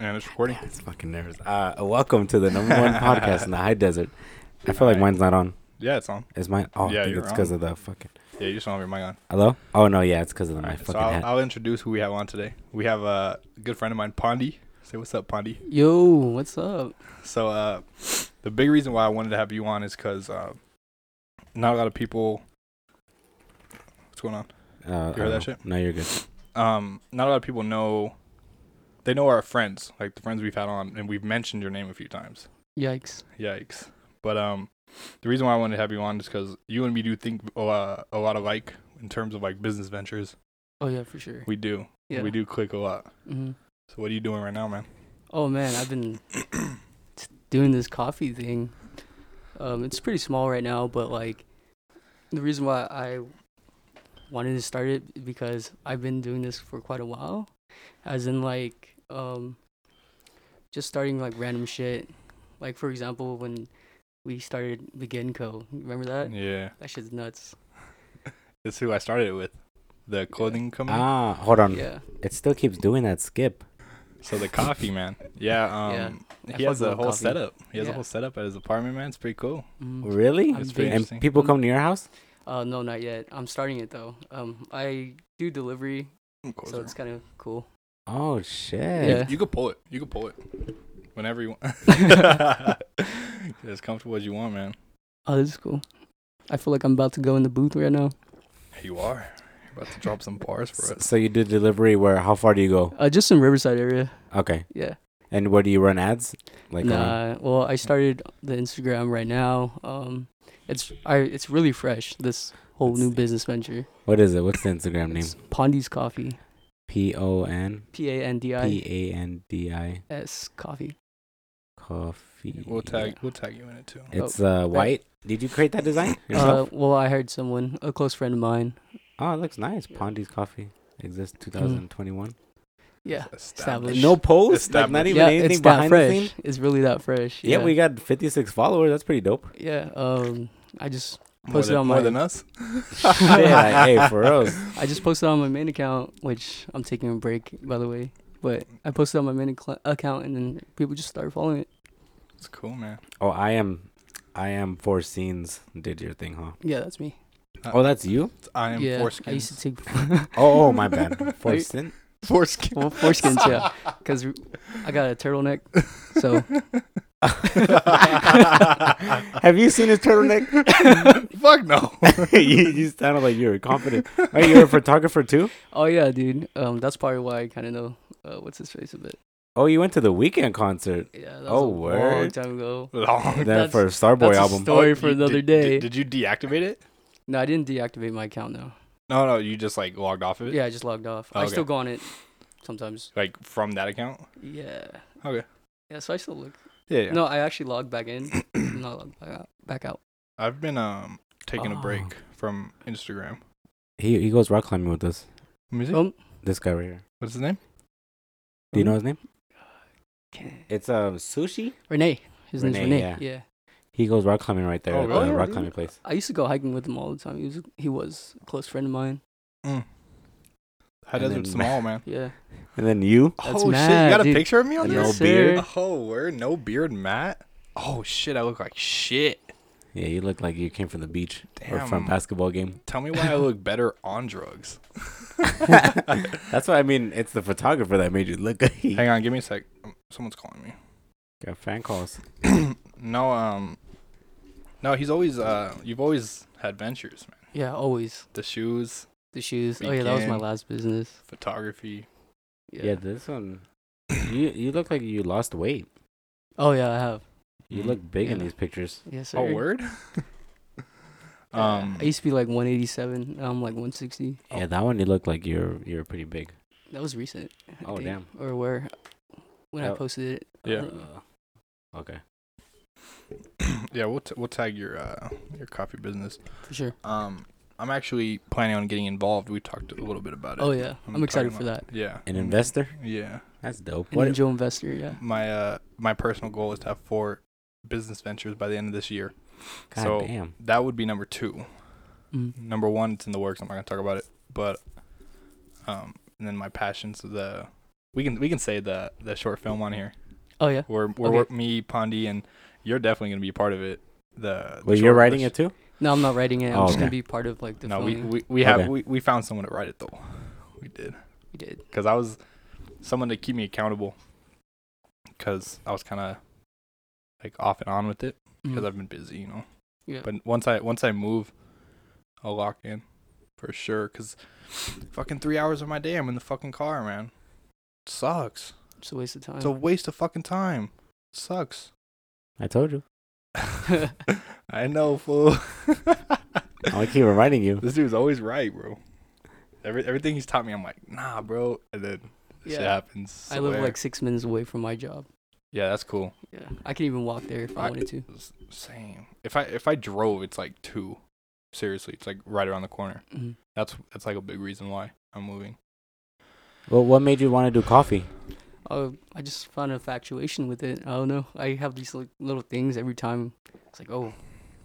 And it's recording. Yeah, it's fucking nervous. Uh, welcome to the number one podcast in the high desert. I feel like Alright. mine's not on. Yeah, it's on. Is mine? Oh, Yeah, I think it's because of the fucking. Yeah, you just don't have your mic on. Hello? Oh no, yeah, it's because of the, my Alright, so fucking I'll, hat. I'll introduce who we have on today. We have a good friend of mine, Pandi. Say what's up, Pandi. Yo, what's up? So, uh, the big reason why I wanted to have you on is because uh, not a lot of people. What's going on? Uh, You heard that don't know. shit? No, you're good. Um, not a lot of people know. They know our friends, like the friends we've had on, and we've mentioned your name a few times. Yikes. Yikes! But um, the reason why I wanted to have you on is because you and me do think uh, a lot alike in terms of like business ventures. Oh yeah, for sure. We do. Yeah. We do click a lot. hmm So what are you doing right now, man? Oh man, I've been doing this coffee thing. Um, it's pretty small right now, but like, the reason why I wanted to start it because I've been doing this for quite a while, as in like, um, just starting like random shit. Like for example, when we started Begin Co. Remember that? Yeah, That shit's nuts. that's who I started it with. The clothing company. Ah, hold on. Yeah. It still keeps doing that skip. So the coffee man. Yeah. Um. I He has a whole coffee. setup. He has a whole setup at his apartment, man. It's pretty cool. Mhm. Really? It's pretty. And people come to your house? Uh, no, not yet. I'm starting it though. Um, I do delivery, I'm so it's kind of cool. Oh shit. Yeah. You could pull it. You could pull it. Whenever you want. as comfortable as you want, man. Oh, this is cool. I feel like I'm about to go in the booth right now. You are. You're about to drop some bars for So, us. so you do delivery where? How far do you go? Uh, just in Riverside area. Okay. Yeah. And where do you run ads? Like on- nah. Well, I started the Instagram right now. Um, it's I it's really fresh. This whole Let's new see. business venture. what is it? What's the Instagram name? It's Pandi's Coffee. P O N P A N D I P A N D I S Coffee. coffee. We'll tag. We'll tag you in it too. It's uh white. Did you create that design yourself? Uh, well, I hired someone, a close friend of mine. oh, it looks nice. yeah. Pandi's coffee exists 2021. Yeah. Established. No post, like not Established. even yeah, anything it's that behind the fresh. scenes. It's really that fresh. Yeah. we got 56 followers. That's pretty dope. Yeah. Um, I just More posted than, on more than us. Shit, like, hey, for real. I just posted on my main account, which I'm taking a break by the way. But I posted on my main acc- account, and then people just started following it. It's cool, man. Oh, I am, I am four scenes. Did your thing, huh? Yeah, that's me. Uh, oh, that's you. I am yeah, foreskin. I used to take Oh, oh my bad. Four you- Four foreskin. well, foreskins, yeah, because I got a turtleneck. So Have you seen his turtleneck? Fuck no. you, you sounded like you were confident. Are you a photographer too? oh yeah, dude. Um, that's probably why I kind of know uh, what's his face a bit. Oh, you went to the Weeknd concert. Yeah, that was Oh, a long time ago. Long. Then That's- for a Starboy that's a album. story Oh, for another did- day. Did, did you deactivate it? No, I didn't deactivate my account though. No, no. You just like logged off of it. Yeah, I just logged off. I Okay. still go on it sometimes. Like from that account. Yeah. Okay. Yeah, so I still look. Yeah. yeah. No, I actually logged back in. not logged back out. Back out. I've been um taking a Oh. break from Instagram. He he goes rock climbing with us. Let me see. Um, This guy right here. What's his name? Do you know his name? Can't- It's um sushi. Renee. His name's Renee, Renee. yeah. Yeah. He goes rock climbing right there Oh, at really? the Yeah, rock climbing place. I used to go hiking with him all the time. He was he was a close friend of mine. High And Desert then- Small, man. Yeah. And then you. That's oh shit! You got a dude. picture of me on No this? beard. Oh, word, no beard, Matt. Oh shit! I look like shit. Yeah, you look like you came from the beach or from a basketball game. Tell me why I look better on drugs. That's why I mean it's the photographer that made you look good. Hang on, give me a sec. Um, Someone's calling me. Got fan calls. no, um, no. He's always uh. You've always had ventures, man. Yeah, always. The shoes, The shoes. Oh yeah, that was my last business. photography. Yeah. Yeah, this one. You you look like you lost weight. Oh yeah, I have. You look big in these pictures. Yes, sir. Oh, word. Um, I used to be like 187. Now I'm like 160. Yeah, that one you look like you're you're pretty big. That was recent. I Oh, think. damn. Or where when I Oh. posted it. Yeah. Uh, okay. yeah, we'll t- we'll tag your uh your coffee business. For sure. Um, I'm actually planning on getting involved. We talked a little bit about it. Oh yeah, I'm I'm excited talking for that. Yeah. An investor? Yeah. That's dope. An What? angel investor. Yeah. My uh my personal goal is to have four business ventures by the end of this year. God so damn. that would be number two. Mm. Number one, it's in the works. I'm not gonna talk about it, but um, and then my passions the we can we can say the the short film on here. Oh yeah. We're we're Okay. me Pandi and you're definitely gonna be a part of it. The, the Well, you're writing the it too. No, I'm not writing it. I'm Oh, just gonna okay. be part of like the no, we, filming. we we have Okay. we, we found someone to write it though. We did we did. because I was someone to keep me accountable because I was kind of like off and on with it because Mhm. I've been busy, you know. Yeah. But once I once I move, I'll lock in for sure. Cause fucking three hours of my day I'm in the fucking car, man. sucks. It's a waste of time. It's a waste of fucking time. sucks. I told you. I know, fool. I keep reminding you. this dude's always right, bro. Every everything he's taught me, I'm like, nah, bro. And then shit yeah. happens. I live like six minutes away from my job. yeah, that's cool. Yeah. I can even walk there if I, I- wanted to. Same. If I if I drove, it's like two. Seriously, it's like right around the corner. Mhm. That's that's like a big reason why I'm moving. Well, what made you want to do coffee? Oh, I just found a infatuation with it. I don't know. I have these like, little things every time. It's like, oh, I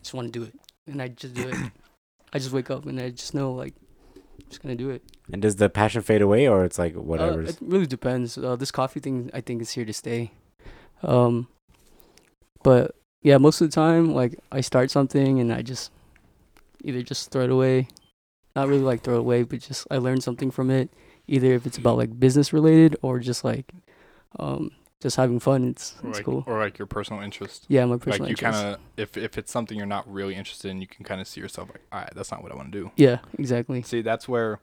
just want to do it, and I just do it. I just wake up and I just know like, I'm just gonna do it. And does the passion fade away, or it's like Uh, whatever? it really depends. Uh, this coffee thing, I think, is here to stay. Um, but yeah, most of the time, like I start something and I just either just throw it away, not really like throw it away, but just I learn something from it. Either if it's about like business related or just like, um, just having fun. It's Or it's like, cool. or like your personal interest. Yeah, my personal Like you interest. kind of if if it's something you're not really interested in, you can kind of see yourself like, all right, that's not what I want to do. Yeah, exactly. See, that's where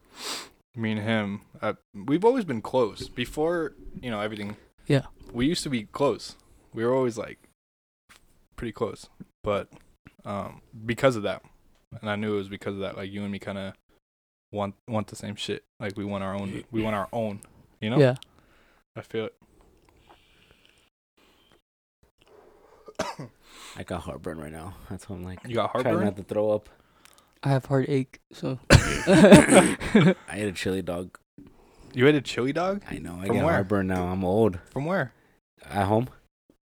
me and him, uh, we've always been close. Before you know everything. Yeah. We used to be close. We were always like pretty close, but um, because of that, and I knew it was because of that. Like you and me, kind of want want the same shit. Like we want our own. We want our own. You know. Yeah. I feel it. I got heartburn right now. That's why I'm like You got trying heartburn. not to throw up. I have heartache, so I ate a chili dog. You ate a chili dog I know. I From get where? heartburn now. I'm old. from where? At home.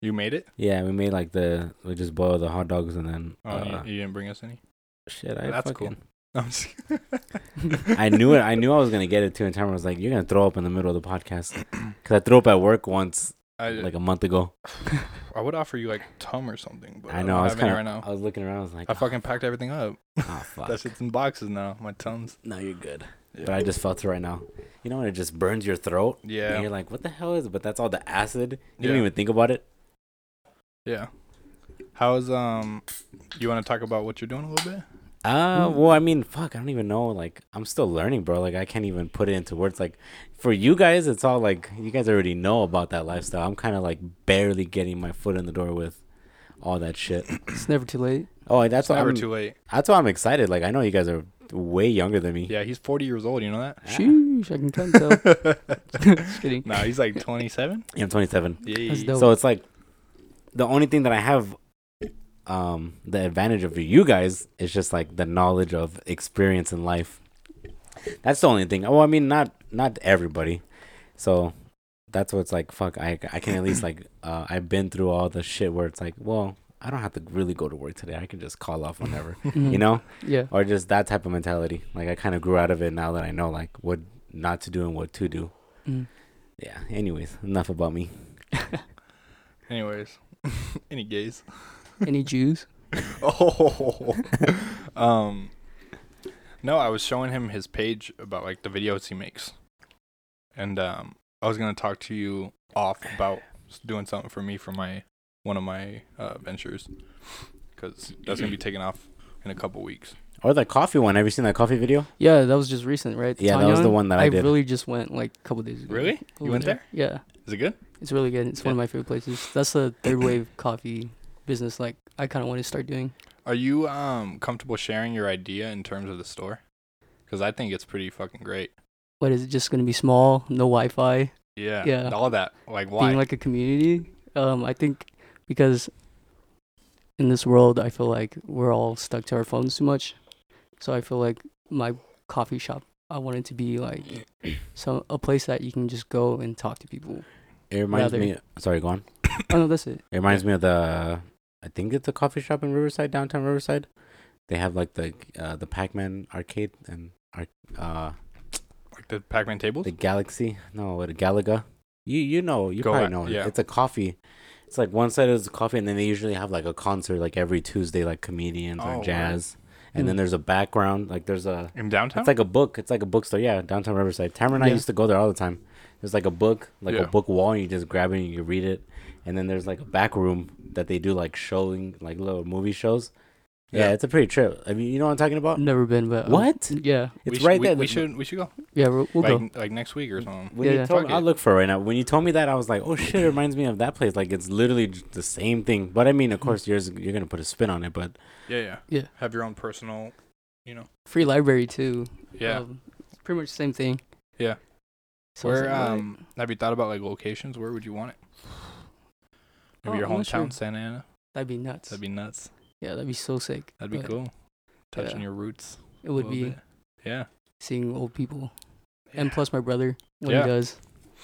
You made it? Yeah, we made like the we just boiled the hot dogs and then Oh, uh, you, you didn't bring us any. shit. I That's cool. fucking, I'm just I knew it. I knew I was gonna get it too. And Tamara was like, "You're gonna throw up in the middle of the podcast," because I threw up at work once, I, like a month ago. I would offer you like tum or something, but I, I know. Don't I was kind of. right now. I was looking around. I was like, I fucking packed everything up. Oh fuck. That shit's in boxes now. My tums. no, you're good. Yeah. But I just felt it right now. You know when it just burns your throat, and yeah, you're like, "What the hell is?" it? But that's all the acid. You Yeah. didn't even think about it. yeah. How's um? You want to talk about what you're doing a little bit? Uh, Mm. well, I mean, fuck, I don't even know. Like, I'm still learning, bro. Like, I can't even put it into words. Like, for you guys, it's all like you guys already know about that lifestyle. I'm kind of like barely getting my foot in the door with all that shit. it's never too late. Oh, that's It's why never I'm. too late. That's why I'm excited. Like, I know you guys are way younger than me. Yeah, he's 40 years old. You know that? Sheesh, I can kind tell. Just kidding. nah, he's like 27. Yeah, I'm 27. Yeah. That's dope. So it's like the only thing that I have, um, the advantage of you guys is just like the knowledge of experience in life. That's the only thing. Well, I mean, not not everybody. So that's what's like. Fuck, I I can at least like uh, I've been through all the shit where it's like, well, I don't have to really go to work today. I can just call off whenever, Mhm. you know, Yeah. or just that type of mentality. Like I kind of grew out of it now that I know like what not to do and what to do. Mm. Yeah. Anyways, enough about me. Anyways, any gays? Any Jews? Oh. um. No, I was showing him his page about like the videos he makes, and um, I was gonna talk to you off about doing something for me for my one of my uh, ventures, because that's gonna be taking off in a couple weeks. Or the coffee one. Have you seen that coffee video? Yeah, that was just recent, right? Yeah, that was the one that I did. really just went like a couple days ago. Really? You went there? Yeah, Is it good? it's really good. It's one of my favorite places. That's the third wave coffee business. Like I kind of want to start doing. Are you um comfortable sharing your idea in terms of the store? Because I think it's pretty fucking great. What is it? Just gonna be small, no Wi-Fi, Yeah. Yeah. All that. Like why? being like a community. Um, I think because in this world, I feel like we're all stuck to our phones too much. So I feel like my coffee shop, I want it to be like so a place that you can just go and talk to people. It reminds Rather- me. Sorry, go on. Oh no, that's it. It reminds me of the. I think it's a coffee shop in Riverside, downtown Riverside. They have like the uh, the Pac-Man arcade and ar- uh like the Pac-Man tables? the Galaxy. No, what Galaga. You you know you Go probably at- know it. yeah. It's a coffee. It's like one side is a coffee, and then they usually have like a concert like every Tuesday, like comedians Oh, or word. jazz. And then Mm. there's a background, like there's a In downtown? It's like a book. It's like a bookstore. Yeah, downtown Riverside. Tamara and I used to go there all the time. There's like a book, like Yeah. a book wall, and you just grab it and you read it. And then there's like a back room that they do like showing like little movie shows. Yeah, Yeah. it's a pretty trip. I mean, you know what I'm talking about? Never been, but um, What? Yeah, It's sh- right we, there. We The- should we should go. yeah, we'll, we'll like go. like next week or something. When Yeah, you yeah. told me, I'll look for it right now. When you told me that, I was like, "Oh shit!" It reminds me of that place. Like it's literally j- the same thing. But I mean, of course, yours you're gonna put a spin on it. But Yeah, yeah. Yeah. Have your own personal, you know. Free library too. Yeah. Um, it's pretty much the same thing. Yeah. So it's Where like, um have you thought about like locations? Where would you want it? Maybe Oh, your I'm hometown, sure. Santa Ana. that'd be nuts. That'd be nuts. yeah, that'd be so sick. That'd be But cool. Touching yeah. your roots. It would be bit. Yeah. seeing old people, and plus my brother when Yeah. he does.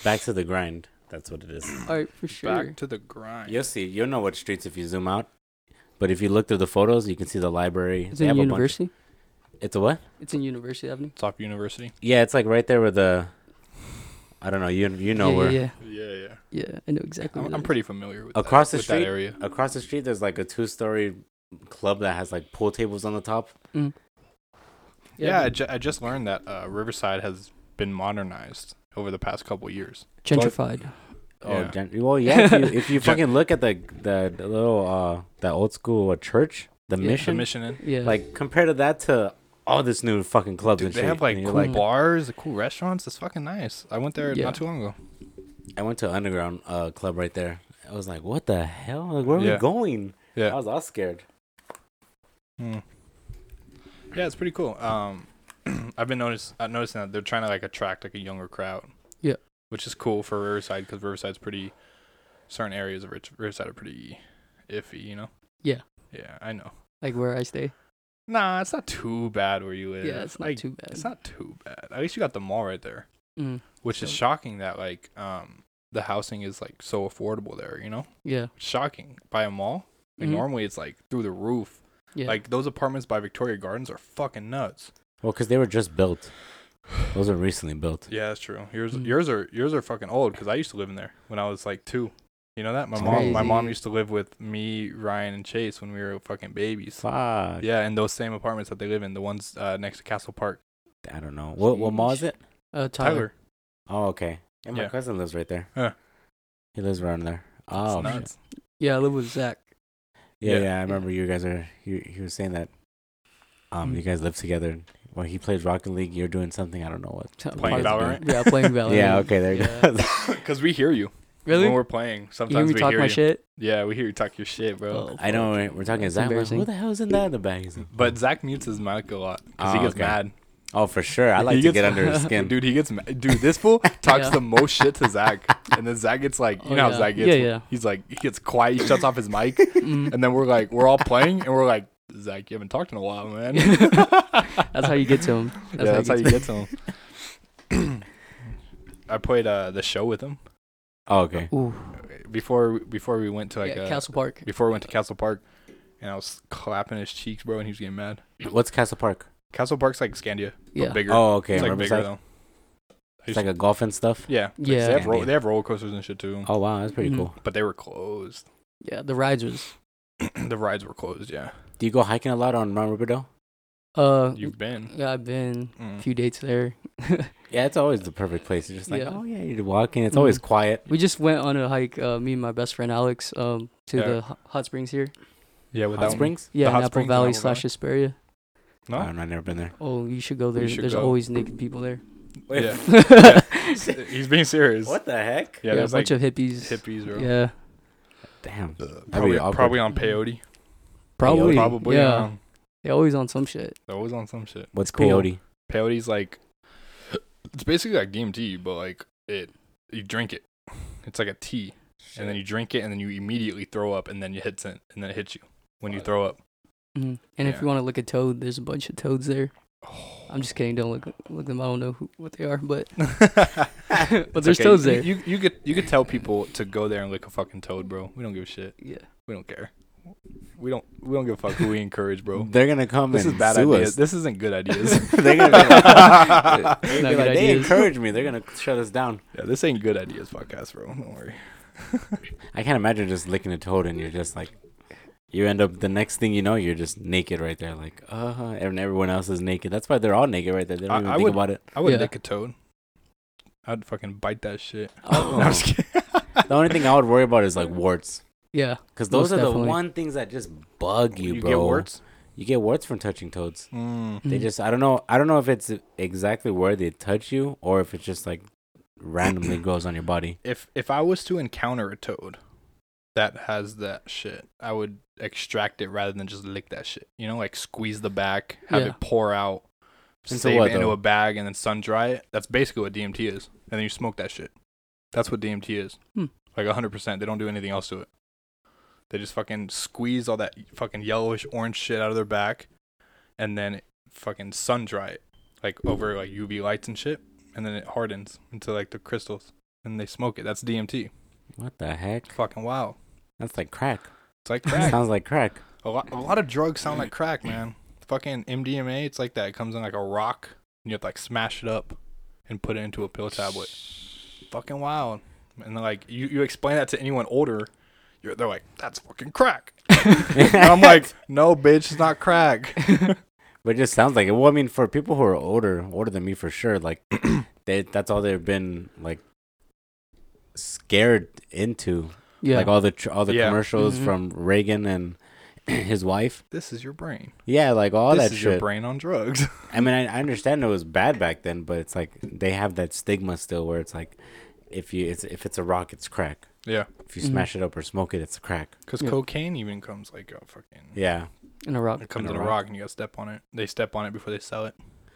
back to the grind. That's what it is. All right, for sure. Back to the grind. You'll see. You'll know what streets if you zoom out. But if you look through the photos, you can see the library. It's They in have a bunch- University. It's a what? It's in University Avenue. It's Top University. Yeah, it's like right there where the. I don't know. You you know yeah, where Yeah, Yeah, yeah. yeah, yeah. I know exactly. I'm, what I'm pretty familiar with Across that, the with street? that area. across the street. There's like a two-story club that has like pool tables on the top. Yeah, I, ju- I just learned that uh, Riverside has been modernized over the past couple years. gentrified. Oh, Yeah. gen- well, yeah. If you, if you fucking look at the the, the little uh that old school uh, church, the Yeah. The mission, Mission Inn. Yeah, like compared to that to all this new fucking clubs Dude, and they shit. have like cool you're bars, cool restaurants. It's fucking nice. I went there Yeah. not too long ago. I went to an underground uh club right there. I was like, what the hell? Like, where are Yeah. we going? Yeah. I was all scared. Hmm. Yeah, it's pretty cool. Um, I've been notice uh, noticing that they're trying to like attract like a younger crowd. Yeah. Which is cool for Riverside because Riverside's pretty. Certain areas of Riverside are pretty iffy, you know. Yeah. Yeah, I know. like where I stay. Nah, it's not too bad where you live. Yeah, it's not Like, too bad. It's not too bad. At least you got the mall right there, Mm, which is shocking that like um the housing is like so affordable there. You know, yeah, shocking by a mall. Like Mhm. normally it's like through the roof. yeah. Like those apartments by Victoria Gardens are fucking nuts. Well, because they were just built. Those are recently built. Yeah, that's true. Yours, Mm. yours are yours are fucking old because I used to live in there when I was like two. You know that my That's mom, my mom used to live with me, Ryan, and Chase when we were fucking babies. Fuck. Yeah, in those same apartments that they live in, the ones uh, next to Castle Park. I don't know. What what mall is it? uh, Tyler. Tyler, Oh, okay. Yeah, my Yeah. cousin lives right there. Yeah. He lives around there. It's Oh, shit. nuts. Yeah, I live with Zach. Yeah, Yeah. yeah, I remember you guys are. He, he was saying that. Um, Mm. you guys live together. Well, he plays Rocket League. You're doing something. I don't know what. Playing part- Valorant? Yeah, playing Valorant. Yeah. Okay. There you Yeah. go. Because we hear you Really? when we're playing. You hear Sometimes me we talk hear my you. shit? Yeah, we hear you talk your shit, bro. Oh, I know. right? We're talking That's Zach. Like, embarrassing. Who the hell is in that in the bag? But Zach mutes his mic a lot because Oh, he gets okay. mad. oh, for sure. I like He to gets- get under his skin. Dude, he gets mad. Dude, this fool talks Yeah. the most shit to Zach, and then Zach gets like, you Oh, know how. Zach gets. Yeah, yeah. He's like, he gets quiet. He shuts off his mic, Mm. and then we're like, we're all playing, and we're like, Zach, you haven't talked in a while, man. That's how you get to him. yeah, that's how you get to him. I played uh, the show with him Oh, okay. Ooh, before before we went to like yeah, uh, Castle Park. before we went to Castle Park, and I was clapping his cheeks, bro, and he was getting mad. What's Castle Park? Castle Park's like Scandia, but Yeah. bigger. Oh, okay. it's like bigger Riverside. though. It's like a golf and stuff. Yeah, like, Yeah. They have, ro- they have roller coasters and shit too, Oh wow, that's pretty Mhm. cool. but they were closed. Yeah, the rides was. the rides were closed. Yeah, Do you go hiking a lot on Mount Riverdale? Uh, you've been. yeah, I've been Mm. a few dates there. Yeah, it's always the perfect place. It's just like, Yeah. oh yeah, you're walking. It's always Mhm. quiet. we just went on a hike. Uh, me and my best friend Alex. Um, to Yeah. the ho- hot springs here. Yeah, with Hot that one. Springs? Yeah, hot Apple springs in Valley Apple slash Hesperia. No, I don't know. I've never been there. Oh, you should go there. should There's go. always naked people there. Yeah. yeah, he's being serious. What the heck? Yeah, a there's bunch like of hippies. hippies, bro. Yeah, Damn. Probably, awkward. probably on peyote. probably. Probably. Yeah, Yeah. they're always on some shit. They're always on some shit. What's cool. peyote? Peyote's like, it's basically like DMT, but like it, you drink it. It's like a tea, and then you drink it, and then you immediately throw up, and then you hit it, and then it hits you when you throw up. Mhm. And if you want to look at toad, there's a bunch of toads there. I'm just kidding. Don't look look them. I don't know who, what they are, but but It's there's okay. toads You- there. You, you could you could tell people to go there and lick a fucking toad, bro. We don't give a shit. yeah. We don't care. We don't we don't give a fuck who we encourage, bro. They're gonna come This is and bad sue ideas. us. This isn't good ideas. They're gonna be like, Not They'd be good like, they encourage me. They're gonna shut us down. yeah, this ain't good ideas podcast, bro. Don't worry. I can't imagine just licking a toad and you're just like, you end up the next thing you know, you're just naked right there, like, uh, and everyone else is naked. That's why they're all naked right there. They don't I- even I think would- about it. I would Yeah. lick a toad. I'd fucking bite that shit. Oh. No, I'm just kidding. The only thing I would worry about is like warts, Yeah. because those are definitely. the one things that just bug you, You bro. get warts. You get warts from touching toads. Mm. They Mhm. just, I don't know, I don't know if it's exactly where they touch you or if it's just like randomly grows on your body. If if I was to encounter a toad that has that shit, I would extract it rather than just lick that shit. You know, like squeeze the back, have Yeah. it pour out, Into save what, it into though? a bag, and then sun dry it. That's basically what DMT is. And then you smoke that shit. That's what DMT is. Hmm. Like hundred percent. They don't do anything else to it. They just fucking squeeze all that fucking yellowish orange shit out of their back, and then fucking sun dry it, like over like UV lights and shit, and then it hardens into like the crystals, and they smoke it. That's DMT. What the heck? Fucking wow. That's like crack. It's like crack. Sounds like crack. a lot, a lot of drugs sound like crack, man. Fucking MDMA, it's like that. It comes in like a rock, and you have to like smash it up and put it into a pill tablet. Fucking wild. And like you, you explain that to anyone older, you're, they're like, "That's fucking crack." and I'm like, "No, bitch, it's not crack." But it just sounds like it. Well, I mean, for people who are older, older than me for sure, like they that's all they've been like scared into. Yeah. Like all the tr- all the Yeah. commercials Mhm. from Reagan and his wife. this is your brain. Yeah, like all this that is your brain on drugs. I mean, I, I understand it was bad back then, but it's like they have that stigma still, where it's like if you it's if it's a rock, it's crack. yeah, If you smash it up or smoke it, it's a crack. because Yeah. cocaine even comes like a fucking. Yeah, in a rock. It comes In in a a rock. rock, and you gotta step on it. They step on it before they sell it.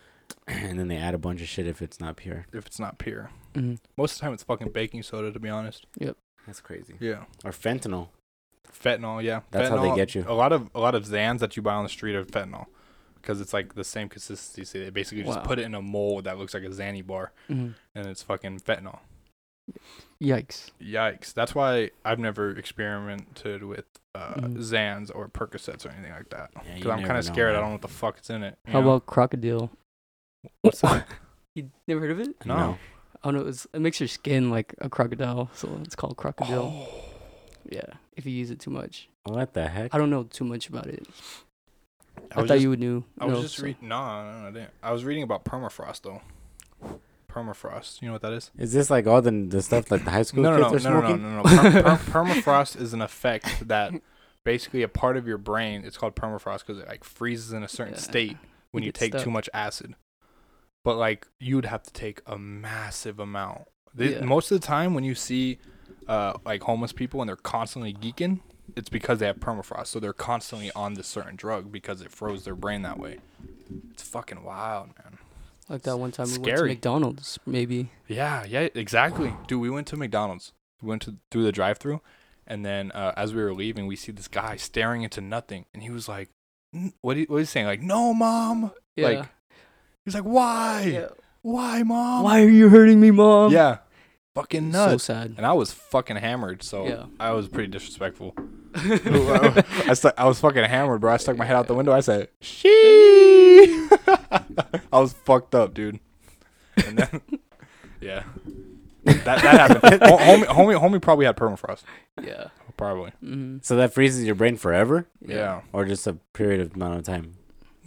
and then they add a bunch of shit if it's not pure. If it's not pure, hmm most of the time it's fucking baking soda. To be honest. Yep. That's crazy. Yeah. Or fentanyl. Fentanyl, yeah. That's how they get you. A lot of a lot of Zans that you buy on the street are fentanyl, because it's like the same consistency. They basically just Wow. put it in a mold that looks like a Zanny bar, hmm and it's fucking fentanyl. Yikes. Yikes! That's why I've never experimented with uh, Mhm. Zans or Percocets or anything like that. Because you I'm kind of know, scared. I don't know what the fuck is in it. How know? about crocodile? what's that? You never heard of it? No. Oh no, it's, it makes your skin like a crocodile, so it's called crocodile. Oh. Yeah, if you use it too much. What the heck? I don't know too much about it. I, was thought just- you would knew. I was know, just so- reading. No, no, no, I didn't. I was reading about permafrost though. Permafrost. You know what that is? Is this like all the the stuff that the high school No, no, kids no, are no, no, smoking? no, no, no. Per- per- permafrost is an effect that basically a part of your brain. It's called permafrost because it like freezes in a certain Yeah. state when you get take too much acid. But like you'd have to take a massive amount. They, Yeah. Most of the time, when you see uh, like homeless people and they're constantly geeking, it's because they have permafrost. So they're constantly on this certain drug because it froze their brain that way. It's fucking wild, man. Like that one time we went to McDonald's, maybe. Yeah, yeah, exactly. Dude, we went to McDonald's. We went to through the drive-through, and then uh, as we were leaving, we see this guy staring into nothing, and he was like, "N- "What? He, what is he saying? Like, no, mom." Yeah. Like, He's like, "Why? yeah. Why, mom? Why are you hurting me, mom? Yeah, fucking nuts. So sad. and I was fucking hammered, so Yeah. I was pretty disrespectful. I stu- I was fucking hammered, bro. I stuck my head out the window. I said, "She." I was fucked up, dude. And then, yeah, that that happened. Ho- homie, homie, homie probably had permafrost. yeah. Probably. hmm So that freezes your brain forever, Yeah. or just a period of amount of time?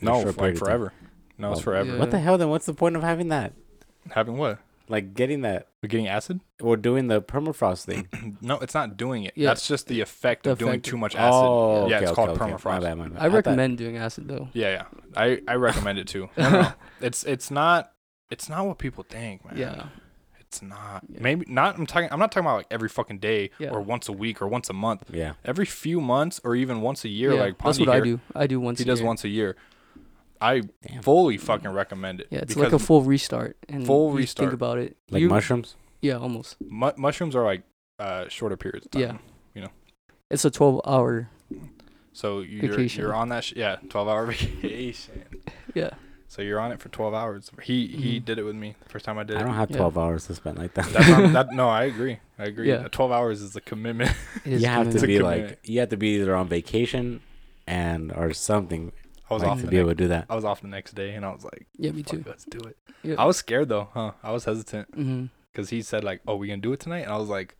No, short like period time? forever. No, it's Oh. forever. Yeah. What the hell? Then what's the point of having that? Having what? Like getting that We're getting acid? or doing the permafrost thing? No, it's not doing it. Yeah. That's just the effect The of doing effect too much acid. Oh, Yeah, okay, it's okay, called okay. permafrost. My bad, my bad. I thought- recommend doing acid though. Yeah, yeah. I, I recommend it too. No, no, no. It's it's not it's not what people think, man. Yeah. It's not. Yeah. Maybe not. I'm talking. I'm not talking about like every fucking day Yeah. or once a week or once a month. Yeah. Every few months or even once a year. yeah. Like that's Pandi what I here, do. I do once. A year. He a does year. once a year. I Damn. fully fucking recommend it. Yeah, it's like a full restart. And Full you restart. Think about it. Like You- mushrooms. Yeah, almost. mu- mushrooms are like uh, shorter periods. Of time. Yeah. You know. It's a 12 hour. So you're Vacation. you're on that. Sh- yeah, twelve hour vacation. Yeah. So you're on it for twelve hours. He he Mhm. did it with me the first time I did it. I don't have Yeah. 12 hours to spend like that. That's not, that no, I agree. I agree. Yeah. Uh, Twelve hours is a commitment. It is you have to be like you have to be either on vacation and or something I was like, off to be next, able to do that. I was off the next day, and I was like, Yeah, me too. let's do it." Yeah. I was scared though, huh? I was hesitant because he said like, "Oh, we gonna do it tonight," and I was like,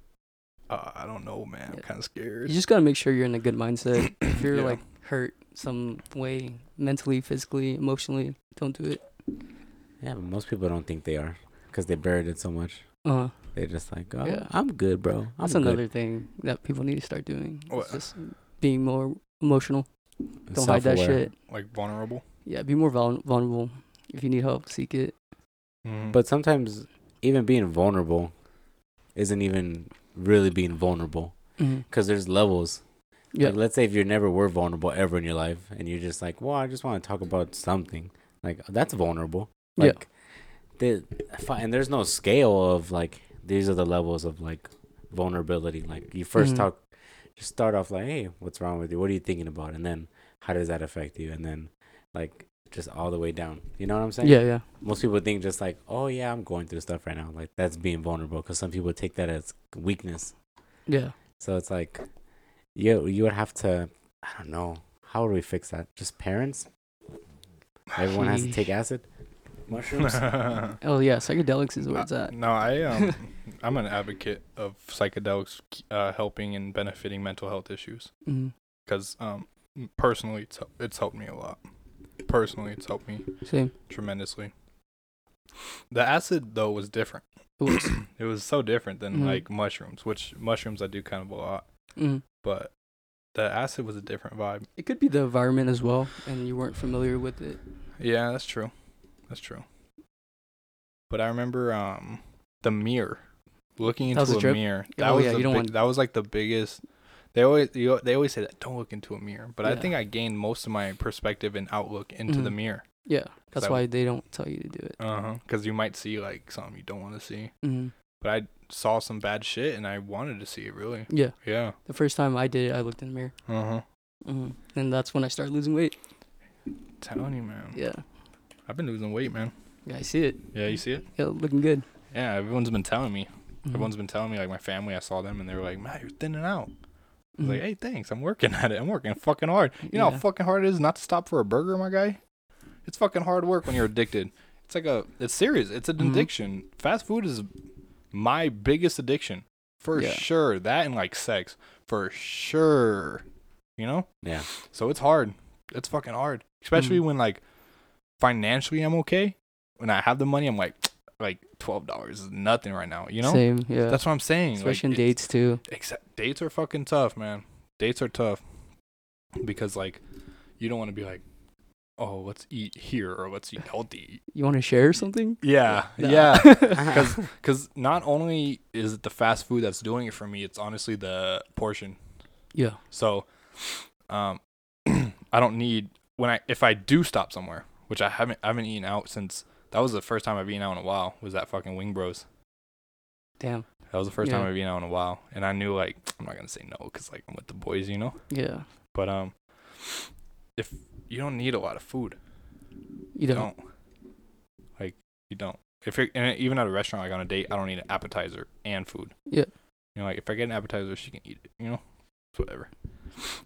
uh, "I don't know, man. I'm kind of scared." You just gotta make sure you're in a good mindset. if you're Yeah. like hurt some way, mentally, physically, emotionally, don't do it. Yeah, but most people don't think they are because they buried it so much. Uh, They're just like, oh, Yeah. I'm good, bro. I'm that's good. another thing that people need to start doing. It's just being more emotional. Don't hide that shit. like vulnerable. Yeah, be more vul- vulnerable. If you need help, seek it. Mhm. But sometimes even being vulnerable isn't even really being vulnerable Mm-hmm. because there's levels. Yeah. Like, let's say if you never were vulnerable ever in your life and you're just like, well, I just want to talk about something. Like, that's vulnerable. Yeah. Like, the, and there's no scale of like, these are the levels of like vulnerability. Like, you 1st Mhm. talk, just start off like, hey, what's wrong with you? What are you thinking about? And then, how does that affect you? And then, like, just all the way down. You know what I'm saying? yeah, yeah. most people think just like, oh yeah, I'm going through stuff right now. Like that's being vulnerable because some people take that as weakness. Yeah. So it's like, you you would have to, I don't know, how would we fix that? Just parents? Everyone has to take acid, mushrooms. Oh yeah, psychedelics is where it's Uh, at. no, I um, I'm an advocate of psychedelics uh, helping and benefiting mental health issues because um, personally, it's it's helped me a lot. Personally, it's helped me Same. tremendously. The acid though was different. It was. It was so different than Mhm. like mushrooms, which mushrooms I do kind of a lot, Mhm. but the acid was a different vibe. It could be the environment as well, and you weren't familiar with it. Yeah, that's true. That's true. But I remember um the mirror. Looking into a a mirror. That Oh, was yeah, the you don't big- want- that was like the biggest they always you, they always say that don't look into a mirror. But I think I gained most of my perspective and outlook into the Mhm. mirror. Yeah, that's I- why they don't tell you to do it. Uh-huh. Cuz you might see like something you don't want to see. hmm But I saw some bad shit and I wanted to see it really. Yeah, Yeah. the first time I did it, I looked in the mirror, Uh-huh. hmm and that's when I started losing weight. Telling you, man. Yeah, I've been losing weight, man. yeah, I see it. Yeah, you see it? Yeah, looking good. Yeah, everyone's been telling me. Mhm. Everyone's been telling me like my family, I saw them and they were like, "Man, you're thinning out." I was like, hey, thanks. I'm working at it. I'm working fucking hard. You know Yeah. how fucking hard it is not to stop for a burger, my guy? It's fucking hard work when you're addicted. It's like a, it's serious. It's an Mhm. addiction. Fast food is my biggest addiction. For Yeah. sure. That and like sex. For sure. You know? yeah, So it's hard. It's fucking hard. Especially Mhm. when like financially I'm okay. When I have the money, I'm like, like $12 is nothing right now. You know? Same. Yeah, That's what I'm saying. Like, especially in dates too. Except dates are fucking tough, man. Dates are tough because like you don't want to be like, oh, let's eat here or let's eat healthy. You want to share something? Yeah, Nah. yeah. Because because not only is it the fast food that's doing it for me, it's honestly the portion. yeah. So, um, I don't need when I if I do stop somewhere, which I haven't I haven't eaten out since that was the first time I've been out in a while. Was that fucking Wing Bros? Damn. That was the first time I've been out in a while, and I knew like I'm not gonna say no because like I'm with the boys, you know. Yeah. But um, if you don't need a lot of food, You don't. Like you don't. If you're and even at a restaurant, like on a date, I don't need an appetizer and food. Yeah. You know, like if I get an appetizer, she can eat it. You know, it's whatever.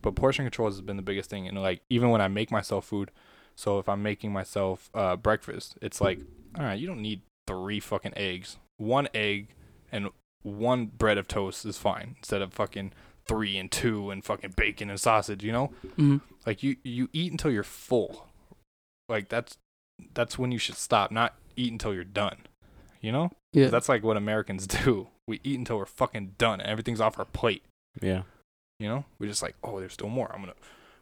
But portion control has been the biggest thing, and like even when I make myself food, so if I'm making myself uh breakfast, it's like, all right, you don't need three fucking eggs. One egg and one bread of toast is fine instead of fucking three and two and fucking bacon and sausage. You know. hmm Like you you eat until you're full. Like that's that's when you should stop, not eat until you're done. You know? Yeah. That's like what Americans do. We eat until we're fucking done and everything's off our plate. yeah. You know? We're just like, oh, there's still more. I'm gonna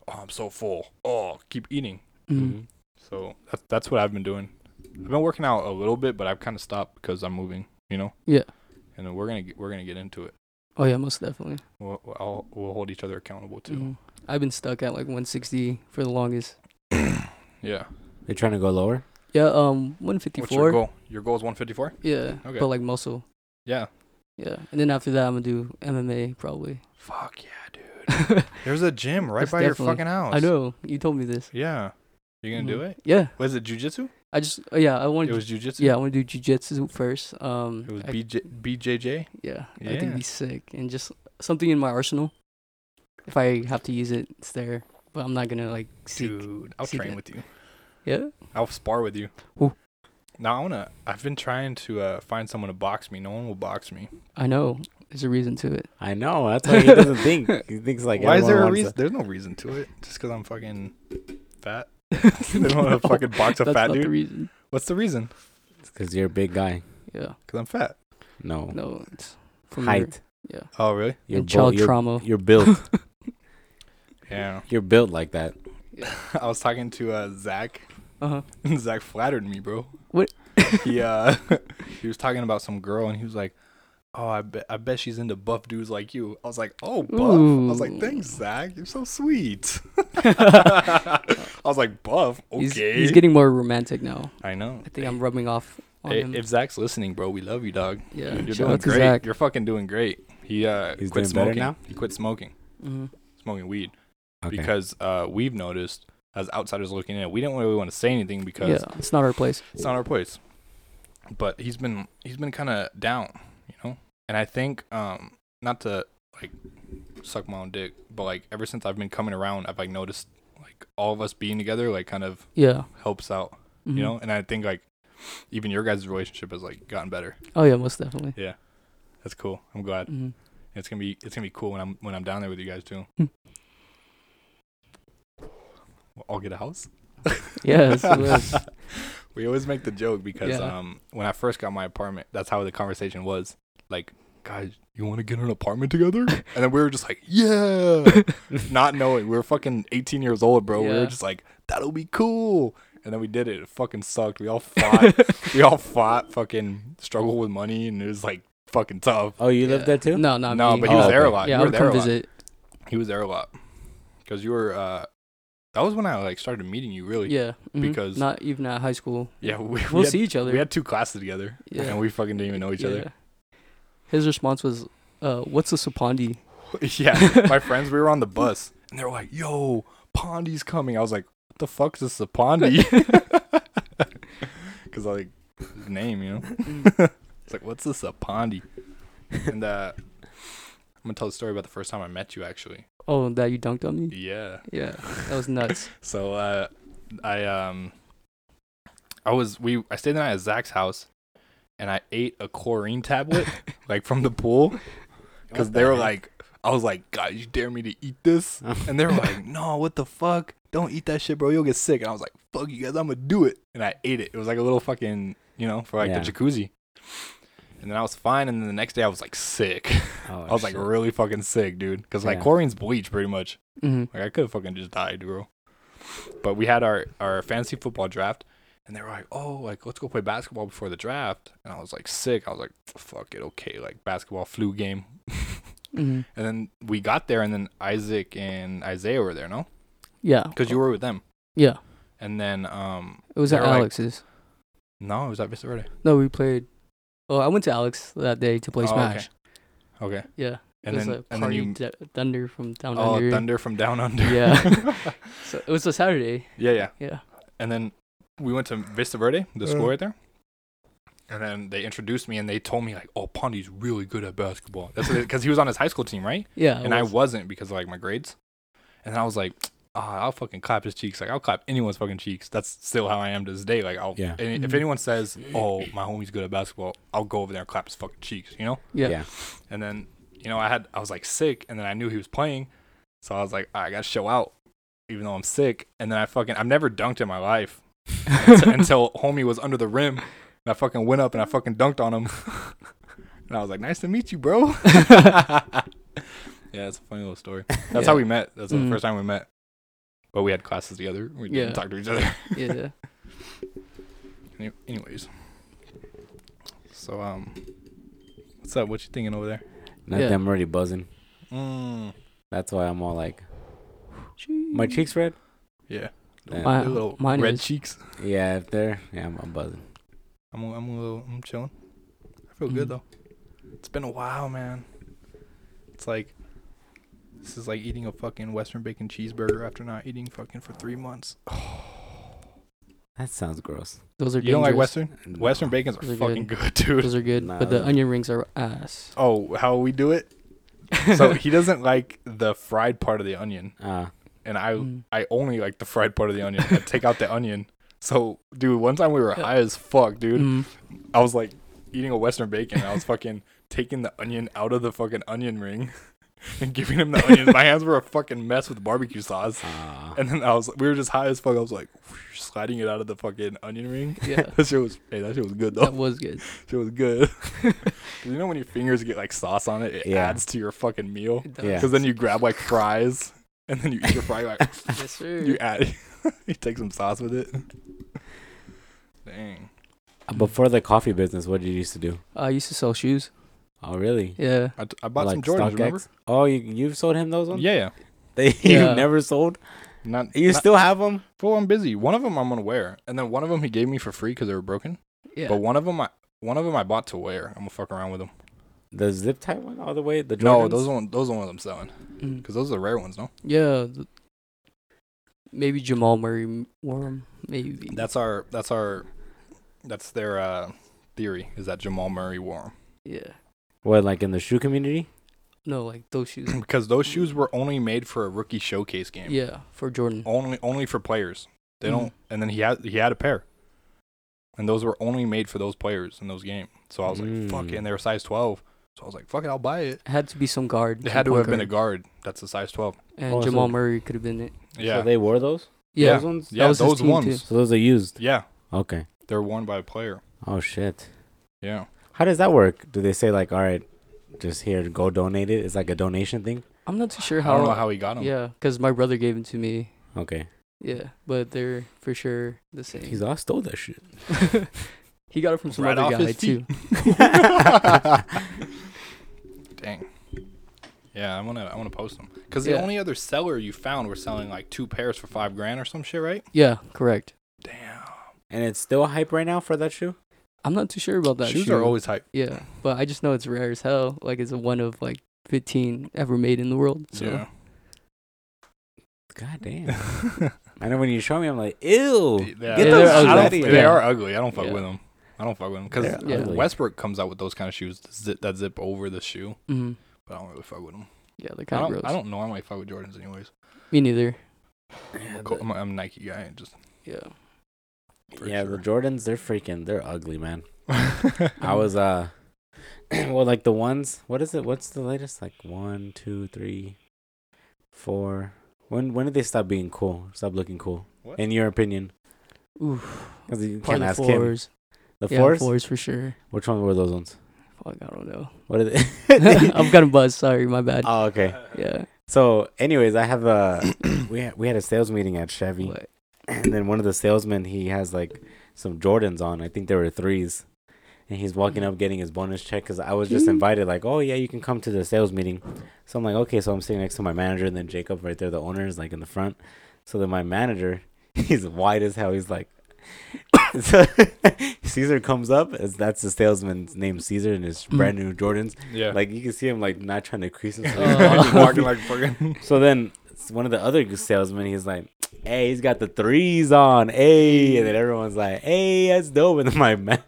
oh I'm so full. Oh, keep eating. Mhm. So that's that's what I've been doing. I've been working out a little bit, but I've kind of stopped because I'm moving, you know? Yeah. And then we're gonna get, we're gonna get into it. Oh yeah, most definitely. We'll, I'll, we'll hold each other accountable too. Mhm. I've been stuck at like 160 for the longest. Yeah. You're trying to go lower. Yeah. Um, 154. What's your goal? Your goal is 154. Yeah. Okay. But like muscle. Yeah. Yeah. And then after that, I'm gonna do MMA probably. Fuck yeah, dude. There's a gym right That's by your fucking house. I know. You told me this. Yeah. You gonna do Mhm. it? Yeah. Was it jujitsu? I just. Oh, yeah. I want. It was jujitsu. Yeah, I want to do jujitsu first. Um, It was I- BJ, BJJ. Yeah, I think Yeah. it'd be sick and just something in my arsenal. If I have to use it, it's there. but I'm not gonna like seek. Dude, I'll seek train it. with you. Yeah. I'll spar with you. Ooh. Now I wanna. I've been trying to uh, find someone to box me. No one will box me. I know. There's a reason to it. I know. That's why he doesn't think. He thinks like. Why is there a reason? to- There's no reason to it. Just because I'm fucking fat. they don't want to fucking box a That's fat not dude. the reason. What's the reason? It's because you're a big guy. Yeah. Because I'm fat. No. No. It's from Height. Your, yeah. Oh really? You're and child you're, trauma. You're built. Yeah. you're built like that. I was talking to uh, Zach. Uh huh. and Zach flattered me, bro. What? he uh, he was talking about some girl, and he was like, "Oh, I bet I bet she's into buff dudes like you." I was like, "Oh, buff." I was like, "Thanks, Zach. You're so sweet." I was like, "Buff, okay." He's, he's getting more romantic now. I know. I think I'm rubbing off on Hey, him. if Zach's listening, bro, we love you, dog. yeah. You're Shout doing great. Zach. You're fucking doing great. He uh He's quit doing smoking. now? He quit smoking, hmm smoking weed Okay. because uh we've noticed as outsiders looking in, we didn't really want to say anything because Yeah. It's not our place. it's not our place. But he's been he's been kind of down, you know. And I think um not to like suck my own dick, but like ever since I've been coming around, I've like noticed like all of us being together like kind of Yeah. helps out, Mhm. you know. And I think like even your guys' relationship has like gotten better. Oh yeah, most definitely. Yeah, that's cool. I'm glad. hmm It's gonna be it's gonna be cool when I'm when I'm down there with you guys too. Hmm. I'll get a house. Yes. we always make the joke because Yeah. um when I first got my apartment, that's how the conversation was. Like, guys, you want to get an apartment together? and then we were just like, yeah, not knowing we were fucking 18 years old, bro. We were just like, that'll be cool. And then we did it. It fucking sucked. We all fought. we all fought. Fucking struggled with money, and it was like fucking tough. oh, you Yeah. lived there too? No, not no, me. but he was Oh, there a lot. yeah, you I were would there come a lot. visit. He was there a lot because you were. uh That was when I like started meeting you, really. Yeah. mhm. Because- not even at high school. Yeah, we, we We'll had, see each other. We had two classes together, Yeah. and we fucking didn't even know each other. His response was, uh, "What's a sapandi?" yeah, my friends, we were on the bus, and they were like, "Yo, Pandi's coming." I was like, "What the fuck's a Pandi?" Because I like name, you know. It's like, "What's this a Pandi?" And uh, I'm gonna tell the story about the first time I met you, actually. Oh, that you dunked on me? Yeah. Yeah, that was nuts. So uh, I um, I was we I stayed the night at Zach's house, and I ate a chlorine tablet like from the pool because they were heck? like, I was like, guys, you dare me to eat this? And they were like, no, what the fuck? Don't eat that shit, bro. You'll get sick. And I was like, fuck you guys, I'm gonna do it. And I ate it. It was like a little fucking, you know, for like Yeah. the jacuzzi. And then I was fine. And then the next day I was like sick. Oh, I was like really fucking sick, dude. Because like Yeah. chlorine's bleach pretty much. hmm Like I could have fucking just died, bro. But we had our our fantasy football draft, and they were like, "Oh, like let's go play basketball before the draft." And I was like sick. I was like, "Fuck it, okay." Like basketball flu game. hmm And then we got there, and then Isaac and Isaiah were there, no? Yeah, Because you were with them. yeah. And then um, It was at were like- Alex's. no, it was at Vista Verde. No, we played. Oh, I went to Alex that day to play Oh, Smash. Okay. Okay. Yeah, And it was then a and then party you d- thunder from down oh under. Oh, thunder from down under. Yeah. So it was a Saturday. yeah, yeah. Yeah. And then we went to Vista Verde, the school Uh. right there. And then they introduced me and they told me like, "Oh, Pandi's really good at basketball." That's because he was on his high school team, right? Yeah. it and I was. wasn't because of like my grades. And I was like, "Ah, I'll fucking clap his cheeks. Like I'll clap anyone's fucking cheeks." That's still how I am to this day. Like I'll, Yeah. and if Mhm. anyone says, "Oh, my homie's good at basketball," I'll go over there and clap his fucking cheeks. You know? Yeah. yeah. And then you know I had I was like sick, and then I knew he was playing, so I was like, I gotta show out, even though I'm sick. And then I fucking I've never dunked in my life until, until homie was under the rim, and I fucking went up and I fucking dunked on him. and I was like, "Nice to meet you, bro." yeah, it's a funny little story. That's how we met. That's the Mhm. first time we met. But we had classes together. We didn't talk to each other. yeah. Any- Anyways, so um, what's up? What you thinking over there? Nothing. Yeah. I'm already buzzing. Mm, That's why I'm all like, my cheeks red. yeah. Yeah. My- little mine red is. cheeks. Yeah, if they're yeah, I'm, I'm buzzing. I'm a, I'm a little I'm chilling. I feel good Mhm. though. It's been a while, man. It's like this is like eating a fucking Western bacon cheeseburger after not eating fucking for three months. That sounds gross. Those are You don't like dangerous. Western? Western bacons are are fucking good, dude. Those are good, Nah, but the onion rings are ass. Oh, how we do it? So he doesn't like the fried part of the onion. Uh, and I Mm. I only like the fried part of the onion. I take out the onion. So, dude, one time we were high as fuck, dude. Mm. I was like eating a Western bacon. And I was fucking taking the onion out of the fucking onion ring and giving him the onions. My hands were a fucking mess with barbecue sauce. Ah. And then I was, we were just high as fuck. I was like whoosh, sliding it out of the fucking onion ring. Yeah. that shit was, hey, that shit was good though. That was good. Shit was good. you know when your fingers get like sauce on it, it Yeah. adds to your fucking meal. Does. Yeah. Because then you grab like fries, and then you eat your fry like Yes, sir. you add, you take some sauce with it. Dang. Uh, Before the coffee business, what did you used to do? I used to sell shoes. Oh, really? Yeah. I, t- I bought some Like Jordans. StockX? Remember? Oh, you you've sold him those ones? Yeah, yeah. They Yeah. you never sold. Not You not- still have them? Well, I'm busy. One of them I'm gonna wear, and then one of them he gave me for free because they were broken. Yeah. But one of them I one of them I bought to wear. I'm gonna fuck around with them. The zip tie one all the way. The Jordans? No, those one those are the ones I'm selling Mm. because those are the rare ones. No, Yeah. th- Maybe Jamal Murray m- wore 'em, Maybe. that's our that's our that's their uh, theory is that Jamal Murray wore 'em. yeah. What like in the shoe community? No, like those shoes. because those shoes were only made for a rookie showcase game. yeah, for Jordan. Only only for players. They Mhm. don't. And then he had he had a pair, and those were only made for those players in those games. So I was like, fuck it. Mm. And they were size 12. So I was like, fuck it, I'll buy it. It had to be some guard. It had to point have been a guard. guard. That's a size 12. And Oh, so- Jamal Murray could have been it. Yeah. So they wore those? Yeah. Those ones? yeah, was his those team, ones. too. So those are used. Yeah. Okay. They're worn by a player. Oh shit. Yeah. How does that work? Do they say like, all right, just here, go donate it? It's like a donation thing. I'm not too sure I how. don't know how he got them. Yeah, because my brother gave them to me. Okay. Yeah, but they're for sure the same. He's all stole that shit. he got it from some Right other off guy his too. feet. Dang. Yeah, I wanna I wanna post them because the Yeah. only other seller you found were selling like two pairs for five grand or some shit, right? Yeah, correct. Damn. And it's still hype right now for that shoe. I'm not too sure about that. Shoes shoe. are always hype. Yeah, but I just know it's rare as hell. Like it's one of like 15 ever made in the world. So Yeah. God damn. I know when you show me, I'm like, ew. Yeah, Get those they're shoes ugly. out I of don't, here. they Yeah. are ugly. I don't fuck Yeah. with them. I don't fuck with them because They're Yeah. Westbrook comes out with those kind of shoes that zip, that zip over the shoe, mhm. but I don't really fuck with them. yeah, they're I kind of don't, gross. I don't normally fuck with Jordans anyways. Me neither. Yeah, I'm, I'm, a, I'm a Nike guy. And Just Yeah. yeah, sure. the Jordans, they're freaking, they're ugly, man. I was, uh, well, like the ones, what is it? What's the latest? Like one, two, three, four. When when did they stop being cool? Stop looking cool? What? In your opinion? Oof. Because you can't the ask him. fours. The yeah, fours? fours for sure. Which one were those ones? Fuck, I don't know. What are they? I'm kind of buzzed. Sorry, my bad. oh, okay. yeah. So, anyways, I have a we had, we had a sales meeting at Chevy, What? and then one of the salesmen he has like some Jordans on. I think there were threes, and he's walking up getting his bonus check because I was just mm-hmm. invited. Like, oh yeah, you can come to the sales meeting. So I'm like, okay. So I'm sitting next to my manager, and then Jacob right there, the owner is like in the front. So then my manager, he's white as hell. He's like, so Caesar comes up as that's the salesman's name, Caesar, and his Mm. brand new Jordans. yeah. Like you can see him like not trying to crease himself. He's walking like fucking. So then one of the other salesmen, he's like, "Hey, he's got the threes on, hey!" And then everyone's like, "Hey, that's dope." And then my ma-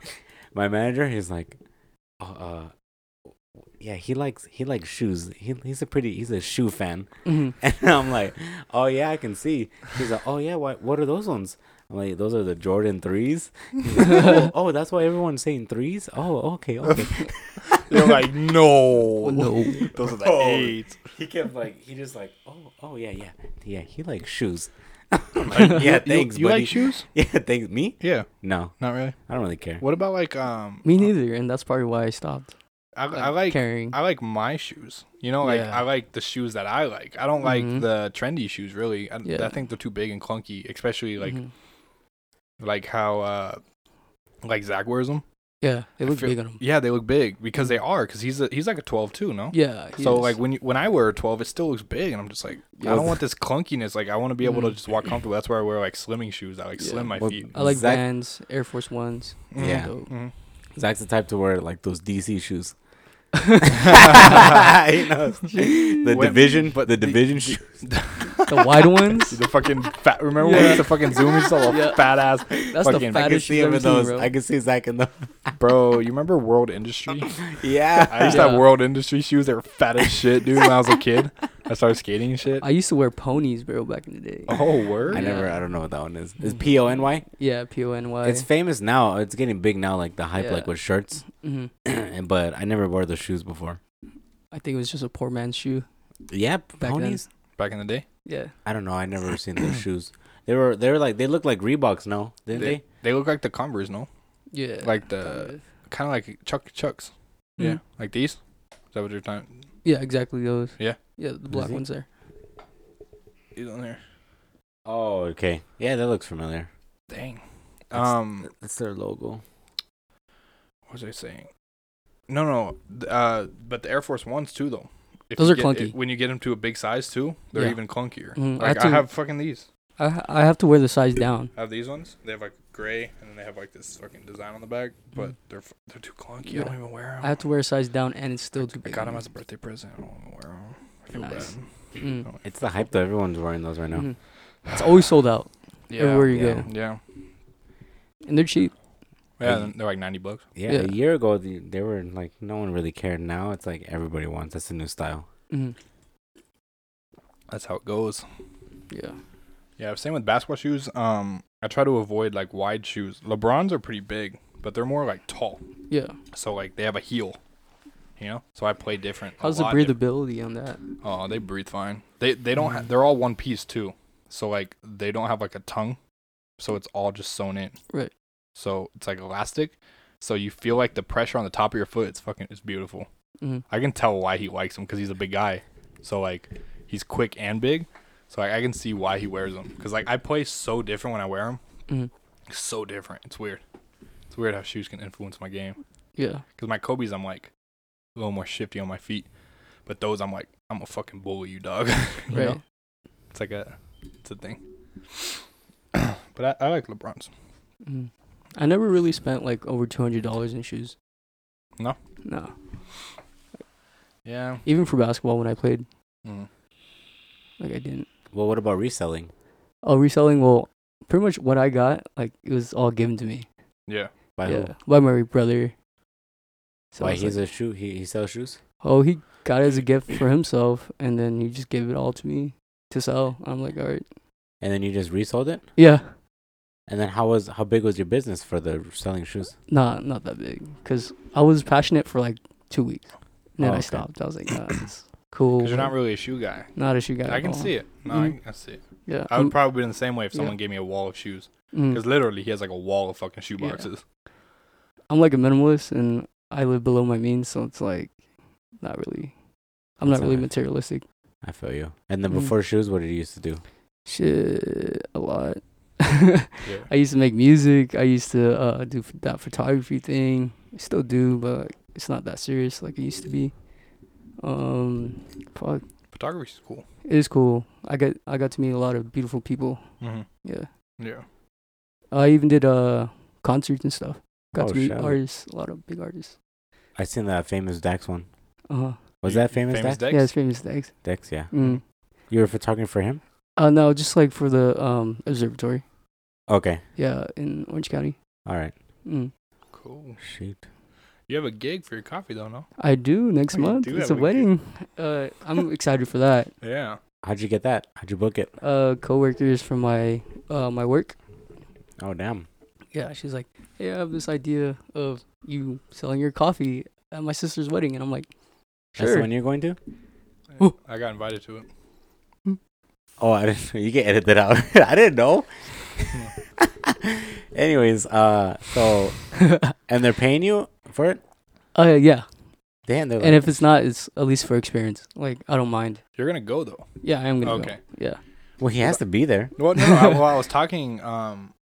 my manager, he's like, oh, "Uh, yeah, he likes he likes shoes. He, he's a pretty he's a shoe fan." Mhm. And I'm like, "Oh yeah, I can see." He's like, "Oh yeah, what what are those ones?" I'm like, "Those are the Jordan threes. Like, oh, oh, that's why everyone's saying threes. Oh, okay, okay. You're like, no. No. Those are the Oh. eight. he kept like he just like, "Oh, oh yeah, yeah, yeah." He likes shoes. Like, yeah, thanks, You, buddy. like shoes? Yeah, thanks. Me? Yeah. No, Not really. I don't really care. What about like um? Me neither, and that's probably why I stopped. I, I like carrying. I like my shoes. You know, like Yeah. I like the shoes that I like. I don't like Mhm. the trendy shoes really. I, Yeah. I think they're too big and clunky, especially like Mhm. Like how uh like Zach wears them. yeah, they look feel- big on him. Yeah, they look big because they are. Because he's a, he's like a twelve too, no? Yeah. he So is. like when you, when I wear a twelve, it still looks big, and I'm just like, I don't want this clunkiness. Like I want to be able to Mhm. just walk comfortable. That's why I wear like slimming shoes. I like Yeah. slim my Well, feet. I like Zach- Vans, Air Force Ones. Yeah. Dope. Mhm. Zach's the type to wear like those DC shoes. the he knows the When- division, but the the- division the- shoes. wide ones. The fucking fat. Remember when we Yeah. used to fucking zoom? He saw a Yeah. fat ass. That's fucking- the I I can fattest see you've him ever in seen, those. bro. I can see Zach in the. Bro, you remember World Industry? Yeah. I used to have World Industry shoes. They were fat as shit, dude. When I was a kid, I started skating and shit. I used to wear ponies, bro, back in the day. Oh, word. I Yeah. never. I don't know what that one is. Is P O N Y? Yeah, P O N Y. It's famous now. It's getting big now. Like the hype, like with shirts. hmm And but I never wore those shoes before. I think it was just a poor man's shoe. Yeah, then. ponies. Back in the day, Yeah. I don't know. I never seen those shoes. They were. They were like. They look like Reeboks. No, didn't They- they? they look like the Converse, no? Yeah. Like the- kind of like Chuck Chucks. Mhm. Yeah, like these. Is that what you're talking? Yeah, exactly those. Yeah. Yeah, the black he? ones there. These on there. Oh, okay. Yeah, that looks familiar. Dang. That's- Um, That's their logo. what was I saying? No, no. th- Uh, but the Air Force Ones too, though. If Those are get- clunky. when you get them to a big size too, they're Yeah. even clunkier. Mhm, I Like had I to- have fucking these. I I have to wear the size down. I have these ones. They have like gray, and then they have like this fucking design on the back. But Mhm. they're f- they're too clunky. Yeah. I don't even wear them. I have to wear a size down, and it's still too I big. got them as a birthday present. I don't even wear them. I feel Nice. bad. Mm. It's the hype though. Everyone's wearing those right now. Mhm. It's always sold out everywhere you yeah. go, Yeah. and they're cheap. Yeah, Hey. they're like ninety bucks. Yeah, Yeah. a year ago the, they were like no one really cared. Now it's like everybody wants. That's the new style. hmm That's how it goes. Yeah. Yeah, same with basketball shoes. Um, I try to avoid like wide shoes. LeBrons are pretty big, but they're more like tall. Yeah. So like they have a heel, you know. So I play different. How's the lot different. breathability on that? Oh, they breathe fine. They they don't. Ha- Mhm. they're all one piece too. So like they don't have like a tongue, so it's all just sewn in. Right. So it's like elastic. So you feel like the pressure on the top of your foot. It's fucking. It's beautiful. hmm I can tell why he likes them because he's a big guy. So like he's quick and big. So like, I can see why he wears them. Cause like I play so different when I wear them. hmm So different. It's weird. It's weird how shoes can influence my game. Yeah. Cause my Kobe's I'm like a little more shifty on my feet, but those I'm like I'm a fucking bully you dog. you Right. know? It's like a it's a thing. but I, I like LeBron's. hmm I never really spent like over two hundred dollars in shoes. No? No. Yeah. Even for basketball, when I played, Mm. like I didn't. Well, what about reselling? Oh, reselling. Well, pretty much what I got, like it was all given to me. Yeah. By yeah, who? by my brother. So Why it's he's like, a shoe? He he sells shoes. oh, he got it as a gift for himself, and then he just gave it all to me to sell. I'm like, all right, And then you just resold it. yeah, And then how was how big was your business for the selling shoes? not not that big, cause I was passionate for like two weeks, and then Oh, I okay. stopped. I was like, nah, it's cool. Because you're not really a shoe guy. not a shoe guy. I at can all. see it. No, Mhm. I, I see it. Yeah, I would I'm- probably be in the same way if yeah. someone gave me a wall of shoes. mm. Because literally, he has like a wall of fucking shoe Yeah. boxes. I'm like a minimalist and I live below my means, so it's like not really. I'm That's not really alright. materialistic. I feel you. And then Mhm. before shoes, what did you used to do? Shit, a lot. Yeah. I used to make music. I used to uh, do f- that photography thing. I still do, but it's not that serious like it used to be. Um, fuck, is cool. it is cool. I got I got to meet a lot of beautiful people. Mm-hmm. Yeah, Yeah. I even did uh concerts and stuff. Got Oh, to meet shit. artists, a lot of big artists. I seen that famous Dax one. Uh huh. Was You- that famous, famous Dax? Dex? Yeah, it's famous Dex. Dex, yeah. Mm. You were photographing for him? Uh no, just like for the um observatory. Okay. Yeah, in Orange County. All right. Mm. Cool. Shoot. You have a gig for your coffee though, no? I do next Oh, you month. do it's have a a wedding. Uh, I'm excited for that. Yeah. How'd you get that? How'd you book it? Uh, coworkers from my uh my work. Oh, damn. Yeah, she's like, "Hey, I have this idea of you selling your coffee at my sister's wedding," and I'm like, That's the "Sure." one you're going to? Ooh. I got invited to it. Oh, I didn't. You can edit that out. I didn't know. Anyways, uh, so and they're paying you for it. uh, yeah, Damn, they're like, and if it's not, it's at least for experience. Like, I don't mind. You're gonna go though. Yeah, I am gonna go. Okay. go. Yeah. well, he has to be there. Well, no, no. I, well, I was talking um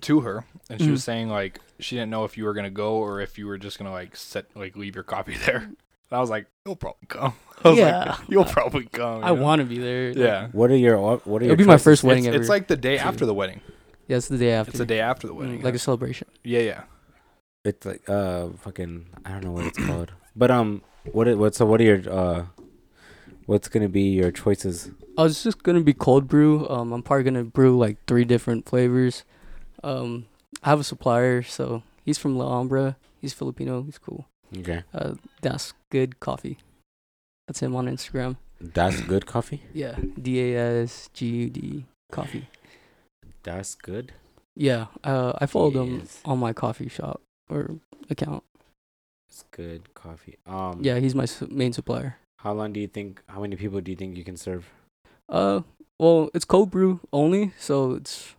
to her, and she was Mhm. saying like she didn't know if you were gonna go or if you were just gonna like set like leave your copy there. And I was like, you'll probably come. I was Yeah. like, you'll probably come. I know? want to be there. Yeah. What are your What are your? It'll be my choices? first wedding It's, ever. it's like the day too. after the wedding. yeah, it's the day after. It's the day after the Mm, wedding. like a celebration. yeah, yeah. It's like uh, fucking. I don't know what it's called. But um, what it what? So what are your uh, what's gonna be your choices? Oh, it's just gonna be cold brew. Um, I'm probably gonna brew like three different flavors. Um, I have a supplier, so he's from La Ombra. He's Filipino. He's cool. Okay. Uh, that's good coffee. That's him on Instagram. That's good coffee. Yeah, D A S G U D coffee. That's good. Yeah, uh, I followed him on my coffee shop or account. It's good coffee. Um. Yeah, he's my su- main supplier. How long do you think? How many people do you think you can serve? Uh, well, it's cold brew only, so it's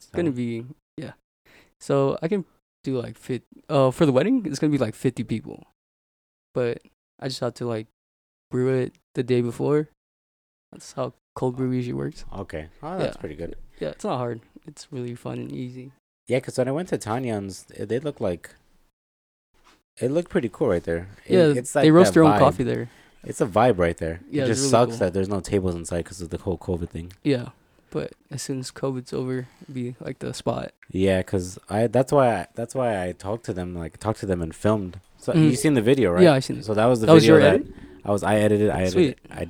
So, gonna be yeah. So I can do like fit. Uh, for the wedding, it's gonna be like fifty people, but I just have to like brew it the day before. That's how cold brew usually works. Okay. Oh, that's Yeah. pretty good. Yeah, it's not hard. It's really fun and easy. Yeah, because when I went to Tanyan's, eh, they look like. It looked pretty cool right there. It- Yeah, it's like they roast their own vibe. coffee there. It's a vibe right there. Yeah, it just really sucks cool. that there's no tables inside because of the whole COVID thing. Yeah, but as soon as COVID's over, be like the spot. Yeah, because I that's why I, that's why I talked to them like talked to them and filmed. So Mhm. you seen the video, right? Yeah, I seen it. So that was the that video your that edit. I was I edited. I edited. Sweet. I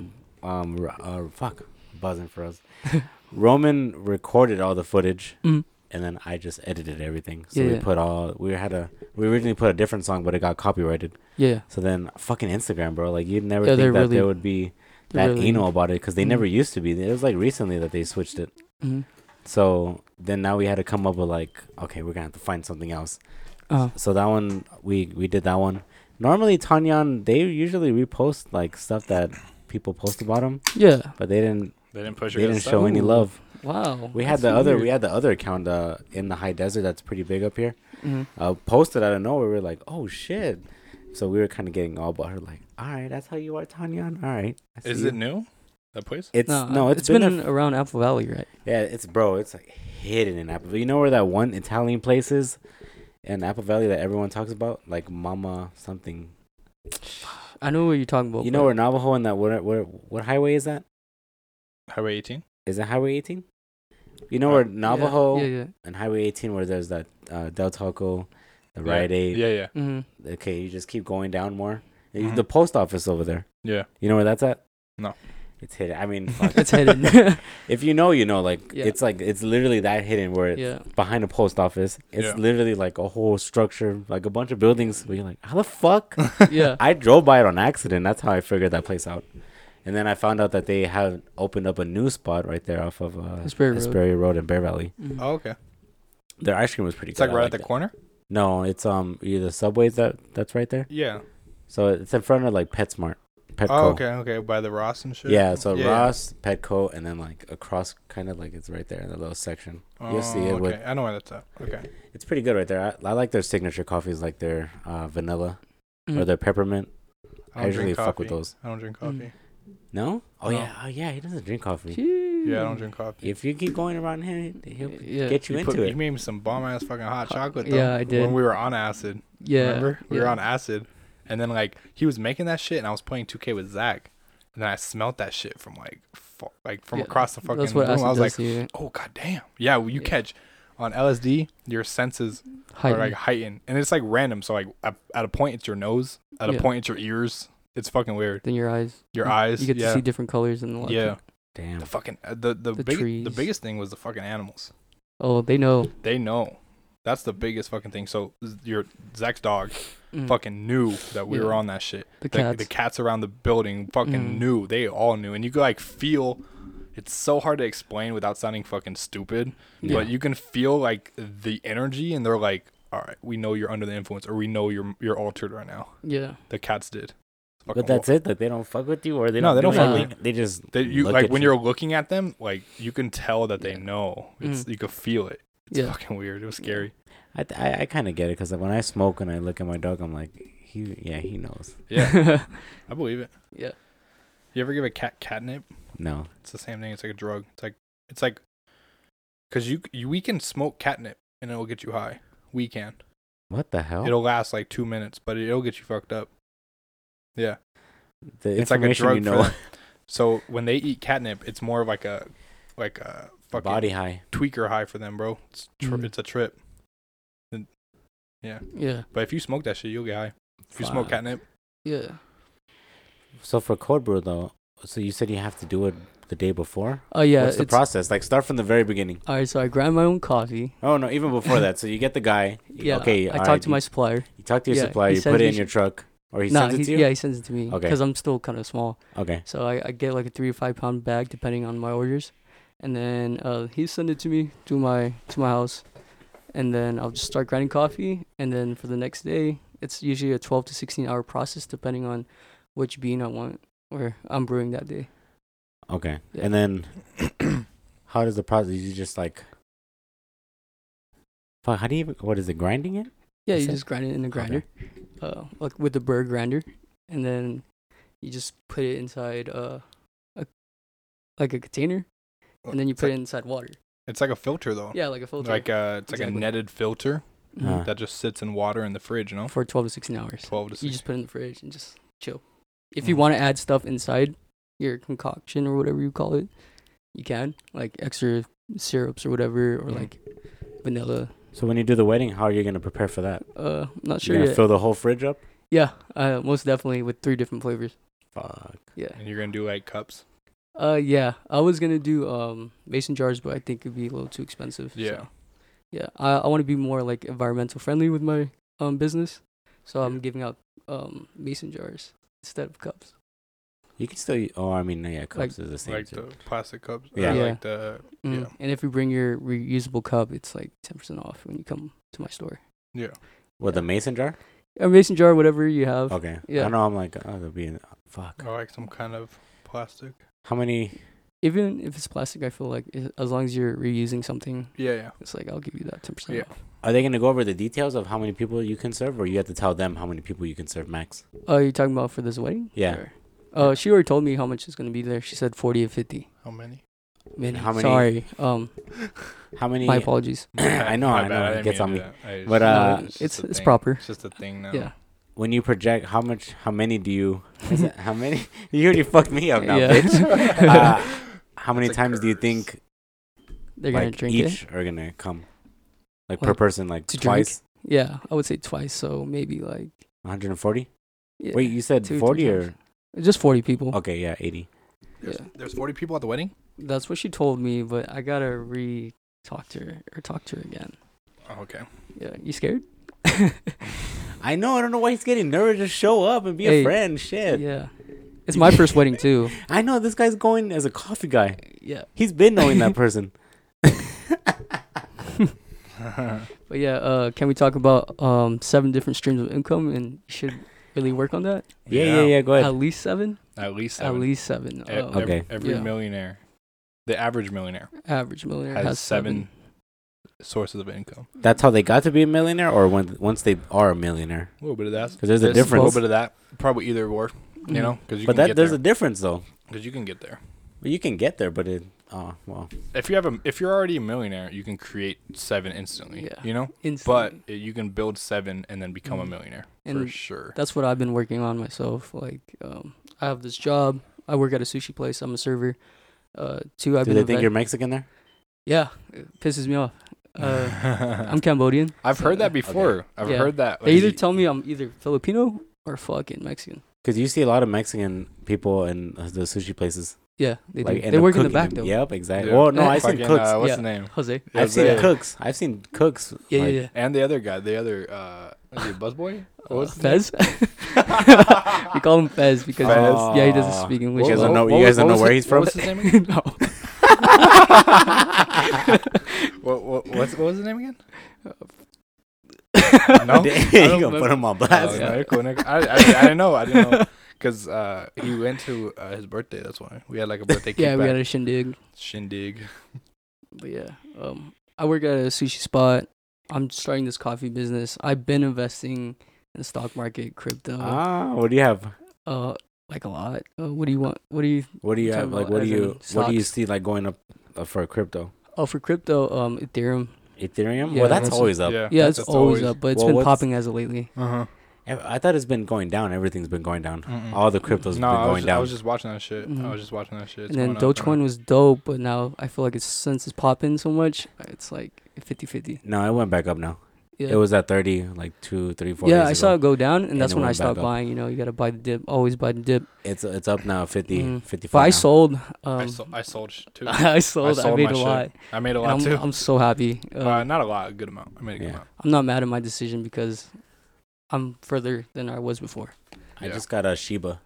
um uh, fuck buzzing for us. Roman recorded all the footage, Mhm. and then I just edited everything. So Yeah, we yeah. put all we had a we originally put a different song, but it got copyrighted. Yeah, So then fucking Instagram, bro. Like you'd never Yeah, think that really- there would be that really- anal about it because they Mhm. never used to be. It was like recently that they switched it. Mhm. So then now we had to come up with like, okay, we're gonna have to find something else. Uh, So that one we we did that one. Normally Tanyan they usually repost like stuff that people post about them, yeah. but they didn't They didn't push they your didn't good show any love. Wow. We had that's the other we had the other account uh, in the high desert that's pretty big up here. Mhm. Uh, posted out of nowhere. We were like, oh shit. So we were kind of getting all about her, like, all right, that's how you are, Tanyan. All right. I see Is you." it new? That place? It's No, no, it's it's been, been there around Apple Valley, right? Yeah, it's bro. It's like hidden in Apple. Valley. You know where that one Italian place is in Apple Valley that everyone talks about, like Mama something. I know what you're talking about. You know where Navajo and that what what what highway is that? Highway 18? Is it Highway 18? You know Uh, where Navajo Yeah, yeah. and Highway 18 where there's that uh, Del Taco, the Yeah. Rite Aid. Yeah, yeah. Mm-hmm. Okay, you just keep going down more. You- Mhm. The post office over there. Yeah. You know where that's at? No. It's hidden. I mean, fuck. it's hidden. if you know, you know. Like Yeah. it's like it's literally that hidden where yeah. behind a post office. It's Yeah. literally like a whole structure, like a bunch of buildings. Where you're like, how the fuck? Yeah. I drove by it on accident. That's how I figured that place out. And then I found out that they have opened up a new spot right there off of uh, Hesperia Road. Hesperia Road in Bear Valley. Mhm. Oh, okay. Their ice cream was pretty It's good. like right at the it. corner? No, it's um either Subways that that's right there. Yeah. So it's in front of like PetSmart, Petco. Oh, okay, okay. By the Ross and shit? Yeah, so Yeah. Ross, Petco, and then like across, kind of like it's right there in the little section. You'll see Oh, it okay. with. I know where that's at. Okay. It's pretty good right there. I, I like their signature coffees, like their uh, vanilla or Mhm. their peppermint. I, I, don't usually drink fuck with coffee. those. I don't drink Mm. coffee. No? Oh No. yeah, oh yeah. He doesn't drink coffee. Yeah, I don't drink coffee. If you keep going around him, he'll Yeah. get you, You, into put, it. you made me some bomb ass fucking hot Hot- chocolate. Though, yeah, I did. When we were on acid. Yeah. Remember? We were on acid. And then, like, he was making that shit, and I was playing 2K with Zach. And then I smelt that shit from, like, fu- like from Yeah, across the fucking room. acid I was like, to you. oh, god damn. Yeah, well, you Yeah. catch on LSD, your senses Heighten. are, like, heightened. And it's, like, random. So, like, at, at a point, it's your nose. At a Yeah. point, it's your ears. It's fucking weird. Then your eyes. Your You- eyes, You get yeah. to see different colors and the electric. Yeah. Damn. The fucking, uh, the, the, The big, the biggest thing was the fucking animals. Oh, they know. They know. That's the biggest fucking thing. So, your Zach's dog Mm. fucking knew that we were on that shit. the the, cats. the cats around the building fucking Mhm. knew. They all knew, and you could like feel. It's so hard to explain without sounding fucking stupid, Yeah. but you can feel like the energy, and they're like, "All right, we know you're under the influence, or we know you're you're altered right now." yeah. The cats did. But fucking that's it. Like they don't fuck with you, or they No, don't. they do don't fuck with anything? They just They, you look like at when you. you. are looking at them, like you can tell that they Yeah. know. It's you can feel it. It's Yeah. fucking weird. It was scary. I th- I, I kind of get it because when I smoke and I look at my dog, I'm like, he yeah he knows. Yeah, I believe it. yeah. You ever give a cat catnip? No. It's the same thing. It's like a drug. It's like it's like because you, you we can smoke catnip and it'll get you high. We can. What the hell? It'll last like two minutes, but it'll get you fucked up. Yeah, the it's like a drug you know. So when they eat catnip, it's more of like a like a fucking Body high. tweaker high for them, bro. It's tri- Mhm. it's a trip. And- yeah, Yeah. but if you smoke that shit, you'll get high. If you smoke Fuck. catnip, Yeah. So for cold brew though, so you said you have to do it the day before. Oh yeah. What's the it's- process? Like start from the very beginning. All right. So I grind my own coffee. Oh no, even before that. So you get the guy. Yeah. Okay. I all talk right, to my supplier. You, you talk to your yeah, supplier. he You sends put it me in sh- your truck. Or he nah, sends it to you? yeah, he sends it to me Okay. because I'm still kind of small. Okay. So I, I get like a three or five pound bag depending on my orders, and then uh, he send it to me to my to my house, and then I'll just start grinding coffee, and then for the next day, it's usually a 12 to 16 hour process depending on which bean I want or I'm brewing that day. Okay. Yeah. And then how does the process you just like Fuck, how do you even what is it, grinding it? Yeah, That's you it? just grind it in the grinder, uh, like with the burr grinder, and then you just put it inside uh, a like a container, and then you put it inside water. It's like a filter though. Yeah, like a filter. Like uh, it's like a netted filter Mhm. Uh, that just sits in water in the fridge. You know, for 12 to 16 hours. twelve to 16. You just put it in the fridge and just chill. If you Mhm. want to add stuff inside your concoction or whatever you call it, you can, like extra syrups or whatever, or Mhm. like vanilla. So when you do the wedding, how are you gonna prepare for that? Uh, I'm not sure You're gonna yet. fill the whole fridge up? yeah, uh, most definitely with three different flavors. Fuck. Yeah. And you're gonna do like cups. Uh, yeah. I was gonna do um mason jars, but I think it'd be a little too expensive. Yeah. so, Yeah. I I want to be more like environmental friendly with my um business, so I'm giving out um mason jars instead of cups. You can still oh I mean yeah, cups is the same like too. the plastic cups. Yeah. Yeah. like the Mm. Yeah. And if you bring your reusable cup, it's like ten percent off when you come to my store. yeah. What a mason jar? A mason jar, whatever you have. Okay. Yeah. I know I'm like, oh there'll be an, fuck. Or like some kind of plastic. How many Even if it's plastic, I feel like i- as long as you're reusing something, Yeah, yeah. it's like I'll give you that ten percent Yeah. off. are they gonna go over the details of how many people you can serve or you have to tell them how many people you can serve max? Oh, you're talking about for this wedding? Yeah. Or- Uh, she already told me how much is gonna be there. She said forty or fifty. How many? Many. How many- Sorry. Um, How many my apologies. I know, I know, it didn't gets on me. do that. I But, uh, No, just it's it's proper. It's just a thing now. Yeah. When you project how much how many do you is it- how many you already fucked me up now, Yeah. bitch. Uh, how many It's a times do you think They're gonna like drink each it. are gonna come? Like per person, like to drink? twice? Yeah, I would say twice. So maybe like. 140? Yeah, Wait, you said two, 40 or. Just forty people. okay, yeah, 80. There's, Yeah. there's 40 people at the wedding? That's what she told me, but I gotta re talk to her or talk to her again. Oh, okay. Yeah, you scared? I know. I don't know why he's getting nervous. Just show up and be Hey, a friend. Shit. yeah, it's my first wedding too. I know this guy's going as a coffee guy. Yeah, He's been knowing that person. but yeah, uh, can we talk about um seven different streams of income and should really work on that? Yeah, yeah, Yeah. yeah. Go ahead. At least seven. At least seven. At least seven. E- Uh, Okay. Every Yeah. millionaire, the average millionaire, Average millionaire has, has, seven, sources of income. That's how they got to be a millionaire, or when once they are a millionaire. A little bit of that. Because there's a There's A difference. little bit of that. Probably either or, you Mhm. know? Because you But can that get there's there. a difference though. Because you can get there. Well, you can get there, but it. Oh well. If you have a, if you're already a millionaire, you can create seven instantly. Yeah. You know. Instantly. But you can build seven and then become a Mhm. millionaire for sure. that's what I've been working on myself. Like, um, I have this job. I work at a sushi place. I'm a server. Uh, two, I've Do been. they think vet- you're Mexican there? Yeah, it pisses me off. Uh, I'm Cambodian. I've heard that so- before. I've Yeah. heard that. They either you- tell me I'm either Filipino or fucking Mexican. Because you see a lot of Mexican people in uh, the sushi places. Yeah, they like do. end They up work in the back them. though. Yep, exactly. Yeah. Well, no, Eh, I seen cooks. uh, what's Yeah. the name? Jose. I've seen Jose. cooks. I've seen cooks. Yeah, like- yeah, yeah. And the other guy, the other, uh, is he Buzzboy? What was his name? Fez. we call him Fez because Fez. yeah, he doesn't Aw. speak You English. guys don't all. know- you guys don't know where it- he's from? What was his name no. what, what, what's, what was his name again? No? Dang, don't you gonna put him on Oh, blast. yeah. Nico, Nico. I, I, I didn't know. I didn't know. Because uh, he went to uh, his birthday. That's why. We had like a birthday Yeah, we got a shindig. shindig. But yeah, um, I work at a sushi spot. I'm starting this coffee business. I've been investing in the stock market, crypto, Ah, what do you have? uh, like a lot. Uh, what do you want? What do you? What do you have? Like, what do you what do you see like going up uh, for crypto? Oh, for crypto, um, Ethereum. Ethereum? Yeah, well, that's, that's- always up. Yeah, Yeah, that's- it's that's always, up, but it's Well, been popping as of lately. Uh-huh. I I thought it's been going down. Everything's been going down. Mm-mm. All the cryptos No, been going was, just, down. I was just watching that shit. Mhm. I was just watching that shit. It's and then going Dogecoin up. was dope, but now I feel like it's since it's popping so much, it's like 50-50. no, it went back up now. Yeah. It was at thirty, like two, three, four. yeah, days I ago. saw it go down, and, And that's when I stopped buying. You know, you gotta buy the dip, always buy the dip. It's it's up now, 50, Mhm. 55 But I now. sold. I, Um, sold, I sold sh- too. I sold. I, sold made a shit. lot. I made a lot I'm, too. I'm so happy. Um, uh, not a lot, a good amount. I made a good Yeah. amount. I'm not mad at my decision because I'm further than I was before. I Yeah. just got a Shiba,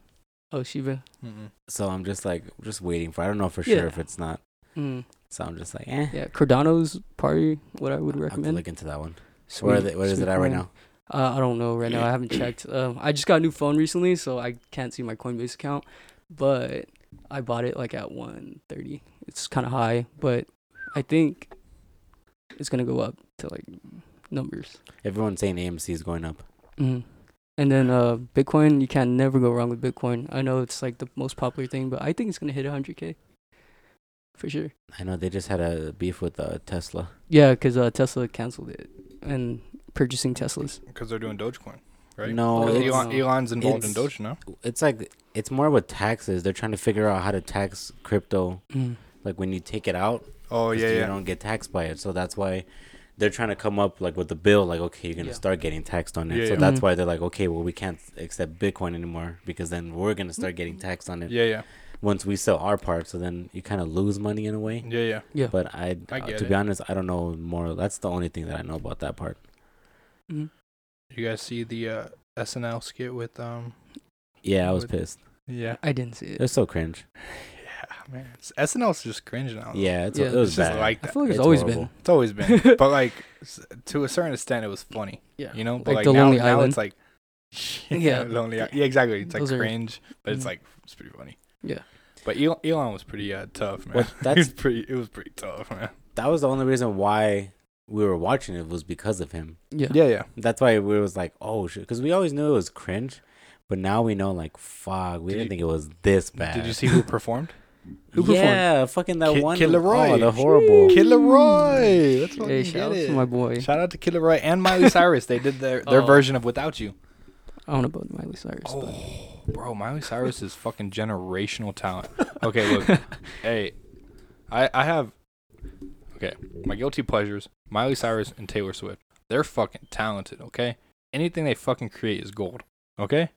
Oh, Shiba. Mm-mm. so I'm just like just waiting for. I don't know for Yeah. sure if it's not. Mm. So I'm just like, eh. Yeah, Cardano's probably what I would recommend. I have to recommend. look into that one. Where are they, where is it at right now? Uh, I don't know right now. I haven't checked. Um, I just got a new phone recently, so I can't see my Coinbase account. But I bought it like at 130. It's kind of high, but I think it's gonna go up to like numbers. Everyone's saying AMC is going up. hmm And then uh, Bitcoin, you can never go wrong with Bitcoin. I know it's like the most popular thing, but I think it's gonna hit 100k for sure. I know they just had a beef with uh, Tesla. Yeah, because uh, Tesla canceled it and purchasing Teslas. Because they're doing Dogecoin, right? No, Elon, Elon's involved in it's- Doge now. It's like it's more with taxes. They're trying to figure out how to tax crypto. Mm. Like when you take it out, oh yeah, you yeah. don't get taxed by it. So that's why they're trying to come up like with the bill. Like okay, you're gonna Yeah. start getting taxed on it. Yeah, so yeah. that's Mhm. why they're like okay, well we can't accept Bitcoin anymore because then we're gonna start getting taxed on it Yeah, yeah, once we sell our part. So then you kind of lose money in a way. yeah, yeah. Yeah. But I, I uh, to it. be honest, I don't know more. That's the only thing that I know about that part. Mhm. You guys see the uh, SNL skit with um? Yeah, I was Would- pissed. Yeah. I didn't see it. It was so cringe. Yeah, man. It's- SNL's just cringe now. Yeah, it's, Yeah, it was it's just bad. like I feel like it's, It's always horrible. It's always been, but like to a certain extent, it was funny. Yeah. You know, but Like like, The now, Lonely now it's like, Yeah. lonely. Yeah, exactly. It's like Those are- cringe, but it's Mhm. like it's pretty funny. Yeah. But Elon, Elon was pretty uh, tough, man. Well, He that's- was pretty. It was pretty tough, man. that was the only reason why we were watching it was because of him. Yeah. Yeah, yeah. That's why we was like, oh shit, because we always knew it was cringe, but now we know like, fuck, we Did didn't you- think it was this bad. Did you see who performed? Who performed? yeah, fucking that Kid- one. Kid Laroi. Oh, the horrible. Kid Laroi. That's what Hey, shout get out it. to my boy. Shout out to Kid Laroi and Miley Cyrus. They did their their Oh. version of Without You. I don't know about Miley Cyrus, but Oh, bro, Miley Cyrus is fucking generational talent. Okay, look, hey, I I have okay my guilty pleasures: Miley Cyrus and Taylor Swift. They're fucking talented. Okay, anything they fucking create is gold. Okay,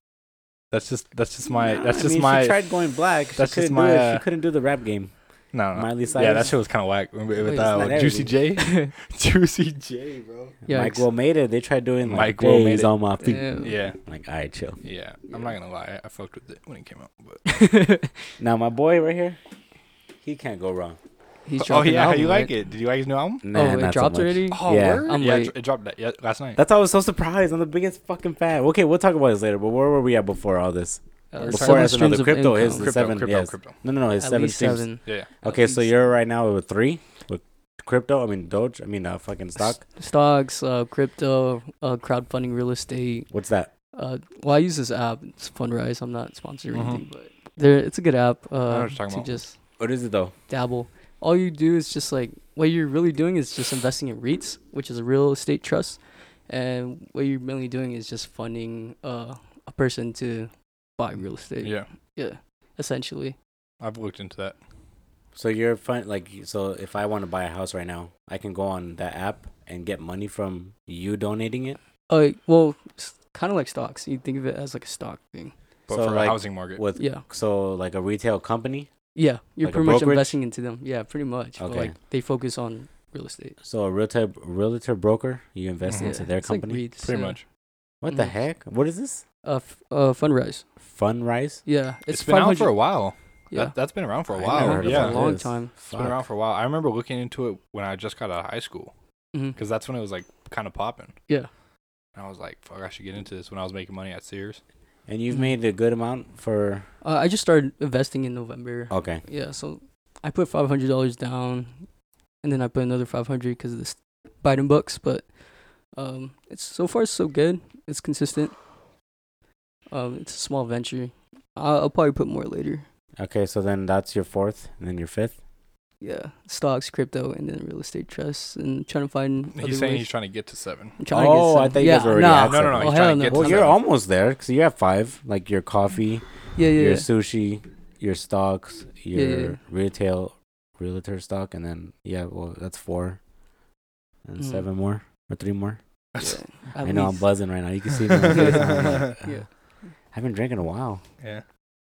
that's just that's just my Nah, that's I just mean, my She tried going black. She that's just couldn't my, do it. uh, She couldn't do the rap game. No, no. Miley Yeah, that shit was kind of whack with, with Wait, uh, it's not Juicy J. Juicy J, bro. Yeah, Mike ex- Will made it. They tried doing like Mike Will made days on my feet. Yeah. Yeah, Like, all right, chill. yeah. I'm not gonna lie, I, I fucked with it when it came out, but Now my boy right here, he can't go wrong. he's oh yeah, how album, you like it? Did you like his new album? Nah, oh, it not so dropped much. already. Oh, Yeah. word? I'm yeah, it late. it dropped that yeah, last night. That's why I was so surprised. I'm the biggest fucking fan. Okay, we'll talk about this later. But where were we at before all this? Uh, Before seven as another streams of crypto is income. the seven- crypto, yes. crypto. No, no, no. His At seven least streams. seven. Yeah, Okay, At so least. you're right now with three with crypto. I mean Doge. I mean uh, fucking stock. Stocks, uh, crypto, uh, crowdfunding, real estate. What's that? Uh, well, I use this app. It's Fundrise. I'm not sponsored or Mhm. anything, but there, it's a good app know uh, what you're talking to about. just What is it though? dabble. All you do is just like what you're really doing is just investing in REITs, which is a real estate trust, and what you're mainly doing is just funding uh, a person to buy real estate. yeah. Yeah, essentially. I've looked into that. So you're fun like so if I want to buy a house right now, I can go on that app and get money from you donating it. Uh, well, kind of like stocks. You think of it as like a stock thing. But So, for like, a housing market. With Yeah, so like a retail company. yeah. You're Like pretty much brokerage? investing into them. Yeah, pretty much. But, Okay. like they focus on real estate. So a realtor realtor broker, you invest Mhm. into Yeah, their it's like company. REITs, Pretty yeah. much. what the Mhm. heck? What is this? Uh, f- uh, Fundrise. Fundrise? Yeah, it's it's, been out for a while. Yeah, That, that's been around for a while. never heard of yeah. a long Yes. time. It's been around for a while. I remember looking into it when I just got out of high school because that's when it was like kind of popping. Yeah. And I was like, fuck, I should get into this when I was making money at Sears. And you've Mhm. made a good amount for Uh, I just started investing in November. okay. Yeah, so I put five hundred dollars down, and then I put another five hundred because of this Biden bucks. But um, it's so far so good. It's consistent. Um, it's a small venture. I'll, I'll probably put more later. Okay, so then that's your fourth and then your fifth. Yeah, stocks, crypto, and then real estate trusts, and trying to find. other He's saying ways. he's trying to get to seven. I'm trying to get Oh, I some- thought you yeah, guys already nah. had No, no, no. seven. He's Oh, trying hell to get no. Well, to you're seven. almost there because you have five, like your coffee, Yeah, yeah, your yeah. sushi, your stocks, your Yeah, yeah. retail, realtor stock, and then yeah, well, that's four, and Mhm. seven more or three more. yeah. I At know I'm buzzing right now. You can see me. on my face. Yeah. I haven't drank in a while. Yeah.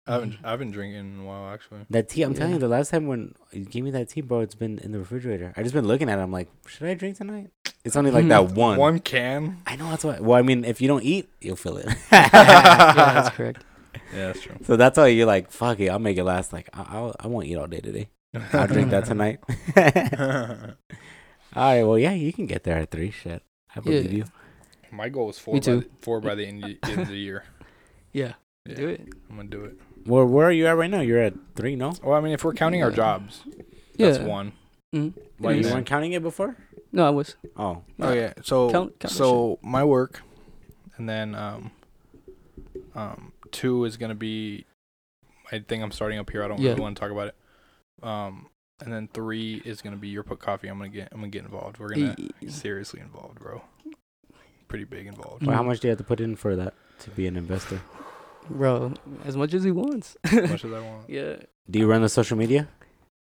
I haven't, mm. I've been drinking in a while, actually. That tea, I'm telling you, the last time when you gave me that tea, bro, it's been in the refrigerator. I just been looking at it. I'm like, should I drink tonight? It's only like that one. One can. I know that's why. Well, I mean, if you don't eat, you'll feel it. yeah, that's correct. Yeah, that's true. so that's why you're like, fuck it, I'll make it last. Like, I, I'll, I won't eat all day today. I'll drink that tonight. all right. Well, yeah, you can get there at three. Shit, I believe Yeah. you. My goal is four. Me by too. the, four by the end, end of the year. Yeah, Yeah, do it. I'm gonna do it. Where Where are you at right now? You're at three, no? Well, I mean, if we're counting our jobs, Yeah. that's one. Mhm. Why you weren't counting it before? No, I was. Oh, Oh yeah. So Count- count so my work, and then um, um, two is gonna be I think I'm starting up here. I don't Yeah. really want to talk about it. Um, and then three is gonna be your put coffee. I'm gonna get. I'm gonna get involved. We're gonna E- seriously involved, bro. Pretty big involved. well, how much do you have to put in for that to be an investor? Bro, as much as he wants. as much as I want. yeah. Do you run the social media?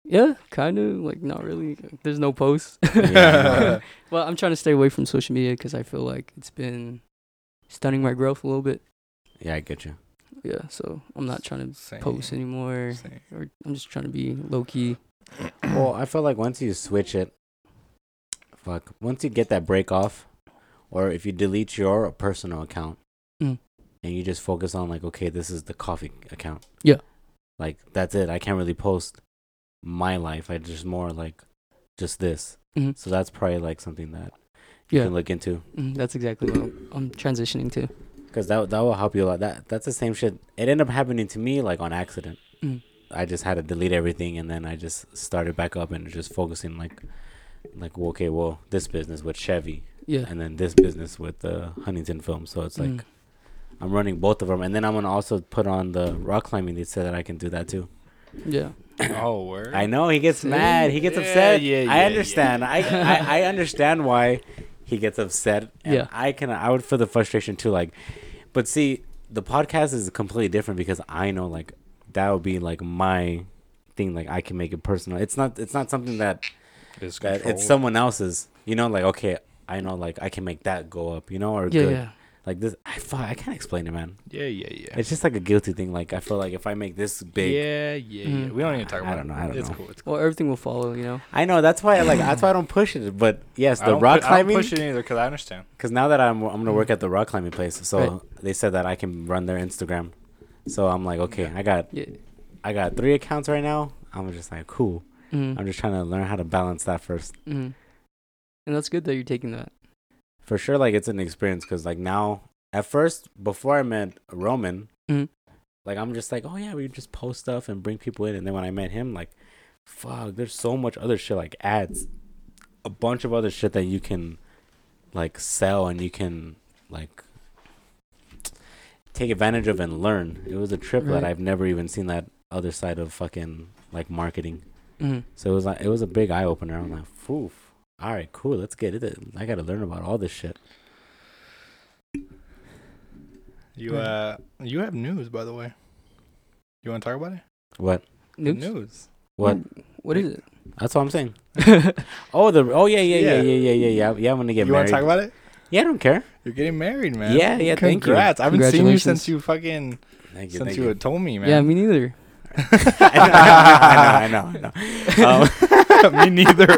Yeah, kind of. Like, not really. There's no posts. Yeah. well, I'm trying to stay away from social media because I feel like it's been stunning my growth a little bit. Yeah, I get you. Yeah, so I'm not trying to Same. post anymore. Same. Or I'm just trying to be low key. Well, I feel like once you switch it, fuck, once you get that break off, or if you delete your personal account. And you just focus on like, okay, this is the coffee account. Yeah. Like that's it. I can't really post my life. I just more like just this. Mhm. So that's probably like something that you Yeah, can look into Mhm, that's exactly what I'm transitioning to. because that that will help you a lot. That that's the same shit. It ended up happening to me like on accident. Mm. I just had to delete everything and then I just started back up and just focusing like like well, okay, well, this business with Chevy Yeah. and then this business with the Huntington film. So it's like Mm. I'm running both of them and then I'm gonna also put on the rock climbing. They said that I can do that too. Yeah. Oh, word. I know he gets See? mad. He gets Yeah, upset. yeah, yeah, I understand. yeah. I, I I understand why he gets upset. And Yeah. I can. I would feel the frustration too. Like, but see, the podcast is completely different because I know like that would be like my thing. Like I can make it personal. It's not. It's not something that It's that it's someone else's. You know, like okay, I know like I can make that go up. You know, or Yeah, good. Yeah. Like this, I fuck, I can't explain it, man. Yeah, yeah, yeah. It's just like a guilty thing. Like I feel like if I make this big, Yeah, yeah, yeah. Mhm. We don't need to talk I don't know. I don't it's know. cool. It's cool. Well, everything will follow, you know. I know that's why. Like that's why I don't push it. But yes, the rock pu- I don't push it either because I understand. Because now that I'm I'm gonna work at the rock climbing place, so Right. they said that I can run their Instagram. So I'm like, okay, I got Yeah. I got three accounts right now. I'm just like, cool. Mm. I'm just trying to learn how to balance that first. Mm. And that's good that you're taking that. For sure, like it's an experience because like now, at first, before I met Roman, Mhm. like I'm just like, oh yeah, we just post stuff and bring people in. And then when I met him, like, fuck, there's so much other shit like ads, a bunch of other shit that you can like sell and you can like take advantage of and learn. It was a trip that I've never even seen that other side of fucking like marketing. Mm. So it was like it was a big eye opener. I'm like, poof. All right, cool. Let's get it. I got to learn about all this shit. You uh, you have news by the way. You want to talk about it? What? The News? News. What? What is it? That's what I'm saying. Oh, the oh yeah yeah yeah Yeah. yeah yeah yeah yeah. Yeah, I'm gonna get married. you want to talk about it? yeah, I don't care. You're getting married, man. Yeah, yeah, thank you. Congrats. I haven't seen you since you fucking Thank you. since Thank you you. had told me, man. Yeah, me neither. I know, I know, I know. Um, me neither.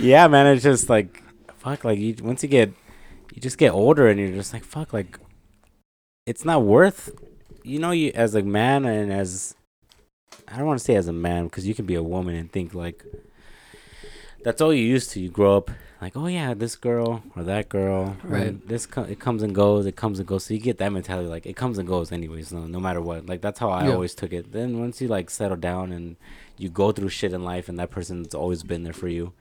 yeah, man. It's just like fuck. Like you, once you get, you just get older, and you're just like fuck. Like it's not worth. You know, you as a man and as I don't want to say as a man because you can be a woman and think like that's all you used to. You grow up like, oh yeah, this girl or that girl, Right. This co- it comes and goes. It comes and goes. So you get that mentality like it comes and goes anyways. No, no matter what. Like that's how I Yeah. always took it. Then once you like settle down and you go through shit in life, and that person's always been there for you.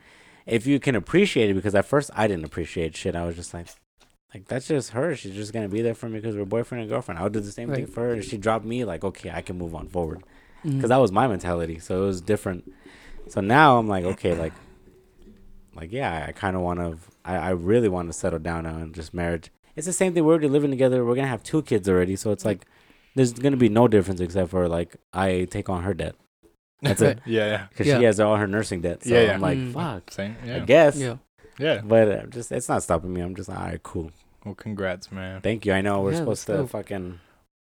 If you can appreciate it, because at first I didn't appreciate shit. I was just like, like that's just her. She's just gonna be there for me because we're boyfriend and girlfriend. I would do the same thing for her. If she dropped me, like okay, I can move on forward mm-hmm. because that was my mentality. So it was different. So now I'm like, okay, like, like yeah, I kind of want to. I, I really want to settle down now and just marriage. It's the same thing. We're already living together. We're gonna have two kids already. So it's like, there's gonna be no difference except for like I take on her debt That's it. Yeah, yeah. because Yeah. she has all her nursing debt. So Yeah, yeah. I'm like, Mm. fuck. Same. yeah. I guess. yeah. Yeah. But uh, just it's not stopping me. I'm just like, all right, cool. Well, congrats, man. Thank you. I know we're Yeah, supposed to dope. fucking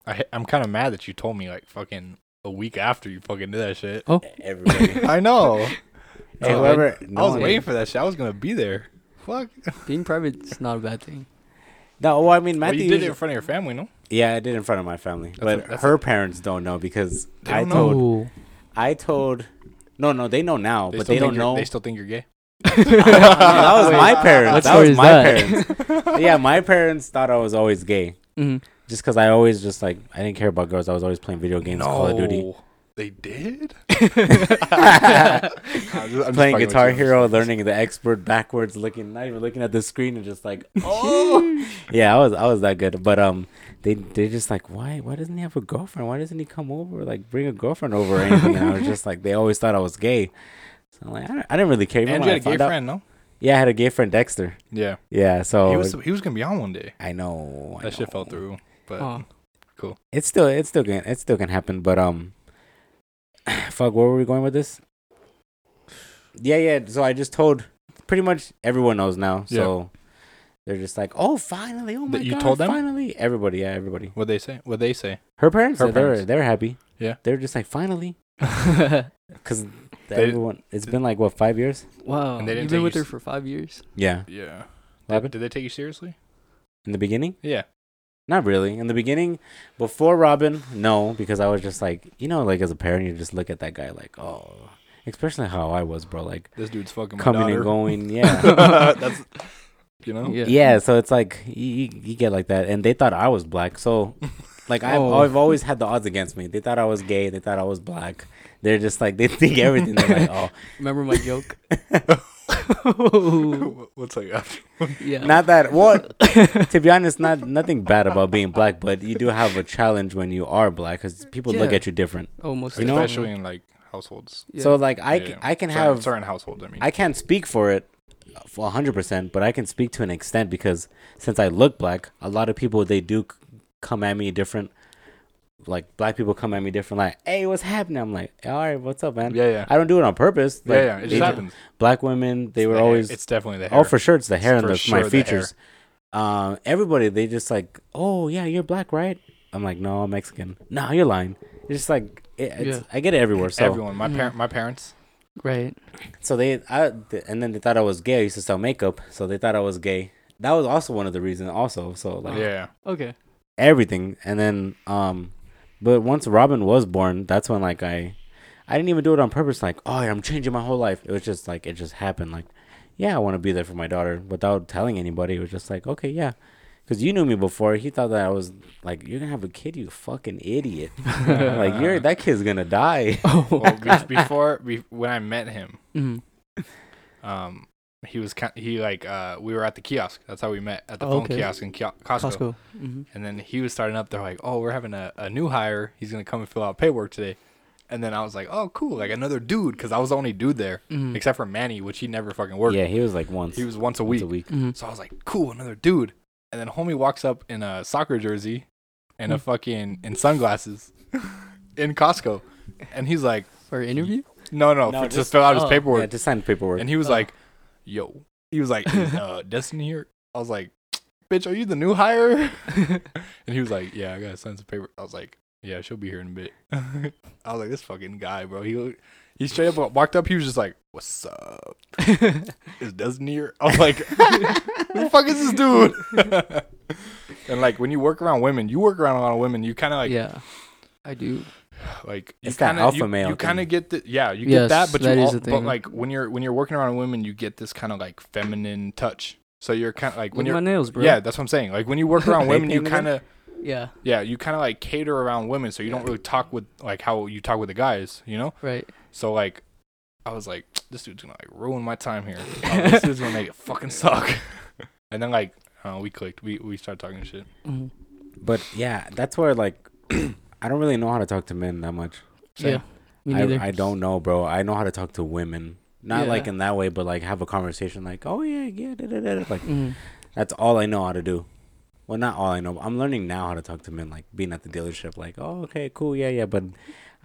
I I'm kind of mad that you told me like fucking a week after you fucking did that shit. Oh. everybody. I know. Hey, whoever, I no was one- waiting for that shit. I was gonna be there. Fuck. Being private is not a bad thing. No, well, I mean, Well, Matthew. you did it usually- in front of your family, no? yeah, I did in front of my family, but a- that's her a- parents don't know because They I don't know. told. I told, no, no, they know now, They but still they think don't you're- know. They still think you're gay. that was my parents. what that story was is my that? parents. yeah, my parents thought I was always gay, hmm just because I always just like I didn't care about girls. I was always playing video games, Call of Duty, No, They did. I'm just- I'm playing Guitar you. Hero, learning the expert backwards, looking, not even looking at the screen, and just like, oh, yeah, I was, I was that good. But um, they they just like, why, why doesn't he have a girlfriend? Why doesn't he come over, like bring a girlfriend over or anything? And I was just like, they always thought I was gay. So I'm like, I, don't- I didn't really care. Even And you I had a gay found out- friend, no? Yeah, I had a gay friend, Dexter. Yeah. Yeah, so He was he was gonna be on one day. I know I That shit fell through. But Oh. It's still, it's still can, it still can happen. But um, fuck, where were we going with this? Yeah, yeah. So I just told, pretty much everyone knows now. So they're just like, oh, finally, oh my That you god, told them? finally, everybody, yeah, everybody. what they say? What they say? Her parents, Her yeah, they're parents. they're happy. Yeah. they're just like finally, because They- everyone. It's been like what five years? wow. And they didn't You've been with you her s- for five years. Yeah. Yeah. What happened Did they take you seriously? in the beginning? Yeah. Not really. In the beginning, before Robin, no, because I was just like, you know, like as a parent, you just look at that guy like, oh, especially how I was, bro, like This dude's fucking coming daughter. and going, yeah, That's you know. Yeah. yeah. So it's like you, you, you get like that, and they thought I was black, so like I've, Oh. I've always had the odds against me. They thought I was gay. They thought I was black. They're just like they think everything. They're like, oh, Remember my joke? What's like after? yeah. not that. What? to be honest, not nothing bad about being black, but you do have a challenge when you are black because people look at you different. Almost. You know- Especially in like households. Yeah. So like I, Yeah, yeah. I can certain, have certain households. I mean. I can't speak for it for hundred percent, but I can speak to an extent because since I look black, a lot of people they do come at me different. Like black people come at me different. Like, hey, what's happening? I'm like, all right, what's up, man? yeah, yeah. I don't do it on purpose. yeah, Like, yeah. It just ju- happens. Black women, they It's were the hair. always. It's definitely the hair. oh, for sure, it's the hair and the, sure my the features. Um, everybody they just like, oh yeah, you're black, right? I'm like, no, I'm Mexican. No, you're lying. It's just like, it, it's, Yeah. I get it everywhere. So Everyone. My parent. My parents. Right. So they, I, th- and then they thought I was gay. I used to sell makeup, so they thought I was gay. That was also one of the reasons. Also, so like Yeah. Okay. everything, and then um, but once Robin was born, that's when like I, I didn't even do it on purpose. Like, oh, I'm changing my whole life. It was just like it just happened. Like, yeah, I want to be there for my daughter without telling anybody. It was just like, okay, yeah, because you knew me before. He thought that I was like, you're gonna have a kid, you fucking idiot. like you're that kid's gonna die. Oh. Well, be- before be- when I met him, Mhm. um, he was kind. He like uh, we were at the kiosk. That's how we met at the Oh, phone okay. kiosk in Kio- Costco. Costco. hmm And then he was starting up. They're like, "Oh, we're having a, a new hire. He's gonna come and fill out paperwork today." And then I was like, "Oh, cool! Like another dude," because I was the only dude there, hmm except for Manny, which he never fucking worked. yeah, he was like once. He was once a once week. a week. hmm So I was like, "Cool, another dude." And then homie walks up in a soccer jersey and a Hmm. fucking in sunglasses in Costco, and he's like, For an interview? "No, no, No, for, just just- fill out his oh. paperwork." Yeah, just sign paperwork. And he was Oh. like, "Yo," he was like, "Is uh, Destiny here?" I was like, "Bitch, are you the new hire?" and he was like, "Yeah, I gotta sign some paper." I was like, "Yeah, she'll be here in a bit." I was like, "This fucking guy, bro." He he straight up walked up. He was just like, "What's up? Is Destiny here?" I was like, "Who the fuck is this dude?" and like when you work around women, you work around a lot of women. You kind of like yeah. I do. Like It's you that kind of alpha you, male you kind of get the yeah you Yes, get that but that you is all, the but like when you're when you're working around women you get this kind of like feminine touch. So you're kind of like when Look my you're nails, bro. yeah that's what I'm saying. Like when you work around women you kind of Yeah. yeah you kind of like cater around women so you don't really talk with like how you talk with the guys you know? Right. so like I was like this dude's gonna like ruin my time here. Oh, this dude's gonna make it fucking suck. And then like uh, we clicked. We we started talking shit. Hmm But yeah, that's where like I don't really know how to talk to men that much. Same. Yeah. Me neither. I, I don't know, bro. I know how to talk to women. Not like in that way, but like have a conversation like, "Oh yeah, yeah, da, da, da, da." like Mhm. that's all I know how to do. Well, not all I know. I'm learning now how to talk to men like being at the dealership like, "Oh, okay, cool. Yeah, yeah, but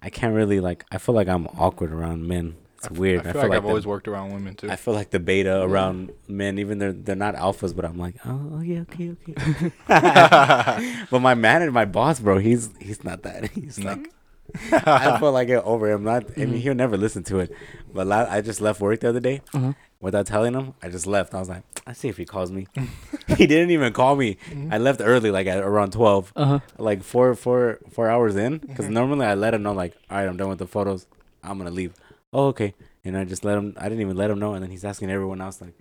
I can't really like I feel like I'm awkward around men. It's I f- weird. I feel, like, I've the- always worked around women too I feel like the beta around men, even they're they're not alphas, but I'm like, oh, yeah, okay, okay. but my manager, my boss, bro, he's he's not that. He's No. like, I feel like it over him. Not, I mean, Mhm. he'll never listen to it. But la- I just left work the other day Uh-huh. without telling him. I just left. I was like, let's see if he calls me. he didn't even call me. Mm-hmm. I left early, like at around twelve, Uh huh. like four, four, four hours in. Because Mhm. normally I let him know, like, all right, I'm done with the photos. I'm gonna leave. Oh, okay. And I just let him. I didn't even let him know. And then he's asking everyone else, like,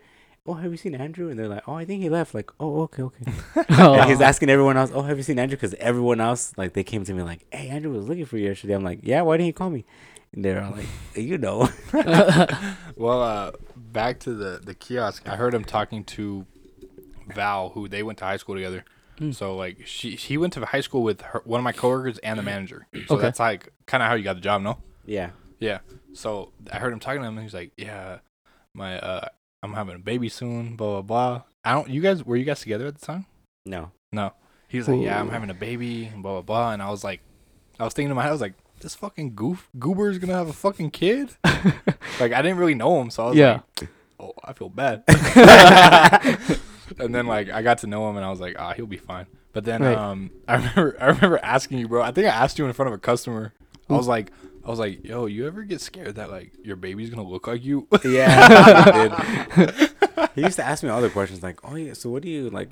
oh, have you seen Andrew? And they're like, oh, I think he left. Like, oh, okay, okay. And he's asking everyone else, "Oh, have you seen Andrew?" Because everyone else, like, they came to me like, "Hey, Andrew was looking for you yesterday." I'm like, "Yeah, why didn't he call me?" And they're all like, "You know." Well, uh, back to the the kiosk. I heard him talking to Val, who they went to high school together. Mm. So like she he went to high school with her, one of my coworkers and the manager. So Okay. that's like kind of how you got the job, no? yeah. Yeah. So I heard him talking to him, and he's like, "Yeah, my uh, I'm having a baby soon." Blah blah blah. I don't. You guys were you guys together at the time? No. No. He was like, "Yeah, I'm having a baby." Blah blah blah. And I was like, I was thinking to my head, I was like, "This fucking goof goober's gonna have a fucking kid." like I didn't really know him, so I was Yeah. like, "Oh, I feel bad." and then like I got to know him, and I was like, "Ah, he'll be fine." But then Right. um, I remember I remember asking you, bro. I think I asked you in front of a customer. I was like, I was like, "Yo, you ever get scared that like your baby's gonna look like you?" Yeah. dude. he used to ask me all the questions like, "Oh yeah, so what do you like?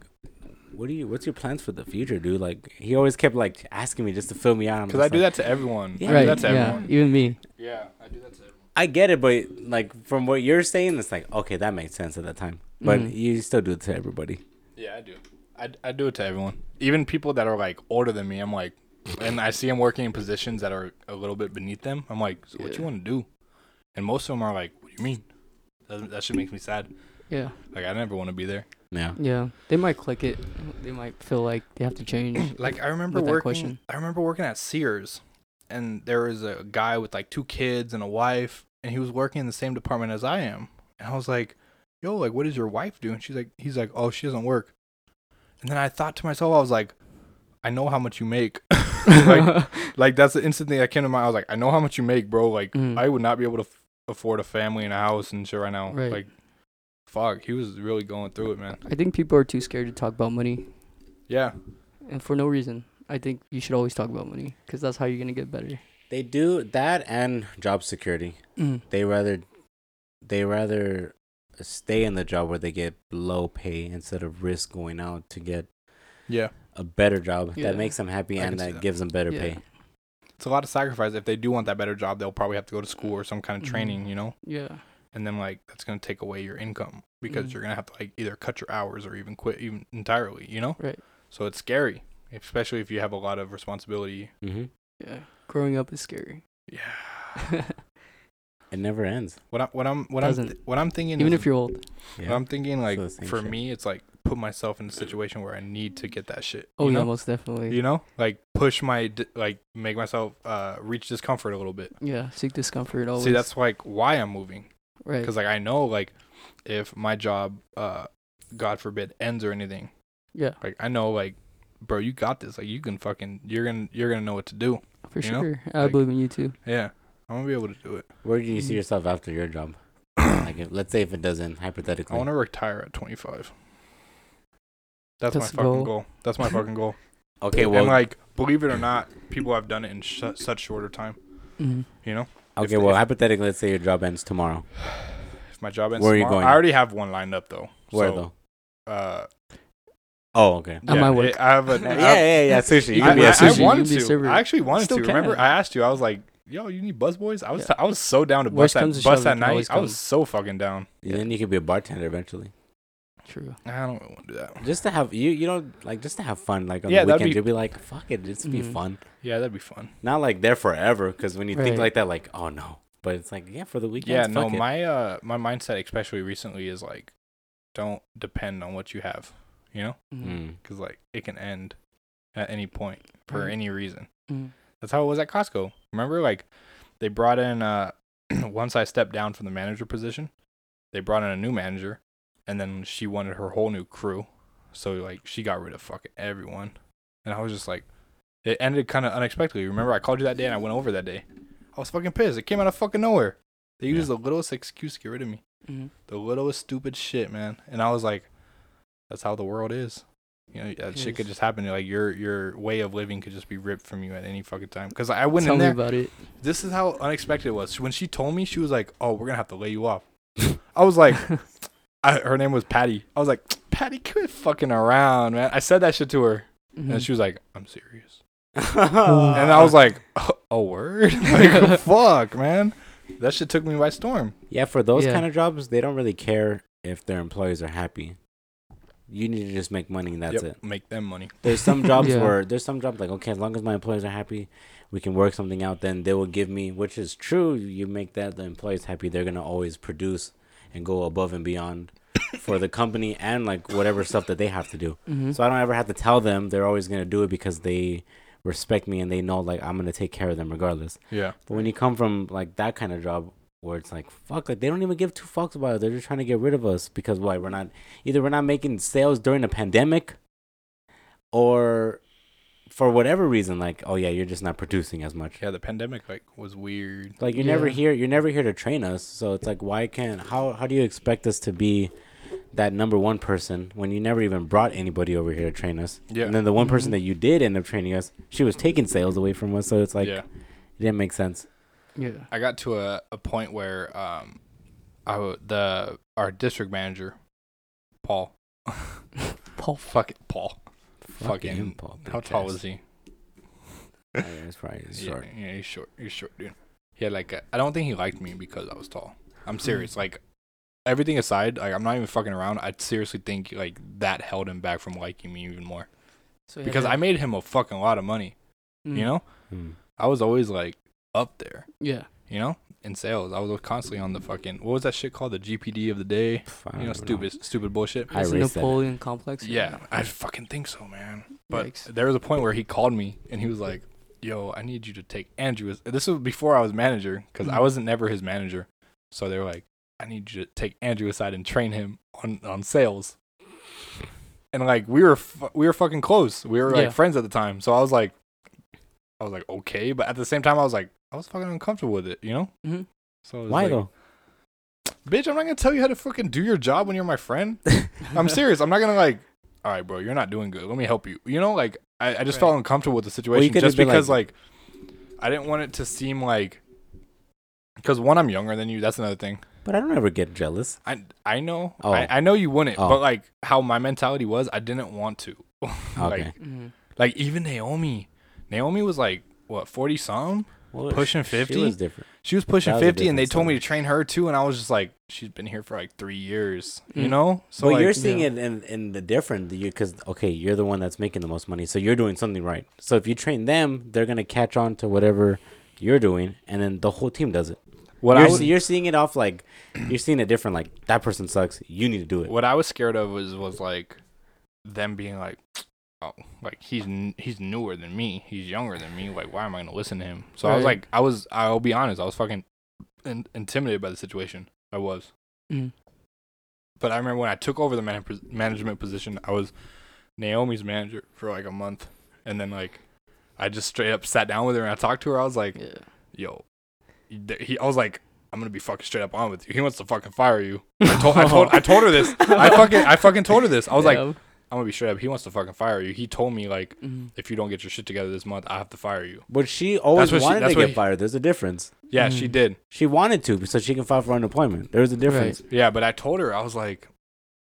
What do you? What's your plans for the future, dude?" Like he always kept like asking me just to fill me out. I'm Because I do like, that to everyone. Yeah, I right. do that to yeah. everyone. Even me. Yeah, I do that to everyone. I get it, but like from what you're saying, it's like okay, that makes sense at that time. But Mhm. you still do it to everybody. Yeah, I do. I, I do it to everyone. Even people that are like older than me, I'm like, and I see them working in positions that are a little bit beneath them. I'm like, so what you want to do? And most of them are like, what do you mean? That, that shit makes me sad. Yeah. Like I never want to be there. Yeah. Yeah. They might click it. They might feel like they have to change. Like I remember that working. question. I remember working at Sears, and there was a guy with like two kids and a wife, and he was working in the same department as I am. And I was like, "Yo, like, what does your wife do?" And she's like, "He's like, oh, she doesn't work." And then I thought to myself, I was like, "I know how much you make." like, like that's the instant thing that came to mind. I was like, "I know how much you make, bro. Like, Mhm. I would not be able to f- afford a family and a house and shit right now. Right. Like, fuck, he was really going through it, man. I think people are too scared to talk about money, Yeah, and for no reason. I think you should always talk about money because that's how you're gonna get better. They do that and job security. Mm. They rather they rather stay in the job where they get low pay instead of risk going out to get yeah. A better job Yeah. that makes them happy I and that that. gives them better Yeah. pay. it's a lot of sacrifice. If they do want that better job, they'll probably have to go to school or some kind of Mhm. training, you know. Yeah. And then like that's gonna take away your income because Mhm. you're gonna have to like either cut your hours or even quit even entirely, you know. Right. So it's scary, especially if you have a lot of responsibility. Mm-hmm. Yeah. Growing up is scary. Yeah. It never ends. What I what I'm what I'm th- what I'm thinking. Even is, if you're old. what I'm thinking like the for shit. me, it's like put myself in a situation where I need to get that shit. Oh you yeah, know? most definitely. You know, like push my like make myself uh reach discomfort a little bit. Yeah. Seek discomfort always. See, that's like why I'm moving. right. because like I know like if my job uh God forbid ends or anything Yeah. like I know like bro you got this like you can fucking you're gonna you're gonna know what to do For you know? sure. I Like- believe in you too. yeah I'm gonna be able to do it Where do you see Mhm. yourself after your job? like, if, let's say if it doesn't, hypothetically. I want to retire at 25 that's, That's the my fucking goal. goal. that's my fucking goal okay, well, and like believe it or not people have done it in sh- such shorter time Mm-hmm. you know okay, if- well, if- hypothetically, let's say your job ends tomorrow. if my job ends Where are you tomorrow- going? I already have one lined up though Where so, though? uh Oh, okay. At yeah, my work. it- I have a Yeah, yeah, yeah. Sushi. You I, can be I, a I sushi. You wanted can be a to. server. I actually wanted Still to. can. Remember, I asked you. I was like, "Yo, you need busboys?" I was. Yeah. I was so down to Worst bust comes that to bust that you can always night. I was so fucking down. Yeah, then you could be a bartender eventually. True. I don't want to do that. Just to have you, you know, like just to have fun. Like on Yeah, the weekend, be- you'll be like, "Fuck it, just be Mhm. fun." Yeah, that'd be fun. Not like there forever, because when you think like that, like, oh no. But it's like, yeah, for the weekend. Yeah, no, it. my uh, my mindset, especially recently, is like, don't depend on what you have. You know, Mm-hmm. Mm. because like it can end at any point for Right. any reason. Mm-hmm. That's how it was at Costco. Remember, like they brought in uh, once I stepped down from the manager position, they brought in a new manager, and then she wanted her whole new crew. So like she got rid of fucking everyone, and I was just like, it ended kind of unexpectedly. Remember, I called you that day, and I went over that day. I was fucking pissed. It came out of fucking nowhere. They Yeah. used the littlest excuse to get rid of me. Mm-hmm. The littlest stupid shit, man. And I was like, that's how the world is. You know, that shit could just happen. Like your your way of living could just be ripped from you at any fucking time. Because I went Tell in me there. about it. This is how unexpected it was. When she told me, she was like, "Oh, we're gonna have to lay you off." I was like, I, her name was Patty. I was like, Patty, quit fucking around, man. I said that shit to her, Mhm. and she was like, "I'm serious." and And I was like, "A word? like, fuck, man." That shit took me by storm. yeah, for those Yeah. kind of jobs, they don't really care if their employees are happy. You need to just make money and that's Yep, it. Make them money. There's some jobs Yeah. where there's some jobs like okay, as long as my employees are happy, we can work something out. Then they will give me, which is true. You make that the employees happy, they're gonna always produce and go above and beyond for the company and like whatever stuff that they have to do. Mhm. So I don't ever have to tell them. They're always gonna do it because they respect me and they know like I'm gonna take care of them regardless. Yeah. But when you come from like that kind of job where it's like fuck, like they don't even give two fucks about it. They're just trying to get rid of us because why? We're not either we're not making sales during the pandemic, or for whatever reason, like oh yeah, you're just not producing as much. Yeah, the pandemic like was weird. Like you're never here. You're never here to train us. So it's like why can't how how do you expect us to be that number one person when you never even brought anybody over here to train us? Yeah. And then the one person Mhm. that you did end up training us, she was taking sales away from us. So it's like yeah. it didn't make sense. Yeah. I got to a, a point where um, I w- the our district manager, Paul, Paul. fuck it, Paul. Fucking Fucking, Paul, how bitch tall ass. was he? Oh, yeah, it's probably Yeah, short. Yeah, he's short. He's short, dude. He had like I don't think he liked me because I was tall. I'm serious. Like everything aside, like I'm not even fucking around. I seriously think like that held him back from liking me even more So he had because to- I made him a fucking lot of money. Mm. You know, Hmm. I was always like up there. Yeah. You know, in sales, I was constantly on the fucking what was that shit called? The GPD of the day. Pff, I You know, don't stupid, stupid bullshit. I It's the raced that. Napoleon complex. Yeah, I fucking think so, man. But Yikes. there was a point where he called me and he was like, "Yo, I need you to take Andrew." This was before I was manager because I Mhm. wasn't never his manager. So they were like, "I need you to take Andrew aside and train him on on sales." And like we were fu- we were fucking close. We were like Yeah. friends at the time. So I was like, I was like okay, but at the same time I was like I was fucking uncomfortable with it, you know. hmm So it was Why like, though? Bitch, I'm not gonna tell you how to fucking do your job when you're my friend. I'm serious. I'm not gonna like, all right, bro, you're not doing good. Let me help you. You know, like I, I just felt uncomfortable with the situation could have just because like, I didn't want it to seem like because one, I'm younger than you. That's another thing. But I don't ever get jealous. I I know. Oh. I, I know you wouldn't, Oh. but like how my mentality was, I didn't want to. like Okay. hmm like even Naomi, Naomi was like what forty some. Well, pushing she 50? was different. She was pushing was fifty, and they different told me to train her too, and I was just like, she's been here for like three years, you Mm. know. So but like, you're seeing Yeah. it in, in the different you because okay, you're the one that's making the most money, so you're doing something right. So if you train them, they're gonna catch on to whatever you're doing, and then the whole team does it. what you're, I would, see- you're seeing it off like you're seeing it different. Like that person sucks. You need to do it. what I was scared of was was like them being like, oh, like he's he's newer than me, he's younger than me. Like, why am I gonna listen to him? So I was like, I was, I'll be honest, I was fucking in- intimidated by the situation. I was, Mm. but I remember when I took over the man- management position, I was Naomi's manager for like a month, and then like I just straight up sat down with her and I talked to her. I was like, Yeah. yo, he, I was like. I'm gonna be fucking straight up on with you. He wants to fucking fire you. I told, I told, I told her this. I fucking, I fucking told her this. I was like. I'm gonna be straight up. He wants to fucking fire you. He told me like, Mhm. if you don't get your shit together this month, I have to fire you. But she always what she- wanted that's to get he- fired. There's a difference. Yeah, she Mhm. did. She wanted to so she can file for unemployment. There's a difference. Yeah, but I told her I was like,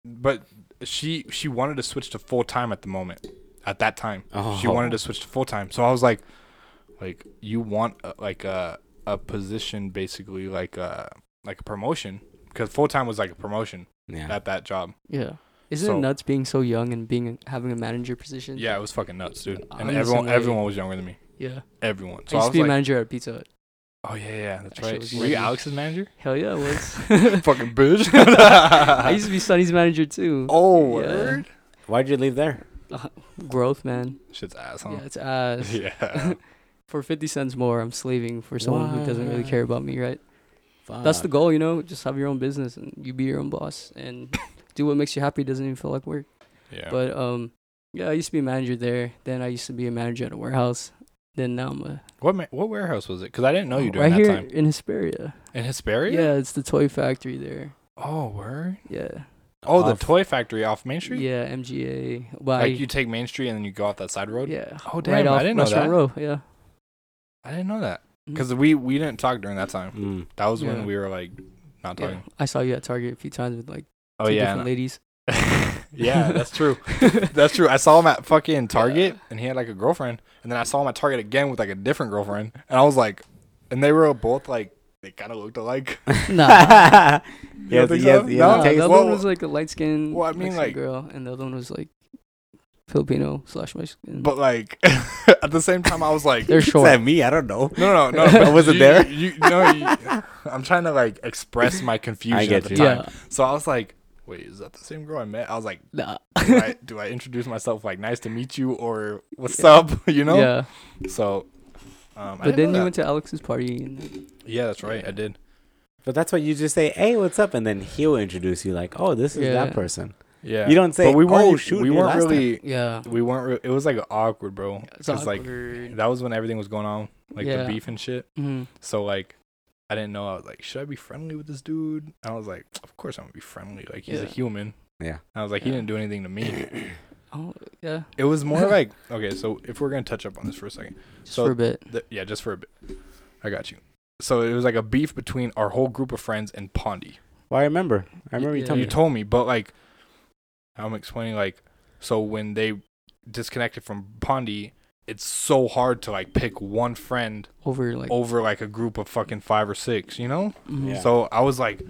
but she she wanted to switch to full time at the moment. At that time, Oh. she wanted to switch to full time. So I was like, like you want uh, like a a position basically like a like a promotion because full time was like a promotion Yeah. at that job. Yeah. Isn't So- it nuts being so young and being having a manager position? Yeah, it was fucking nuts, dude. And everyone everyone was younger than me. Yeah. Everyone. I So I, used to was be a manager at Pizza Hut. oh yeah, yeah, that's That right. Were you. Alex's manager? Hell yeah, I was. fucking bitch. I used to be Sonny's manager too. Oh, Yeah. word. Why'd you leave there? Uh, growth, man. Shit's ass, huh? Yeah, it's ass. Yeah. For 50 cents more, I'm slaving for someone who doesn't really care about me, right? That's the goal, you know? Just have your own business and you be your own boss and do what makes you happy. Doesn't even feel like work. yeah. But, um, yeah, I used to be a manager there. Then I used to be a manager at a warehouse. Then now I'm a. what ma- what warehouse was it? Because I didn't know you right during that here time. in Hesperia. In Hesperia? Yeah, it's the toy factory there. Oh, word. Yeah. Oh, the toy factory off Main Street. Yeah, MGA. But Like I, you take Main Street and then you go off that side road. yeah. Oh damn! right off I didn't know that. Row. Yeah. I didn't know that because we we didn't talk during that time. Mm. That was Yeah. when we were like not Yeah. talking. I saw you at Target a few times with like Oh two yeah, different ladies. yeah, that's true. That's true. I saw him at fucking Target and he had like a girlfriend, and then I saw him at Target again with like a different girlfriend, and I was like, and they were both like they kind of looked alike. nah. yes, don't think yes, so? yes, No, Nah, the other Well- one was like a light skinned Well, I mean, like- girl, and the other one was like Filipino slash Mexican. But like at the same time, I was like, they're Is short. that me? I don't know. no, no, no. I wasn't you- there. You, you know, you, I'm trying to like express my confusion I get at the you. time. yeah. So I was like, wait, is that the same girl I met? I was like, Nah. do I, do I introduce myself like nice to meet you or what's up? You know? Yeah. So, um, But didn't then you that. went to Alex's party and Yeah, that's right. I did. But that's why you just say, "Hey, what's up?" and then he'll introduce you like, "Oh, this is Yeah. that person." Yeah. You don't say, but we weren't. "Oh, shoot, we weren't last time." really. yeah. We weren't. Re- it was like awkward, bro. It's Because like awkward. that was when everything was going on, like Yeah. the beef and shit. Mhm. So like, I didn't know. I was like, should I be friendly with this dude? And I was like, of course I'm gonna be friendly. Like he's a human. Yeah. And I was like, he didn't do anything to me. Oh yeah. It was more like okay. So if we're gonna touch up on this for a second, Just So- for a bit. the, yeah, just for a bit. I got you. So it was like a beef between our whole group of friends and Pandi. Well, I remember. I remember you Yeah. told You told me, but like, I'm explaining like, so when they disconnected from Pandi, it's so hard to like pick one friend Over like. over like a group of fucking five or six, you know? mhm. Yeah. So I was like,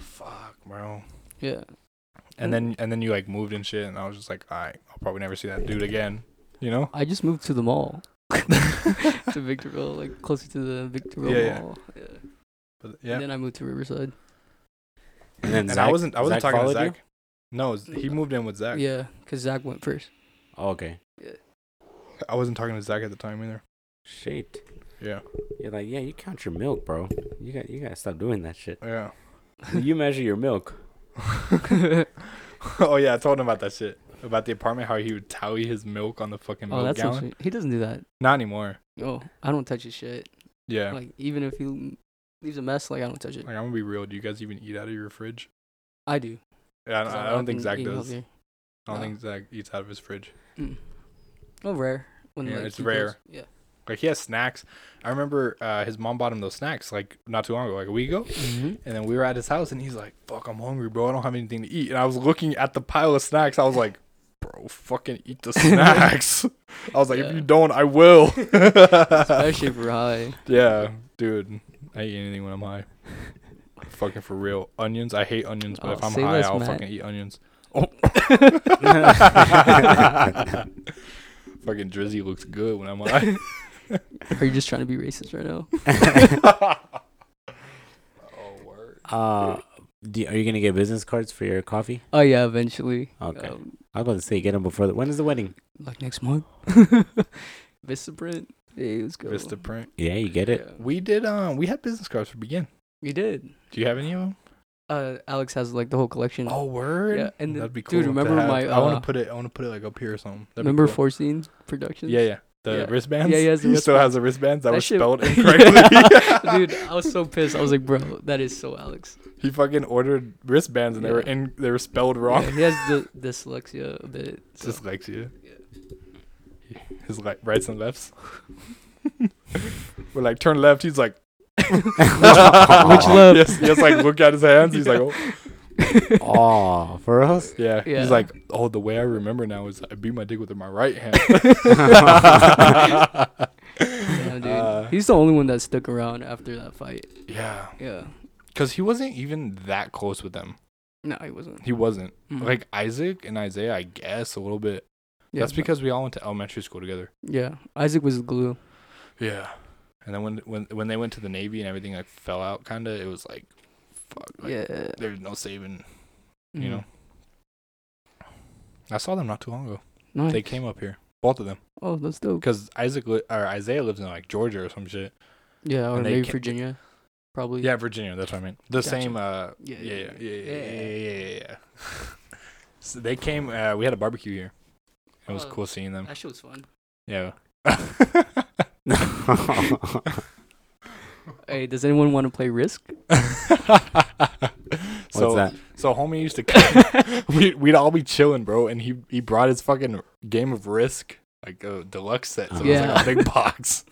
fuck, bro. Yeah. And then and then you like moved and shit, and I was just like, all right, I'll probably never see that dude again, you know? I just moved to the mall. to Victorville, like closer to the Victorville Yeah, yeah. Mall. Yeah. But, yeah. And then I moved to Riverside. And then And Zach, I wasn't I wasn't Zach talking to followed you? Zach. No, he moved in with Zach. Yeah, because Zach went first. Oh, okay. I wasn't talking to Zach at the time either. Shit. Yeah. You're like, yeah, you count your milk, bro. You got, you gotta stop doing that shit. Yeah. you measure your milk. oh yeah, I told him about that shit. About the apartment, how he would tally his milk on the fucking oh, milk that's gallon. sweet. He doesn't do that. Not anymore. Oh, I don't touch his shit. Yeah. Like, Like even if he leaves a mess, like I don't touch it. Like I'm gonna be real. Do you guys even eat out of your fridge? I do. Yeah, I, 'cause don't- I don't think Zach does. healthier. I don't No. think Zach eats out of his fridge. Mm. Oh, rare. When, Yeah, like, it's rare. goes- Yeah. Like he has snacks. I remember uh, his mom bought him those snacks like not too long ago, like a week ago. Mm-hmm. And then we were at his house, and he's like, "Fuck, I'm hungry, bro. I don't have anything to eat." And I was looking at the pile of snacks. I was like, "Bro, fucking eat the snacks." I was like, "If you don't, I will." Especially for high. yeah, dude. I eat anything when I'm high. fucking for real. Onions. I hate onions, but Oh, if I'm high, I'll Matt. fucking eat onions. Oh. fucking Drizzy looks good when I'm high. Are you just trying to be racist right now? oh word. Uh, do, are you gonna get business cards for your coffee? Oh yeah, eventually. Okay. Um, I was about to say get them before the. When is the wedding? like next month. Vistaprint. Hey, let's go. Vistaprint. Yeah, you get it. Yeah. We did. Um, we had business cards for begin. We did. Do you have any of them? Uh, Alex has like the whole collection. Oh word. Yeah, and that'd be cool. dude, remember my, I want uh, to put it. I want to put it like up here or something. That'd be Remember cool. Four Scenes Productions? Yeah, yeah. The Yeah. wristbands. Yeah, he has He still has the wristbands that, That were shit- spelled Yeah. incorrectly. Dude, I was so pissed. I was like, bro, that is so Alex. he fucking ordered wristbands and they were Yeah. in. They were spelled wrong. Yeah, he has the dyslexia a bit. So. Dyslexia. Yeah. His like rights and lefts. we're like turn left. He's like. Which left? Yes, he has like look at his hands. He's like, oh oh, for us? yeah. Yeah. He's like, oh, the way I remember now is I beat my dick with my right hand. Yeah, dude. Uh, He's the only one that stuck around after that fight. yeah, Yeah. because he wasn't even that close with them. No, he wasn't. He wasn't. Mhm. Like Isaac and Isaiah, I guess a little bit. yeah, That's because we all went to elementary school together. Yeah, Isaac was the glue. Yeah. And then when when when they went to the Navy and everything like fell out, kind of, it was like, fuck. Like, yeah. There's no saving. You Mhm. know. I saw them not too long ago. Nice. They came up here, both of them, oh, that's dope. because Isaac li- or Isaiah lives in like Georgia or some shit. Yeah, or maybe ca- Virginia. Probably. Yeah, Virginia. That's what I mean. The Gotcha. same. Uh, Yeah, yeah, yeah, yeah, yeah, yeah. yeah, yeah, yeah, yeah. so they came. Uh, we had a barbecue here. It was Oh, cool seeing them. That shit was fun. Yeah. Hey, does anyone want to play Risk? What's so that? So homie used to come, we, we'd all be chilling, bro, and he he brought his fucking game of Risk, like a deluxe set. So it was like a big box.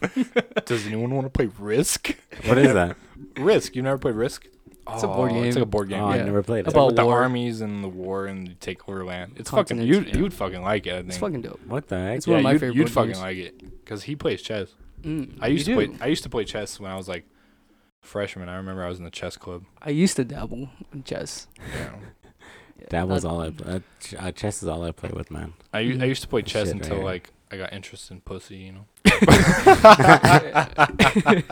Does anyone want to play Risk? What is that? Risk. You never played Risk? It's a board Oh, It's like a board game. Oh, I Yeah. never played it. It's About like with the war. armies and the war and you take over land. It's fucking Continents, you. yeah. You would fucking like it. I think. It's fucking dope. What the heck? It's one of my you'd, favorite You'd board fucking games. like it because he plays chess. Mm, I used to do. play. I used to play chess when I was like freshman. I remember I was in the chess club. I used to dabble in chess. Yeah. Yeah, That was all I. Uh, uh, chess is all I play with, man. I, Mhm. used to play chess Shit, until here. like I got interest in pussy. You know.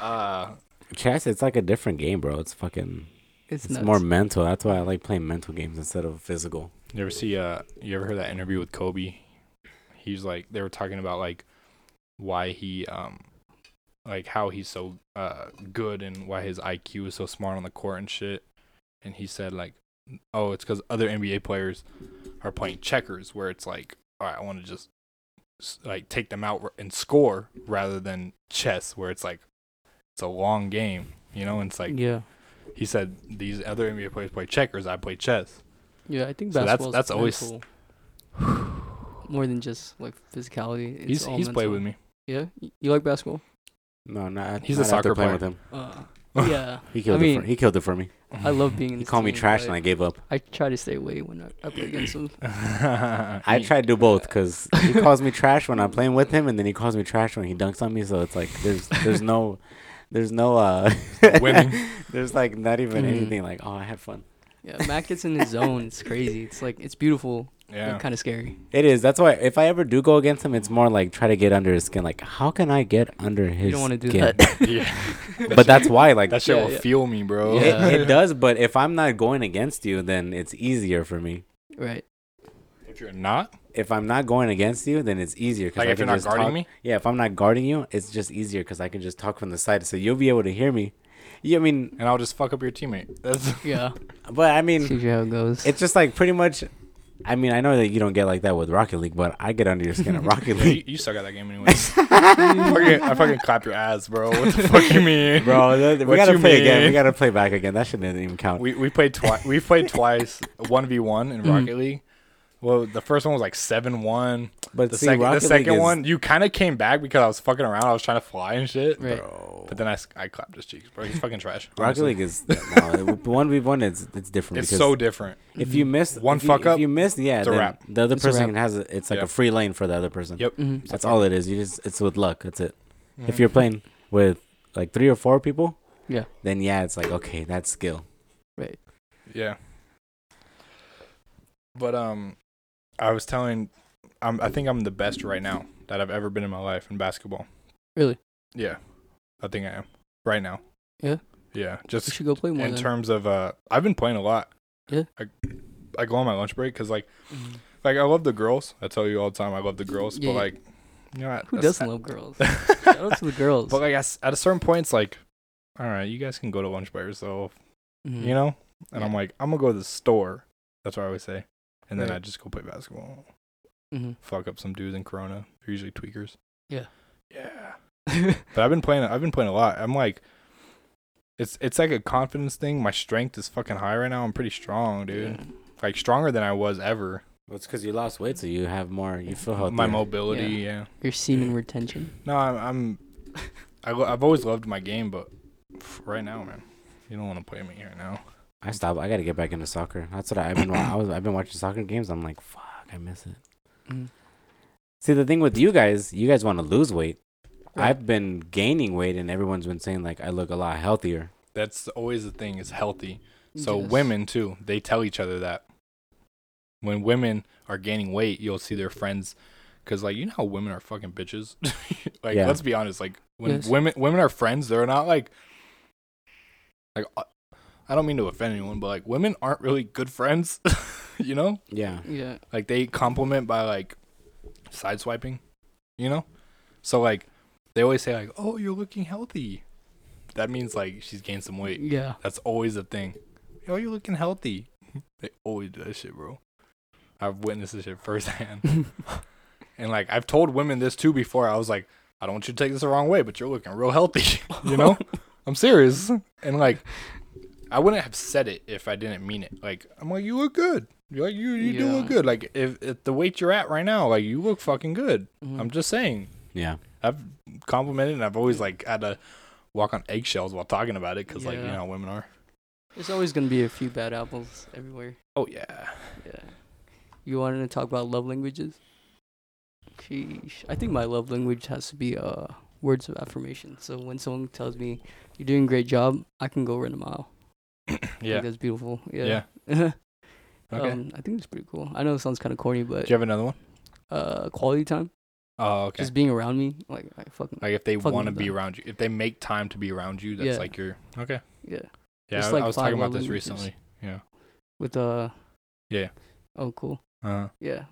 uh, Chess, it's like a different game, bro. It's fucking. It's, It's more mental. That's why I like playing mental games instead of physical. you ever see? Uh, you ever heard that interview with Kobe? He's like they were talking about like why he um like how he's so uh good and why his IQ is so smart on the court and shit. And he said like, oh, it's because other NBA players are playing checkers, where it's like, all right, I want to just like take them out and score rather than chess, where it's like it's a long game, you know. And it's like yeah, he said, these other NBA players play checkers, I play chess. yeah. I think So that's- that's always- more than just like physicality. It's he's he's played with me. Yeah, you like basketball? No, not. He's a not after soccer player. with him. Uh, yeah, He killed I it. For, mean- he killed it for me. I love being in. He his called me trash, but and I gave up. I try to stay away when I, I play against him. I tried to do both because he calls me trash when I'm playing with him, and then he calls me trash when he dunks on me. So it's like there's there's no there's no uh Winning. there's like not even Mhm. anything like oh I had fun. Yeah, Matt gets in his zone. It's crazy. It's like it's beautiful, Yeah. kind of scary. It is. That's why if I ever do go against him, it's more like try to get under his skin. Like how can I get under his? You don't want to do skin? that. yeah. but that's why like That shit Yeah, will yeah. fuel me, bro. Yeah. it, it does. But if I'm not going against you, then it's easier for me. right. If you're not, If I'm not going against you, then it's easier. 'cause like I if can you're not just guarding talk- me, Yeah, if I'm not guarding you, it's just easier because I can just talk from the side, so you'll be able to hear me. Yeah, I mean, and I'll just fuck up your teammate. That's Yeah. but I mean, See how it goes. it's just like pretty much. I mean, I know that you don't get like that with Rocket League, but I get under your skin at Rocket you, League, you suck at that game anyway. fucking, I fucking clap your ass, bro. What the fuck you mean, bro. we What gotta you play again. We gotta play back again. That shit didn't even count. We we played twice. we played twice, one v one in Mhm. Rocket League. Well, the first one was like seven one. but The see, second, Rocket the second is- one, you kind of came back because I was fucking around. I was trying to fly and shit. right. bro. But then I, I clapped his cheeks, bro. He's fucking trash. Rocket. League is no one v one. It's it's different. It's so different. if you miss One if you, fuck if up, you miss, yeah, it's a wrap. the other It's person wrap. has a, it's like Yeah. a free lane for the other person. Yep. hmm That's all it is. You just it's with luck. That's it. If Mhm. you're playing with like three or four people, Yeah. then yeah, it's like okay, that's skill. Right. Yeah. But um, I was telling, I'm I think I'm the best right now that I've ever been in my life in basketball. Really? Yeah, I think I am right now. Yeah? Yeah, just should go play more. in then. terms of uh, I've been playing a lot. Yeah. I, I go on my lunch break because like Mhm. like I love the girls. I tell you all the time I love the girls, Yeah, but yeah. like you know Who doesn't love girls? Shout out to the girls. But like at, at a certain point, it's like, all right, you guys can go to lunch by yourself. Mhm. you know? And Yeah. I'm like, I'm gonna go to the store. That's what I always say. And then Right. I just go play basketball. Mhm. Fuck up some dudes in Corona. They're usually tweakers. Yeah. Yeah. But I've been playing I've been playing a lot. I'm like it's it's like a confidence thing. My strength is fucking high right now. I'm pretty strong, dude. Yeah. Like stronger than I was ever. Well, it's because you lost weight, so you have more. You feel healthier. My mobility, yeah. Your semen retention. No, I'm, I'm I, lo- I've always loved my game, but right now, man, you don't want to play me right now. I stopped. I got to get back into soccer. That's what I, I've been. I was. I've been watching soccer games. I'm like, fuck, I miss it. Mhm. See, the thing with you guys, you guys want to lose weight. Right. I've been gaining weight, and everyone's been saying like I look a lot healthier. That's always the thing. Is healthy. So Yes. women too, they tell each other that. When women are gaining weight, you'll see their friends, because like you know how women are fucking bitches. like Yeah. let's be honest, like when Yes. women women are friends, they're not like. Like uh, I don't mean to offend anyone, but like women aren't really good friends. you know, Yeah. Yeah. like they compliment by like sideswiping. You know, so like they always say like, "Oh, you're looking healthy." That means like she's gained some weight. Yeah. That's always a thing. Oh, you're looking healthy. They always do that shit, bro. I've witnessed this shit firsthand. and like I've told women this too before. I was like, I don't want you to take this the wrong way, but you're looking real healthy. you know? I'm serious. And like I wouldn't have said it if I didn't mean it. Like I'm like, you look good. You're like you you do Yeah. look good. Like if at the weight you're at right now, like you look fucking good. Mhm. I'm just saying. Yeah. I've complimented and I've always like had to walk on eggshells while talking about it because like you Yeah. know how women are. There's always gonna be a few bad apples everywhere. Oh yeah. Yeah. You wanted to talk about love languages? Sheesh. I think my love language has to be uh words of affirmation. So when someone tells me you're doing a great job, I can go run a mile. Yeah. that's beautiful. Yeah. Yeah. Okay. Um, I think it's pretty cool. I know it sounds kind of corny, but Do you have another one? uh, quality time, Oh okay. just being around me, like I fucking like if they want to be around you, if they make time to be around you, that's Yeah. like your okay. yeah. Yeah, I, like I was talking about this recently. Yeah. With uh. Yeah. Oh, cool. Uh, Yeah.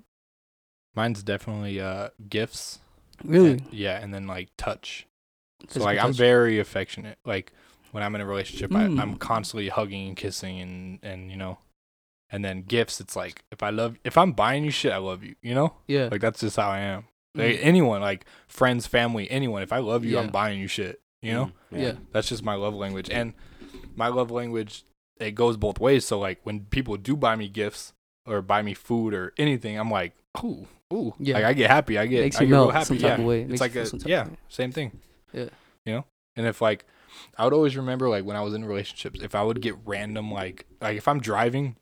mine's definitely uh gifts. Really. and- yeah, and then like touch. So like I'm very affectionate. Like when I'm in a relationship, I, I'm Mm. constantly hugging and kissing and and you know, and then gifts. It's like if I love, if I'm buying you shit, I love you. You know, Yeah. like that's just how I am. Like Mm. anyone, like friends, family, anyone. If I love you, I'm buying you shit. You know, Mm, yeah. that's just my love language. And my love language, it goes both ways. So like when people do buy me gifts or buy me food or anything, I'm like, ooh, ooh. Yeah. Like I get happy. I get, Makes I you get real happy. some yeah. type of way. It's Makes like a some type of yeah, way. same thing. Yeah. You know, and if like, I would always remember like when I was in relationships, if I would get random like like if I'm driving.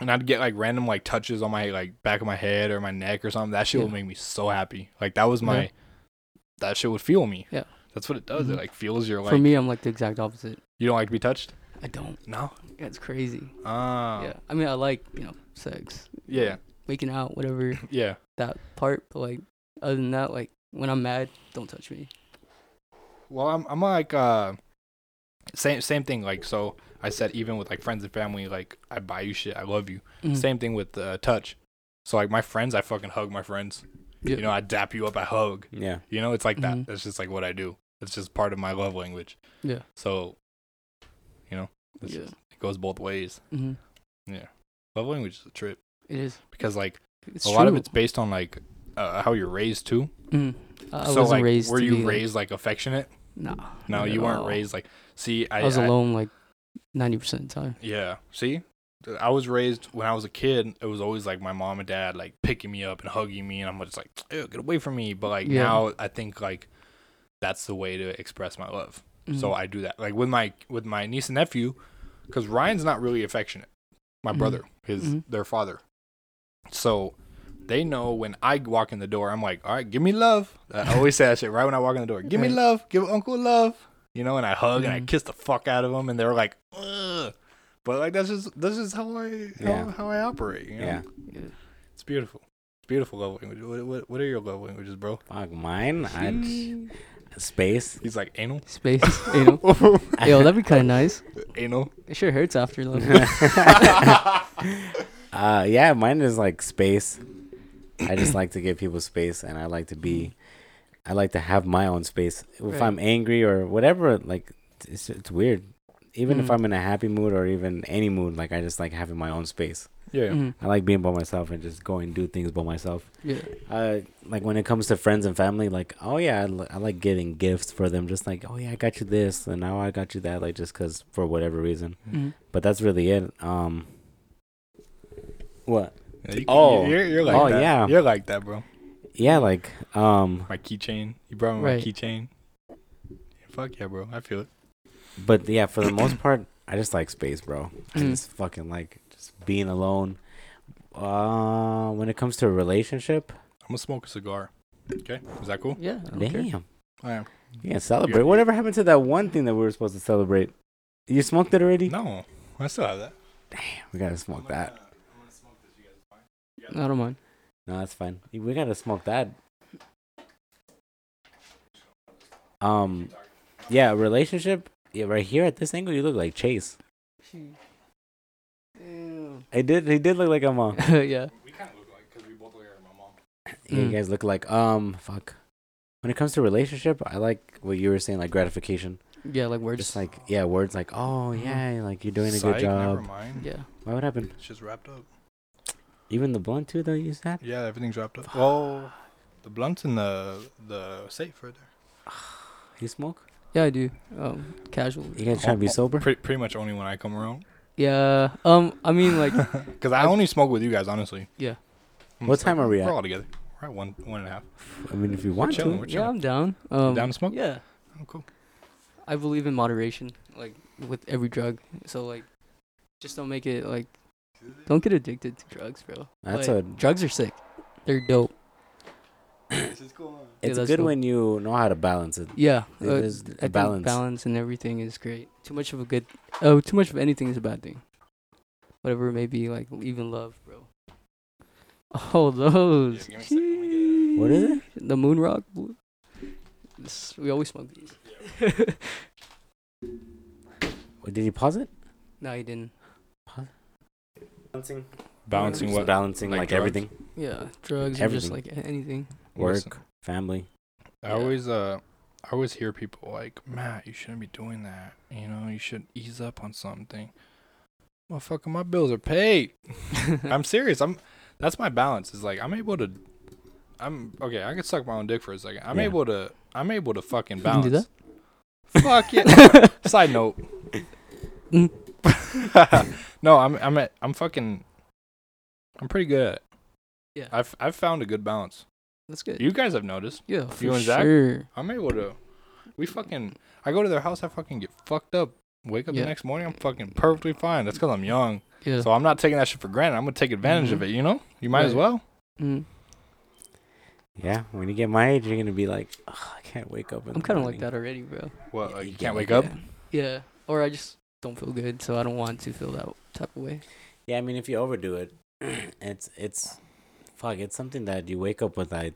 And I'd get like random like touches on my like back of my head or my neck or something. That shit would make me so happy. Like that was my, Yeah. that shit would feel me. Yeah. That's what it does. Mhm. It like feels your like. For me, I'm like the exact opposite. you don't like to be touched. I don't. No. Yeah, it's crazy. Ah. Yeah. I mean, I like you know sex, Yeah. making out, whatever Yeah. that part. But like, other than that, like when I'm mad, don't touch me. Well, I'm I'm like uh same same thing like so I said even with like friends and family like I buy you shit, I love you. Mhm. Same thing with uh, touch. So like my friends, I fucking hug my friends. Yeah. You know, I dap you up, I hug. Yeah. You know, it's like that. That's just like what I do. It's just part of my love language. Yeah. So, you know, it's Yeah. just- it goes both ways. hmm Yeah. Love language is a trip It is. because like It's a lot of it's based on like uh, how you're raised too. I I so wasn't like, raised. were to you be, raised like affectionate? Nah. No, you weren't all. raised like. See, I, I was I- alone like ninety percent of the time. Yeah. See, I was raised when I was a kid. It was always like my mom and dad like picking me up and hugging me, and I'm just like, get away from me. But like Yeah. now, I think like that's the way to express my love. So Mhm. I do that. Like with my with my niece and nephew, because Ryan's not really affectionate. My Mhm. brother, his Mhm. their father. So they know when I walk in the door, I'm like, all right, give me love. I always say that shit right when I walk in the door. Give me love. Give Uncle love. You know, and I hug and I Mhm. kiss the fuck out of them, and they're like, Ugh. but like that's just that's just how I how, Yeah. how I operate. You know? Yeah. Yeah. it's beautiful. It's beautiful love language. What, what, what are your love languages, bro? Fuck mine. I, Sheesh. space. He's like anal, Space. you know. Yo, that'd be kind of nice. anal. It sure hurts after though. Uh, yeah, mine is like space. I just like to give people space, and I like to be, I like to have my own space. If Right. I'm angry or whatever, like it's it's weird. Even if Mhm. I'm in a happy mood or even any mood, like I just like having my own space. Yeah. Mhm. I like being by myself and just going and do things by myself. Yeah. Uh, like when it comes to friends and family, like oh yeah, I, like getting gifts for them. Just like oh yeah, I got you this, and now I got you that. Like just cause for whatever reason. Mhm. But that's really it. Um, what? Yeah, you- Oh. you're, you're like Oh, that. yeah. You're like that, bro. Yeah, like um, My keychain. You brought me Right. my keychain. Fuck yeah, bro. I feel it. but yeah, for the most part, I just like space, bro. I Mhm. just fucking like just being alone. Uh, when it comes to a relationship, I'm gonna smoke a cigar. Okay, is that cool? Yeah. I don't care. damn, I am. yeah, celebrate. Whatever happened to that one thing that we were supposed to celebrate? You smoked it already? No, I still have that. Damn, we gotta smoke that. I don't mind. No, that's fine. We gotta smoke that. Um, yeah, relationship. Yeah, right here at this angle, you look like Chase. Ew. I did. He did look like a mom. yeah. We kind of look like because we both look like my mom. Yeah, you Mm. guys look like um. Fuck. When it comes to relationship, I like what you were saying, like gratification. Yeah, like words. Just like yeah, words like oh yeah, like you're doing a good Psych, Never job. mind. yeah. Why would happen? It's just wrapped up. Even the blunt too, though. You said. Yeah, everything's wrapped up. Well, the blunt's in the the safe right there. You smoke? Yeah, I do. Um, casual. You guys trying to be sober? Pretty, pretty much only when I come around. Yeah. Um, I mean, like, Because I only smoke with you guys, honestly. yeah. I'm What time like, are we at? We're at? all together. We're at one, one and a half. I mean, if you want chilling, to. we're Yeah, I'm down. Um, down to smoke? Yeah. Oh, cool. I believe in moderation, like with every drug. So like, just don't make it like, don't get addicted to drugs, bro. That's Like, a. drugs are sick. They're dope. It's that's good dope. when you know how to balance it. Yeah, It uh, is I a think balance. balance and everything is great. Too much of a good, oh, too much of anything is a bad thing. Whatever it may be, like even love, bro. Oh, those. Yeah, give me second, What is it? The moon rock. bl- This- we always smoke these. Wait, did you pause it? no, you didn't. Balancing. Balancing what? Balancing Like like, everything. Yeah, drugs or just like anything. Work, Listen. family. I Yeah. always uh I always hear people like, Matt, you shouldn't be doing that. You know, you should ease up on something. Motherfucker, my bills are paid. I'm serious. I'm that's my balance. Is like I'm able to I'm okay, I can suck my own dick for a second. I'm Yeah. able to I'm able to fucking You can do balance. Fuck yeah. Side note. Mm. no, I'm I'm at, I'm fucking I'm pretty good at it. Yeah. I've I've found a good balance. That's good. You guys have noticed. yeah, for you and Zach? sure. I'm able to. We fucking. I go to their house. I fucking get fucked up. Wake up Yeah. the next morning. I'm fucking perfectly fine. That's because I'm young. Yeah. So I'm not taking that shit for granted. I'm gonna take advantage of Mhm. it. You know. You might as well. mm. Yeah, when you get my age, you're gonna be like, "Ugh, I can't wake up. in I'm kind of like that already, bro. What? Like, You you get can't like wake up. that. Yeah. Or I just don't feel good, so I don't want to feel that type of way. Yeah, I mean, if you overdo it, it's it's fuck. It's something that you wake up with that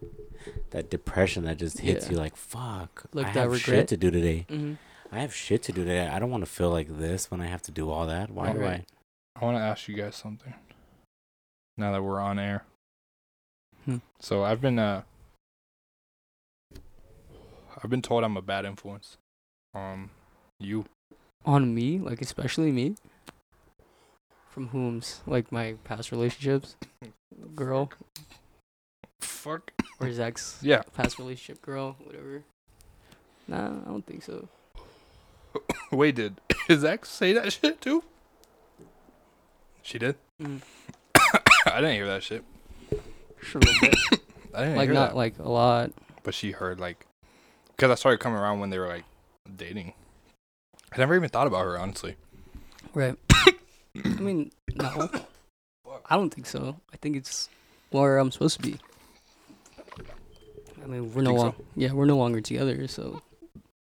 that depression that just hits Yeah. you like fuck. Like I that have regret? shit to do today. Mm-hmm. I have shit to do today. I don't want to feel like this when I have to do all that. Why do Right. I want to ask you guys something. Now that we're on air. Hmm. So I've been uh. I've been told I'm a bad influence. Um, you. On me, like especially me. From whom's like my past relationships, girl Fuck. or his ex Yeah. past relationship girl, whatever. Nah, I don't think so. Wait, did his ex say that shit too? She did. Mm. I didn't hear that shit. Sure, a little bit. I didn't like hear not that. like a lot. but she heard like, because I started coming around when they were like dating. I never even thought about her honestly. Right. I mean, no. I don't think so. I think it's where I'm supposed to be. I mean, we're no Think so? longer yeah, we're no longer together, so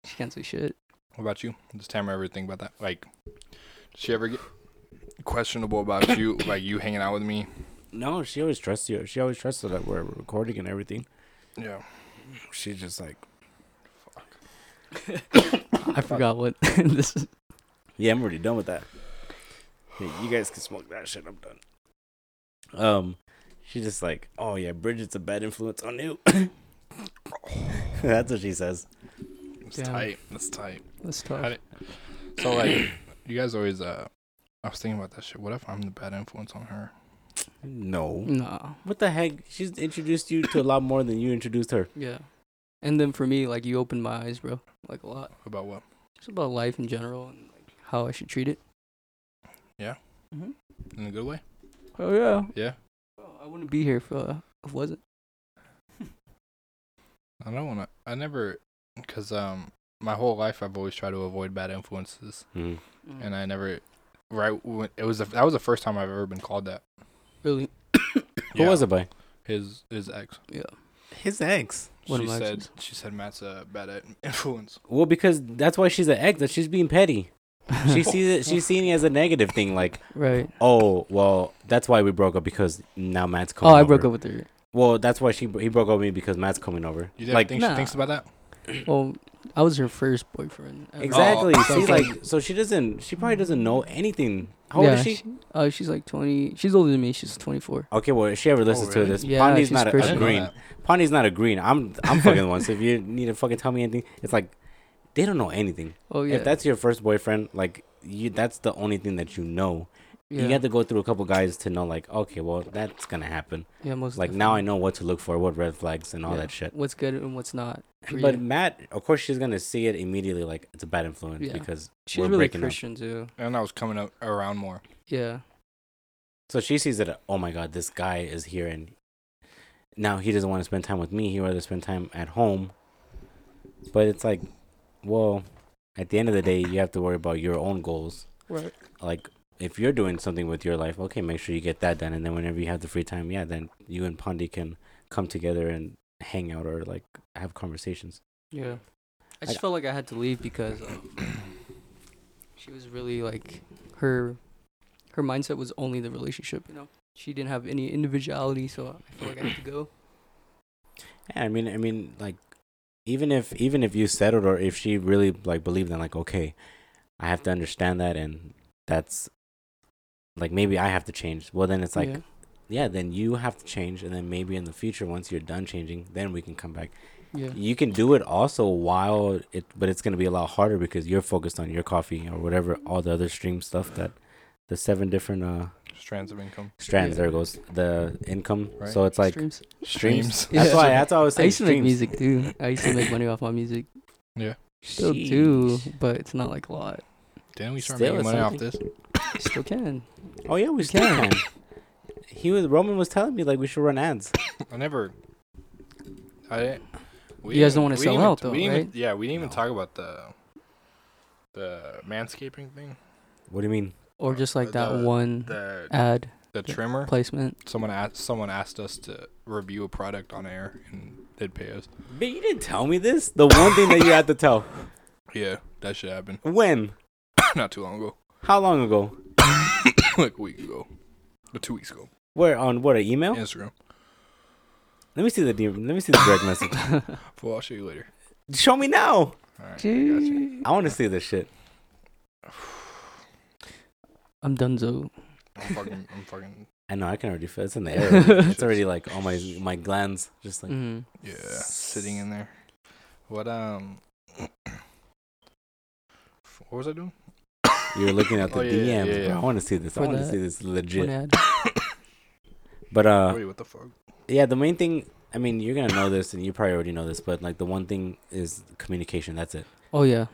she can't say shit. What about you? Does Tamara ever think about that? Like, did she ever get questionable about you, like you hanging out with me? No, she always trusts you. She always trusted that we're recording and everything. Yeah. She's just like, I forgot what this is. yeah, I'm already done with that. Hey, you guys can smoke that shit. I'm done. Um, she's just like, oh yeah, Bridget's a bad influence on you. That's what she says. It's Damn. tight. That's tight. That's tough. How did- So like, you guys always uh, I was thinking about that shit. What if I'm the bad influence on her? No. Nah. What the heck? She's introduced you to a lot more than you introduced her. Yeah. And then for me, like you opened my eyes, bro. Like a lot. About what? Just about life in general and like how I should treat it. Yeah. Mm-hmm. In a good way? Oh yeah. Yeah. Bro, I wouldn't be here if uh, if it wasn't. I don't want to. I never, because um, my whole life I've always tried to avoid bad influences, Mm. and I never. Right when it was the, that was the first time I've ever been called that. really. Who was it by? His his ex. Yeah. His ex. One she of my said exes. she said Matt's a bad influence. Well, because that's why she's an ex. That she's being petty. She sees it. She's seeing it as a negative thing. Like, right. oh, well, that's why we broke up because now Matt's coming. Over. Oh, I over. broke up with her. Well, that's why she he broke up with me because Matt's coming over. You like think Nah. she thinks about that? Well, I was her first boyfriend. ever. exactly. Oh. See, like, so she doesn't. She probably doesn't know anything. How yeah, old is she? Uh, she's like 20. She's older than me. She's 24. Okay, well, if she ever listens really? to this, Yeah, Pandi's she's not I Christian. didn't know agreeing. that. Pandi's not agreeing. I'm I'm fucking the one. So if you need to fucking tell me anything, it's like they don't know anything. Oh yeah. If that's your first boyfriend, like you, that's the only thing that you know. Yeah. you have to go through a couple guys to know like okay well that's gonna happen yeah, most like now i know what to look for what red flags and all Yeah. that shit What's good and what's not. but you. matt of course she's gonna see it immediately like it's a bad influence Yeah. because she's we're really breaking up. Christian too. And I was coming up around more. Yeah. so she sees that oh my god this guy is here and now he doesn't want to spend time with me he rather spend time at home but it's like well at the end of the day you have to worry about your own goals Right. like if you're doing something with your life, okay, make sure you get that done, and then whenever you have the free time, yeah, then you and Pandi can come together and hang out or like have conversations. Yeah. I I- just felt like I had to leave because um, she was really like her her mindset was only the relationship, you know. She didn't have any individuality, so I feel like I had to go. Yeah, I mean, I mean, like even if even if you settled or if she really like believed in like okay, I have to understand that and that's like maybe I have to change. Well, then it's like yeah. yeah, then you have to change, and then maybe in the future once you're done changing, then we can come back. Yeah. You can do it also while it, but it's gonna be a lot harder because you're focused on your coffee or whatever all the other stream stuff that the seven different uh Strands of income. strands. Yeah. There goes the income. Right. So it's like Streams. streams. Streams. That's why. That's why I was saying. I used to make music too. I used to make money off my music. Yeah. Still do, but it's not like a lot. Didn't we start Still, making it's money off this? Still can. Oh yeah, we still can. can. He was Roman was telling me like we should run ads. I never. I. we You guys don't wanna sell didn't even- out, though, we didn't even- right? yeah, we didn't even No. talk about the the manscaping thing. What do you mean? Or just like that The- one The ad the trimmer. placement. Someone asked someone asked us to review a product on air and they'd pay us. But you didn't tell me this. The one thing that you had to tell. Yeah, that should happen. When? Not too long ago, How long ago? like a week ago, or two weeks ago. Where on what? An email? Instagram. Let me see the DM. Let me see the direct message. Well, I'll show you later. Show me now. All right, I got you. I want to see this shit. I'm donezo. I'm fucking. I'm fucking. I know. I can already feel it's in the air. it's already like all my my glands just like. Mm. Yeah, sitting in there. What um. What was I doing? You're looking at the Oh, yeah, yeah, DMs, yeah, bro. yeah. I want to see this. I want to see this legit. But uh, Wait, what the fuck? yeah, the main thing. I mean, you're gonna know this, and you probably already know this, but like the one thing is communication. That's it. Oh yeah,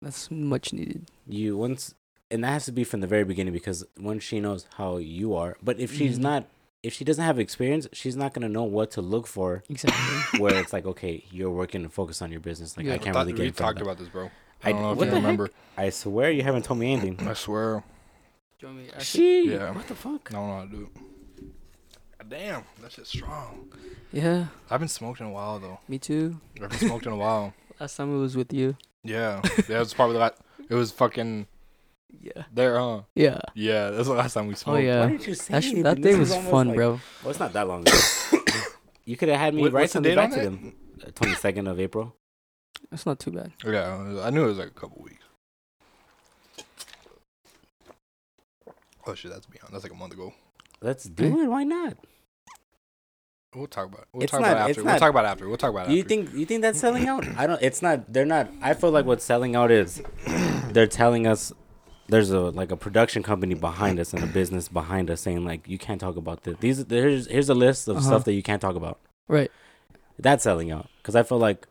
that's much needed. You once, and that has to be from the very beginning because once she knows how you are, but if she's Mhm. not, if she doesn't have experience, she's not gonna know what to look for. Exactly. Where it's like, okay, you're working to focus on your business. Like Yeah. I I can't thought really get we in talked about this, bro. I- I don't know if what you the heck? remember. I swear you haven't told me anything. I swear. Do you want me to ask it? She. Yeah. What the fuck? I don't know how to do it. Damn, that shit's strong. Yeah, I've been smoked in a while though. me too. I've been smoked in a while. Last time it was with you. Yeah, that was probably the last. It was fucking Yeah. there, huh? Yeah. Yeah, that's the last time we oh, smoked. Oh yeah. Why didn't you say That, sh- that This day is was fun, like- bro. Well, it's not that long ago. you could have had me What- write what's the something back to that? them. Uh, Twenty second of April. It's not too bad. Yeah, I knew it was like a couple weeks. Oh shit, that's beyond. That's like a month ago. Let's do it. Why not? We'll talk about. It. We'll It's talk not- about it it's after. We'll not- talk about it after. We'll talk about it You after. think you think that's selling out? I don't. It's not. They're not. I feel like what selling out is. They're telling us. There's a like a production company behind us and a business behind us saying like you can't talk about this. These here's here's a list of Uh-huh. stuff that you can't talk about. Right. That's selling out because I feel like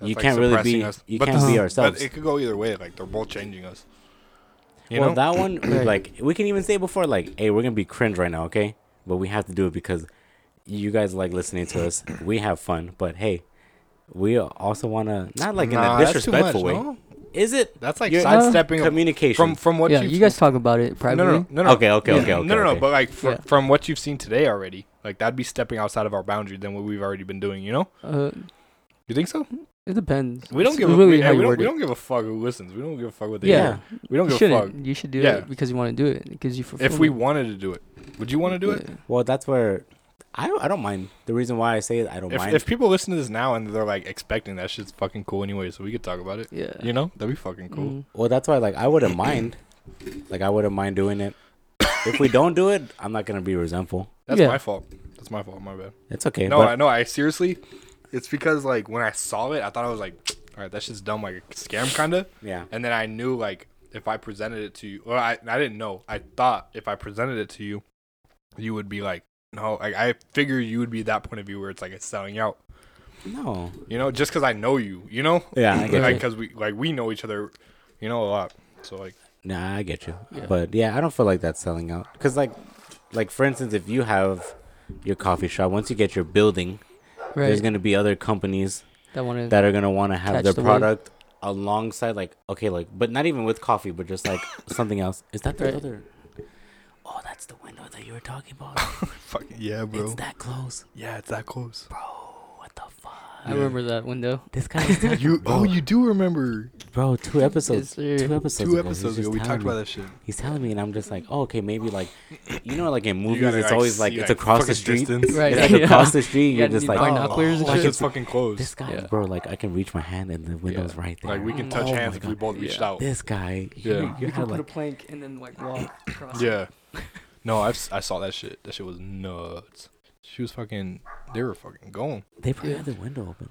That's, you like, can't really be- us. you But can't this- be ourselves. But it could go either way. Like they're both changing us. You well know? that one like we can even say before like hey we're gonna be cringe right now okay but we have to do it because you guys like listening to us we have fun but hey we also want to not like Nah, in a disrespectful much, way no? is it That's like You're- sidestepping a- communication from from what yeah, you've you guys talk about it No, privately. no, no, no, no. okay okay Yeah. okay okay no, no, no. okay. But like fr- Yeah. from what you've seen today already, like that'd be stepping outside of our boundary than what we've already been doing. You know? Uh, You think so? It depends. We don't It's give a really we, how we, don't, we don't give a fuck who listens. We don't give a fuck what they Yeah. do. We don't You give a fuck. shouldn't. You should do Yeah. it because you want to do it. Because you fulfill If we it. wanted to do it, would you want to do it? Well that's where I don't, I don't mind the reason why I say it I don't If, mind if people listen to this now and they're like expecting that shit's fucking cool anyway, so we could talk about it. Yeah. You know, that'd be fucking cool. Mm. well that's why like I wouldn't mind like I wouldn't mind doing it if we don't do it I'm not gonna be resentful That's Yeah. my fault. That's my fault. My bad. it's okay no, but I know. I seriously, it's because like when I saw it, I thought I was like, all right, that's just dumb, like a scam kind of. yeah And then I knew like if I presented it to you, well, I I didn't know. I thought if I presented it to you, you would be like, no. Like I figured you would be that point of view where it's like it's selling out. No. You know, just because I know you. You know. Yeah, I get like because we like we know each other. You know a lot. So like Nah, I get you. Yeah. But yeah, I don't feel like that's selling out. Cause like, like for instance, if you have your coffee shop, once you get your building, there's gonna be other companies That want that are gonna want to have their the weight. product alongside, like okay, like but not even with coffee, but just like something else. Is that the Right. other? Oh, that's the window that you were talking about. fucking yeah, bro. It's that close, yeah, it's that close. bro. What the? I remember that window. This guy is telling You oh, bro, oh you do remember bro. Two episodes. Yes, sir. Two episodes. two ago, he's episodes just ago we telling talked me. about that shit. He's telling me, and I'm just like, oh, okay, maybe like, you know, like in movies, gotta, it's like, always like see, it's like, across the fucking street. distance. Right. It's like Yeah. across the street. You You're gotta just need like, binoculars oh, and like shit. it's fucking close. this guy, Yeah. bro. Like I can reach my hand, and the window's right there. Like we can touch Oh hands my if we God. both reached Yeah. out. This guy, Yeah. you, You you could put a like, plank and then like walk across. Yeah. No, I've s- I saw that shit. That shit was nuts. She was fucking. They were fucking going. they probably Yeah. had the window open.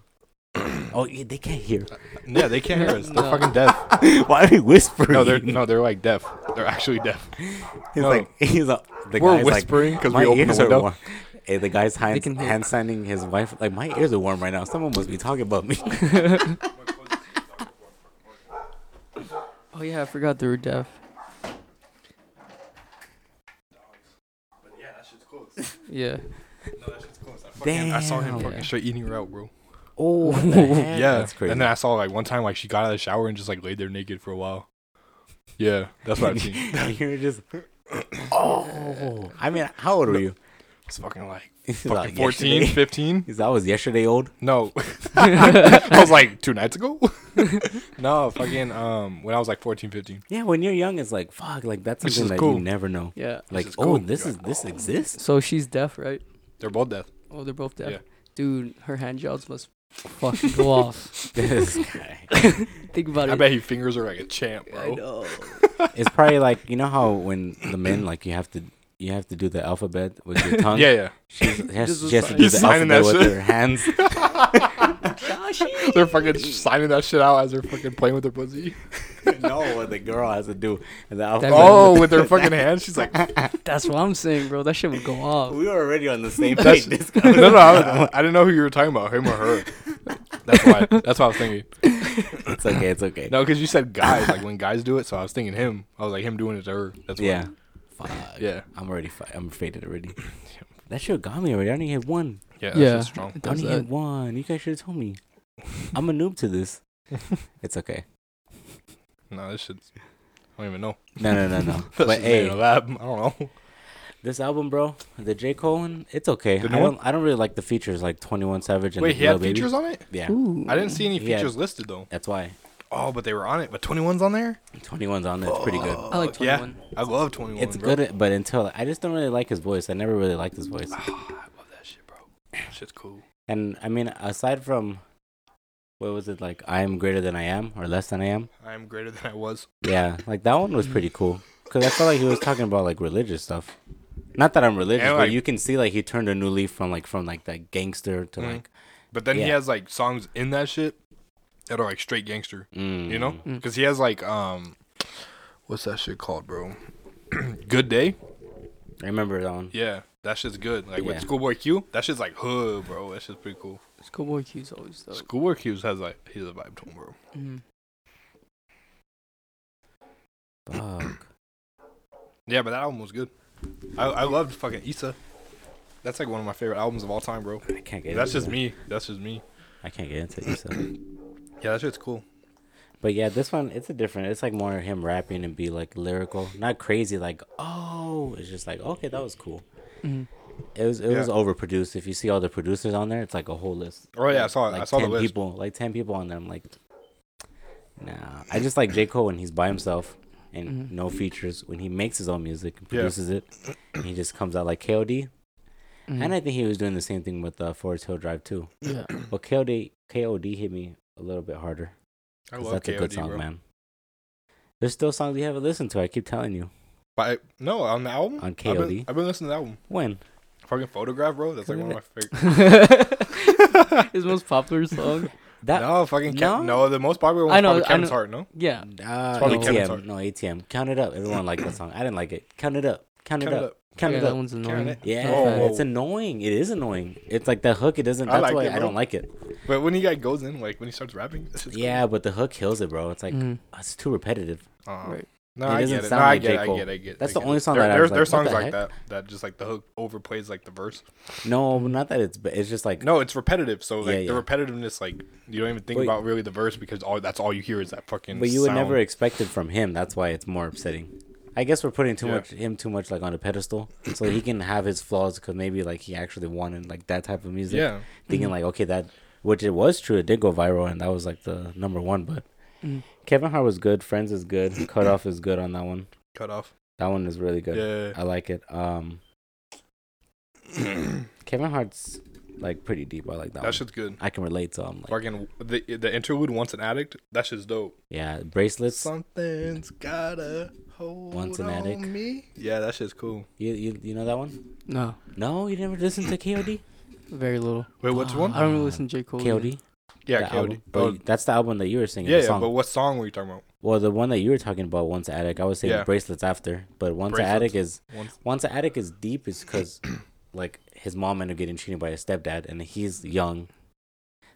oh, yeah, they can't hear. Yeah, they can't hear us. They're No. fucking deaf. Why are we whispering? No, they're no, they're like deaf. They're actually deaf. He's no. like, he's a, the We're guy's like, whispering because my we opened ears the are window. warm. Hey, the guy's hand, can hear. hand signing his wife. Like my ears are warm right now. Someone must be talking about me. Oh yeah, I forgot they were deaf. Yeah, that shit's close. Yeah. No, that shit's close. I, saw him Damn. fucking Yeah. straight eating her out, bro. oh, what the heck? Yeah, that's crazy. And then I saw like one time like she got out of the shower and just like laid there naked for a while. Yeah, that's what I've seen. You're just. Oh, I mean, how old were you? It's fucking like fucking like, 14, yesterday? 15. He's that was yesterday old. No. I was like two nights ago. no, fucking um when I was like 14, 15. Yeah, when you're young, it's like fuck, like that's Which something is that you never know. Yeah. Like, is oh, cool. this is this exists. So she's deaf, right? They're both deaf. Oh, they're both deaf. Yeah. Dude, her hand jobs must fucking go off. this guy. Think about I it. bet he fingers are like a champ, I bro. know. It's probably like you know how when the men like you have to you have to do the alphabet with your tongue. Yeah, yeah. She's, she has, Just she has to do the signing alphabet that with shit. her hands. They're fucking signing that shit out as they're fucking playing with their pussy. no, what the girl has to do. And the alphabet. Oh, with her fucking hands. She's like, That's what I'm saying, bro. That shit would go off. we were already on the same page. This no, no, I, I didn't know who you were talking about, him or her. That's why. That's what I was thinking. it's okay. It's okay. No, because you said guys, like when guys do it, so I was thinking him. I was like him doing it to her. That's why. Yeah. Fuck. Yeah. I'm already. Fi- I'm faded already. That shit got me already. I only hit one. Yeah. That's Yeah. strong. I only hit one. You guys should have told me. I'm a noob to this. It's okay. No, this shit's. I don't even know. No, no, no, no. But just made in hey, lab. I don't know. this album, bro, the J Cole one, it's okay. The I new don't. I don't really like the features like Twenty One Savage and Wait, the he had Baby. features on it? Yeah, Ooh. I didn't see any He had- features listed though. that's why Oh, but they were on it. But 21's on there? 21's on there. It's pretty good. I like Oh, yeah. 21. I love 21. It's bro. good, but until I just don't really like his voice. I never really liked his voice. Ah, I love that shit, bro. That shit's cool. And I mean, aside from what was it like? I am greater than I am, or less than I am. I am greater than I was. Yeah, like that one was pretty cool because I felt like he was talking about like religious stuff. Not that I'm religious, And, but you can see like he turned a new leaf from like from like that gangster to Mhm. like But then he has like songs in that shit that are like straight gangster. mm, You know? Mm. Because he has like um, what's that shit called, bro? Good Day. I remember that one. Yeah, that shit's good. Like Yeah. with Schoolboy Q, that shit's like hood, bro. That shit's pretty cool. Schoolboy Q's always dope. Schoolboy Q has like he's a vibe to him, bro. Mhm. Fuck. Yeah, but that album was good. I I loved fucking Issa. That's like one of my favorite albums of all time, bro. I can't get. That's into just that. me. That's just me. I can't get into it. So. Yeah, that shit's cool. But yeah, this one it's a different. It's like more him rapping and be like lyrical, not crazy. Like oh, it's just like okay, that was cool. Mhm. It was it was overproduced. If you see all the producers on there, it's like a whole list. Oh yeah, I saw it. Like I saw the 10 list. people, like ten people on there. I'm like, nah. I just like J Cole when he's by himself and Mhm. no features. When he makes his own music and Yeah. produces it, and he just comes out like KOD. Mhm. And I think he was doing the same thing with uh, Forest Hill Drive too. yeah. But KOD KOD hit me a little bit harder. I 'cause love that's a good song, bro. man. There's still songs you haven't listened to. I keep telling you. But I, no, on the album. On I've been, KOD? I've been listening to the album. When? Fucking photograph, bro. That's like one of my favorite. His most popular song. That no, fucking Kev- no? no. The most popular one I know- probably I Kevin's know- Heart. No, Yeah. uh, probably Kevin's ATM. Heart. No ATM. Count it up. Everyone liked that song. I didn't like it. Count it up. Count it Count it up. up. Count yeah, it that up. one's annoying. it. Yeah, Oh, it's annoying. It is annoying. It's like the hook. It doesn't. I That's like why it, I don't like it. but when he guy goes in, like when he starts rapping, it's just Yeah, but the hook kills it, bro. It's like Mhm. it's too repetitive. cool. Uh, Right. No, It I doesn't get it. sound No, I get J. it. I Cole. get it. I get it. That's I the get only song there, that I there's was there's like, what songs the like heck? that that just like the hook overplays like the verse. No, not that it's. But it's just like No, it's repetitive. So like Yeah, the repetitiveness, like you don't even think But- about really the verse because all that's all you hear is that fucking. But you would never expect it from him. That's why it's more upsetting. I guess we're putting too Yeah. much him too much like on a pedestal, so he can have his flaws because maybe like he actually wanted like that type of music. Yeah, Thinking Mhm. like okay that, which it was true. It did go viral and that was like the number one. But Mhm. Kevin Hart was good. Friends is good. Cut off is good on that one. cut off. That one is really good. Yeah. I like it. Um, Kevin Hart's like pretty deep. I like that. That one. shit's good. I can relate to. I'm like, Fucking the the interlude once an addict. That shit's dope. yeah, bracelets. Something's gotta hold Once an on addict. me. Yeah, that shit's cool. You you you know that one? No, No, you never listened to KOD. very little. Wait, which Ah. one? I don't really listen to J Cole. KOD. Yeah, the album. But Oh, that's the album that you were singing. yeah, the yeah. But what song were you talking about? well, the one that you were talking about, once addict. I was saying Yeah. bracelets after, but once Bracelets. addict is Once. once addict is deep is because like his mom ended up getting cheated by his stepdad, and he's young,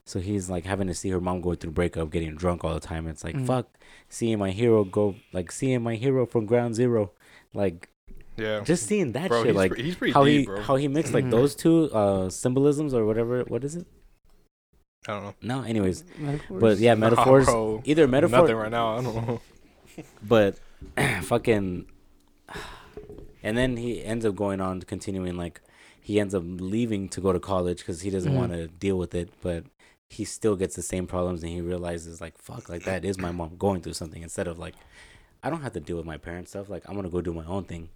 so he's like having to see her mom go through breakup, getting drunk all the time. It's like Mm. fuck, seeing my hero go like seeing my hero from ground zero, like Yeah. just seeing that bro, shit, he's, like he's pretty how deep, he bro. how he mixed like Mhm. those two uh symbolisms or whatever. What is it? I don't know. No, anyways, Metaphors? but yeah, Nah, metaphors. bro. Either metaphor, Nothing right now. I don't know. but fucking and then he ends up going on continuing like he ends up leaving to go to college because he doesn't Mhm. want to deal with it but he still gets the same problems and he realizes like fuck like that is my mom going through something instead of like i don't have to deal with my parents stuff like i'm gonna go do my own thing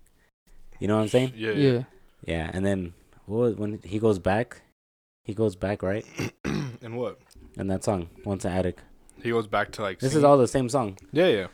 you know what i'm saying Yeah. Yeah. yeah and then what was- when he goes back he goes back right and what? and that song once an addict He goes back to like. this singing- is all the same song Yeah, yeah.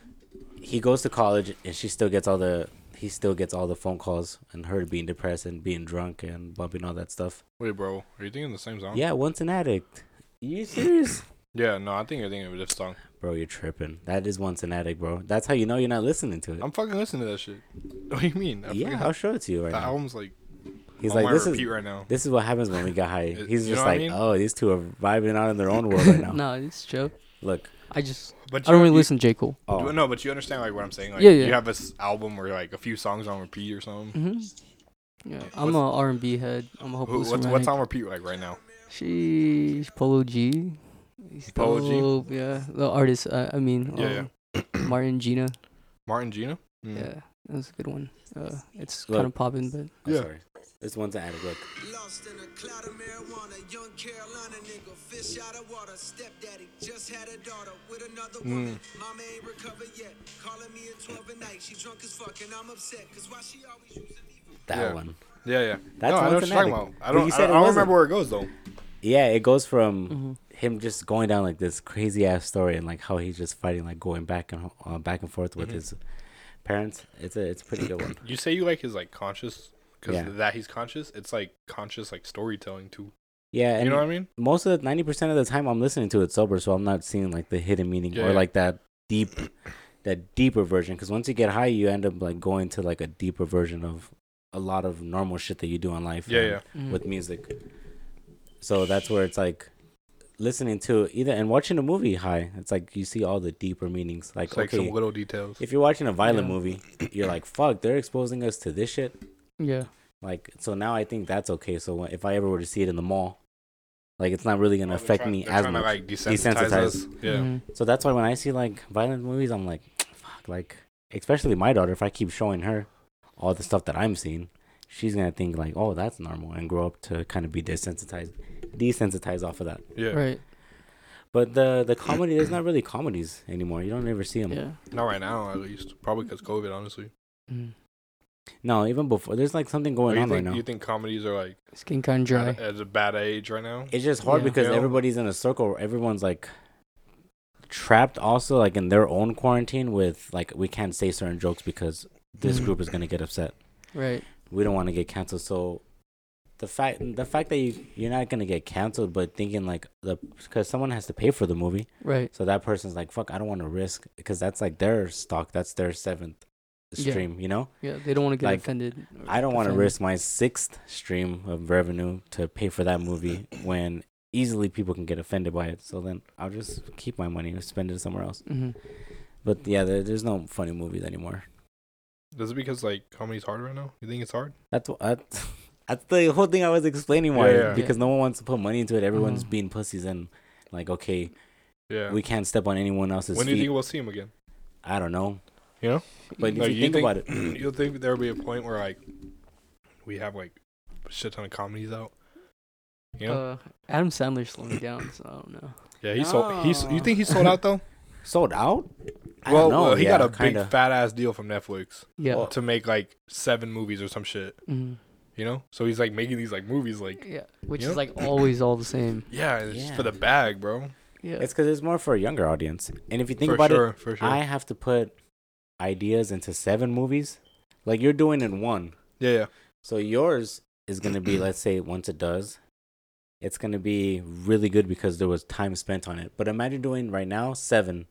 he goes to college and she still gets all the he still gets all the phone calls and her being depressed and being drunk and bumping all that stuff. Wait, bro. Are you thinking the same song? Yeah, once an addict. you serious? Yeah. No, I think you're thinking of this song. bro, you're tripping. That is once an addict, bro. That's how you know you're not listening to it. I'm fucking listening to that shit. What do you mean? I yeah, I'll show it to you right that now. album's like. He's on like, this is right now. this is what happens when we get high. He's just know what I like, mean? oh, these two are vibing out in their own world right now. No, it's chill. Look, I just But I don't really you- listen to J Cole. oh, No, but you understand like what I'm saying. Like, Yeah, yeah. You have this album where like a few songs on repeat or something. hmm Yeah, I'm a R and B head. I'm a Who, hopeless what's romantic. what's on repeat like right now? Sheesh, Polo G. He's Polo G? Yeah, the artist. Uh, I mean, Yeah, um, Martin Gina. Martin Gina. Mm. Yeah, that's a good one. Uh, it's kind of popping, but I'm Yeah. sorry. This one's an addict. Look, Lost in a cloud of marijuana, young Carolina nigga, fish out of water. Stepdaddy just had a daughter with another woman. Mama ain't recovered yet. Calling me at 12 at night. She drunk as fuck and I'm upset. Cause why she always using me for that Yeah. one. Yeah, yeah. That's no, I know what an you're talking Addict. about. I don't. you I, said it I don't remember where it goes though. Yeah, it goes from mhm. him just going down like this crazy ass story and like how he's just fighting like going back and uh, back and forth with Mhm. his parents. It's a it's a pretty good one. You say you like his like conscious because Yeah. that he's conscious. It's like conscious like storytelling too. Yeah, and you know what I mean? most of the ninety percent of the time I'm listening to it sober, so I'm not seeing like the hidden meaning Yeah, or yeah. like that deep, that deeper version. Because once you get high, you end up like going to like a deeper version of a lot of normal shit that you do in life. Yeah, yeah. Mhm. With music, so that's where it's like listening to either and watching a movie high. It's like you see all the deeper meanings. Like like okay, some little details. if you're watching a violent Yeah. movie, you're like, fuck, they're exposing us to this shit. Yeah, Like, so now I think that's okay. So if I ever were to see it in the mall, like, it's not really gonna Oh, they're affect trying- me they're as trying to, much. like desensitize, Desensitize. us. Yeah. Mhm. So that's why when I see like violent movies, I'm like, fuck, like, especially my daughter. If I keep showing her all the stuff that I'm seeing, she's gonna think like, oh, that's normal, and grow up to kind of be desensitized, desensitized off of that. Yeah. right. But the the comedy, there's not really comedies anymore. You don't ever see them. Yeah. Not right now, at least. Probably because COVID, honestly. Mhm. No, even before, there's like something going you on think right now. you think comedies are like skin getting kind of dry. at, at a bad age right now? It's just hard Yeah. because Yeah. everybody's in a circle. where Everyone's like trapped, also like in their own quarantine. With like, we can't say certain jokes because this Mhm. group is gonna get upset. Right. We don't want to get canceled. So the fact the fact that you you're not gonna get canceled, but thinking like the because someone has to pay for the movie, Right. so that person's like, fuck, I don't want to risk because that's like their stock, that's their seventh Yeah. stream, you know. Yeah, they don't want to get Like, offended. I don't want to risk my sixth stream of revenue to pay for that movie when easily people can get offended by it. So then I'll just keep my money and spend it somewhere else. Mhm. But yeah, there, there's no funny movies anymore. Is it because like comedy's hard right now? You think it's hard? That's what that's, that's the whole thing I was explaining why Yeah, yeah. because no one wants to put money into it. Everyone's Mhm. being pussies and like okay, Yeah. we can't step on anyone else's when do you feet. think we'll see him again? I don't know. You know? But if Like, you think think, about it, you'll think there'll be a point where like we have like a shit ton of comedies out? You know? Uh, Adam Sandler's slowing down, so I don't know. yeah, he sold. He's. You think he sold out though? sold out. I well, well, he yeah, got a big kinda. fat ass deal from Netflix Yeah. To make like seven movies or some shit. Mhm. You know? So he's like making these like movies like Yeah. Which is know? like always all the same. yeah, it's just Yeah. for the bag, bro. Yeah. It's because it's more for a younger audience. And if you think for about sure, it, for sure. I have to put ideas into seven movies, like you're doing in one. yeah, yeah. So yours is gonna be, let's say, once it does, it's gonna be really good because there was time spent on it. But imagine doing right now seven.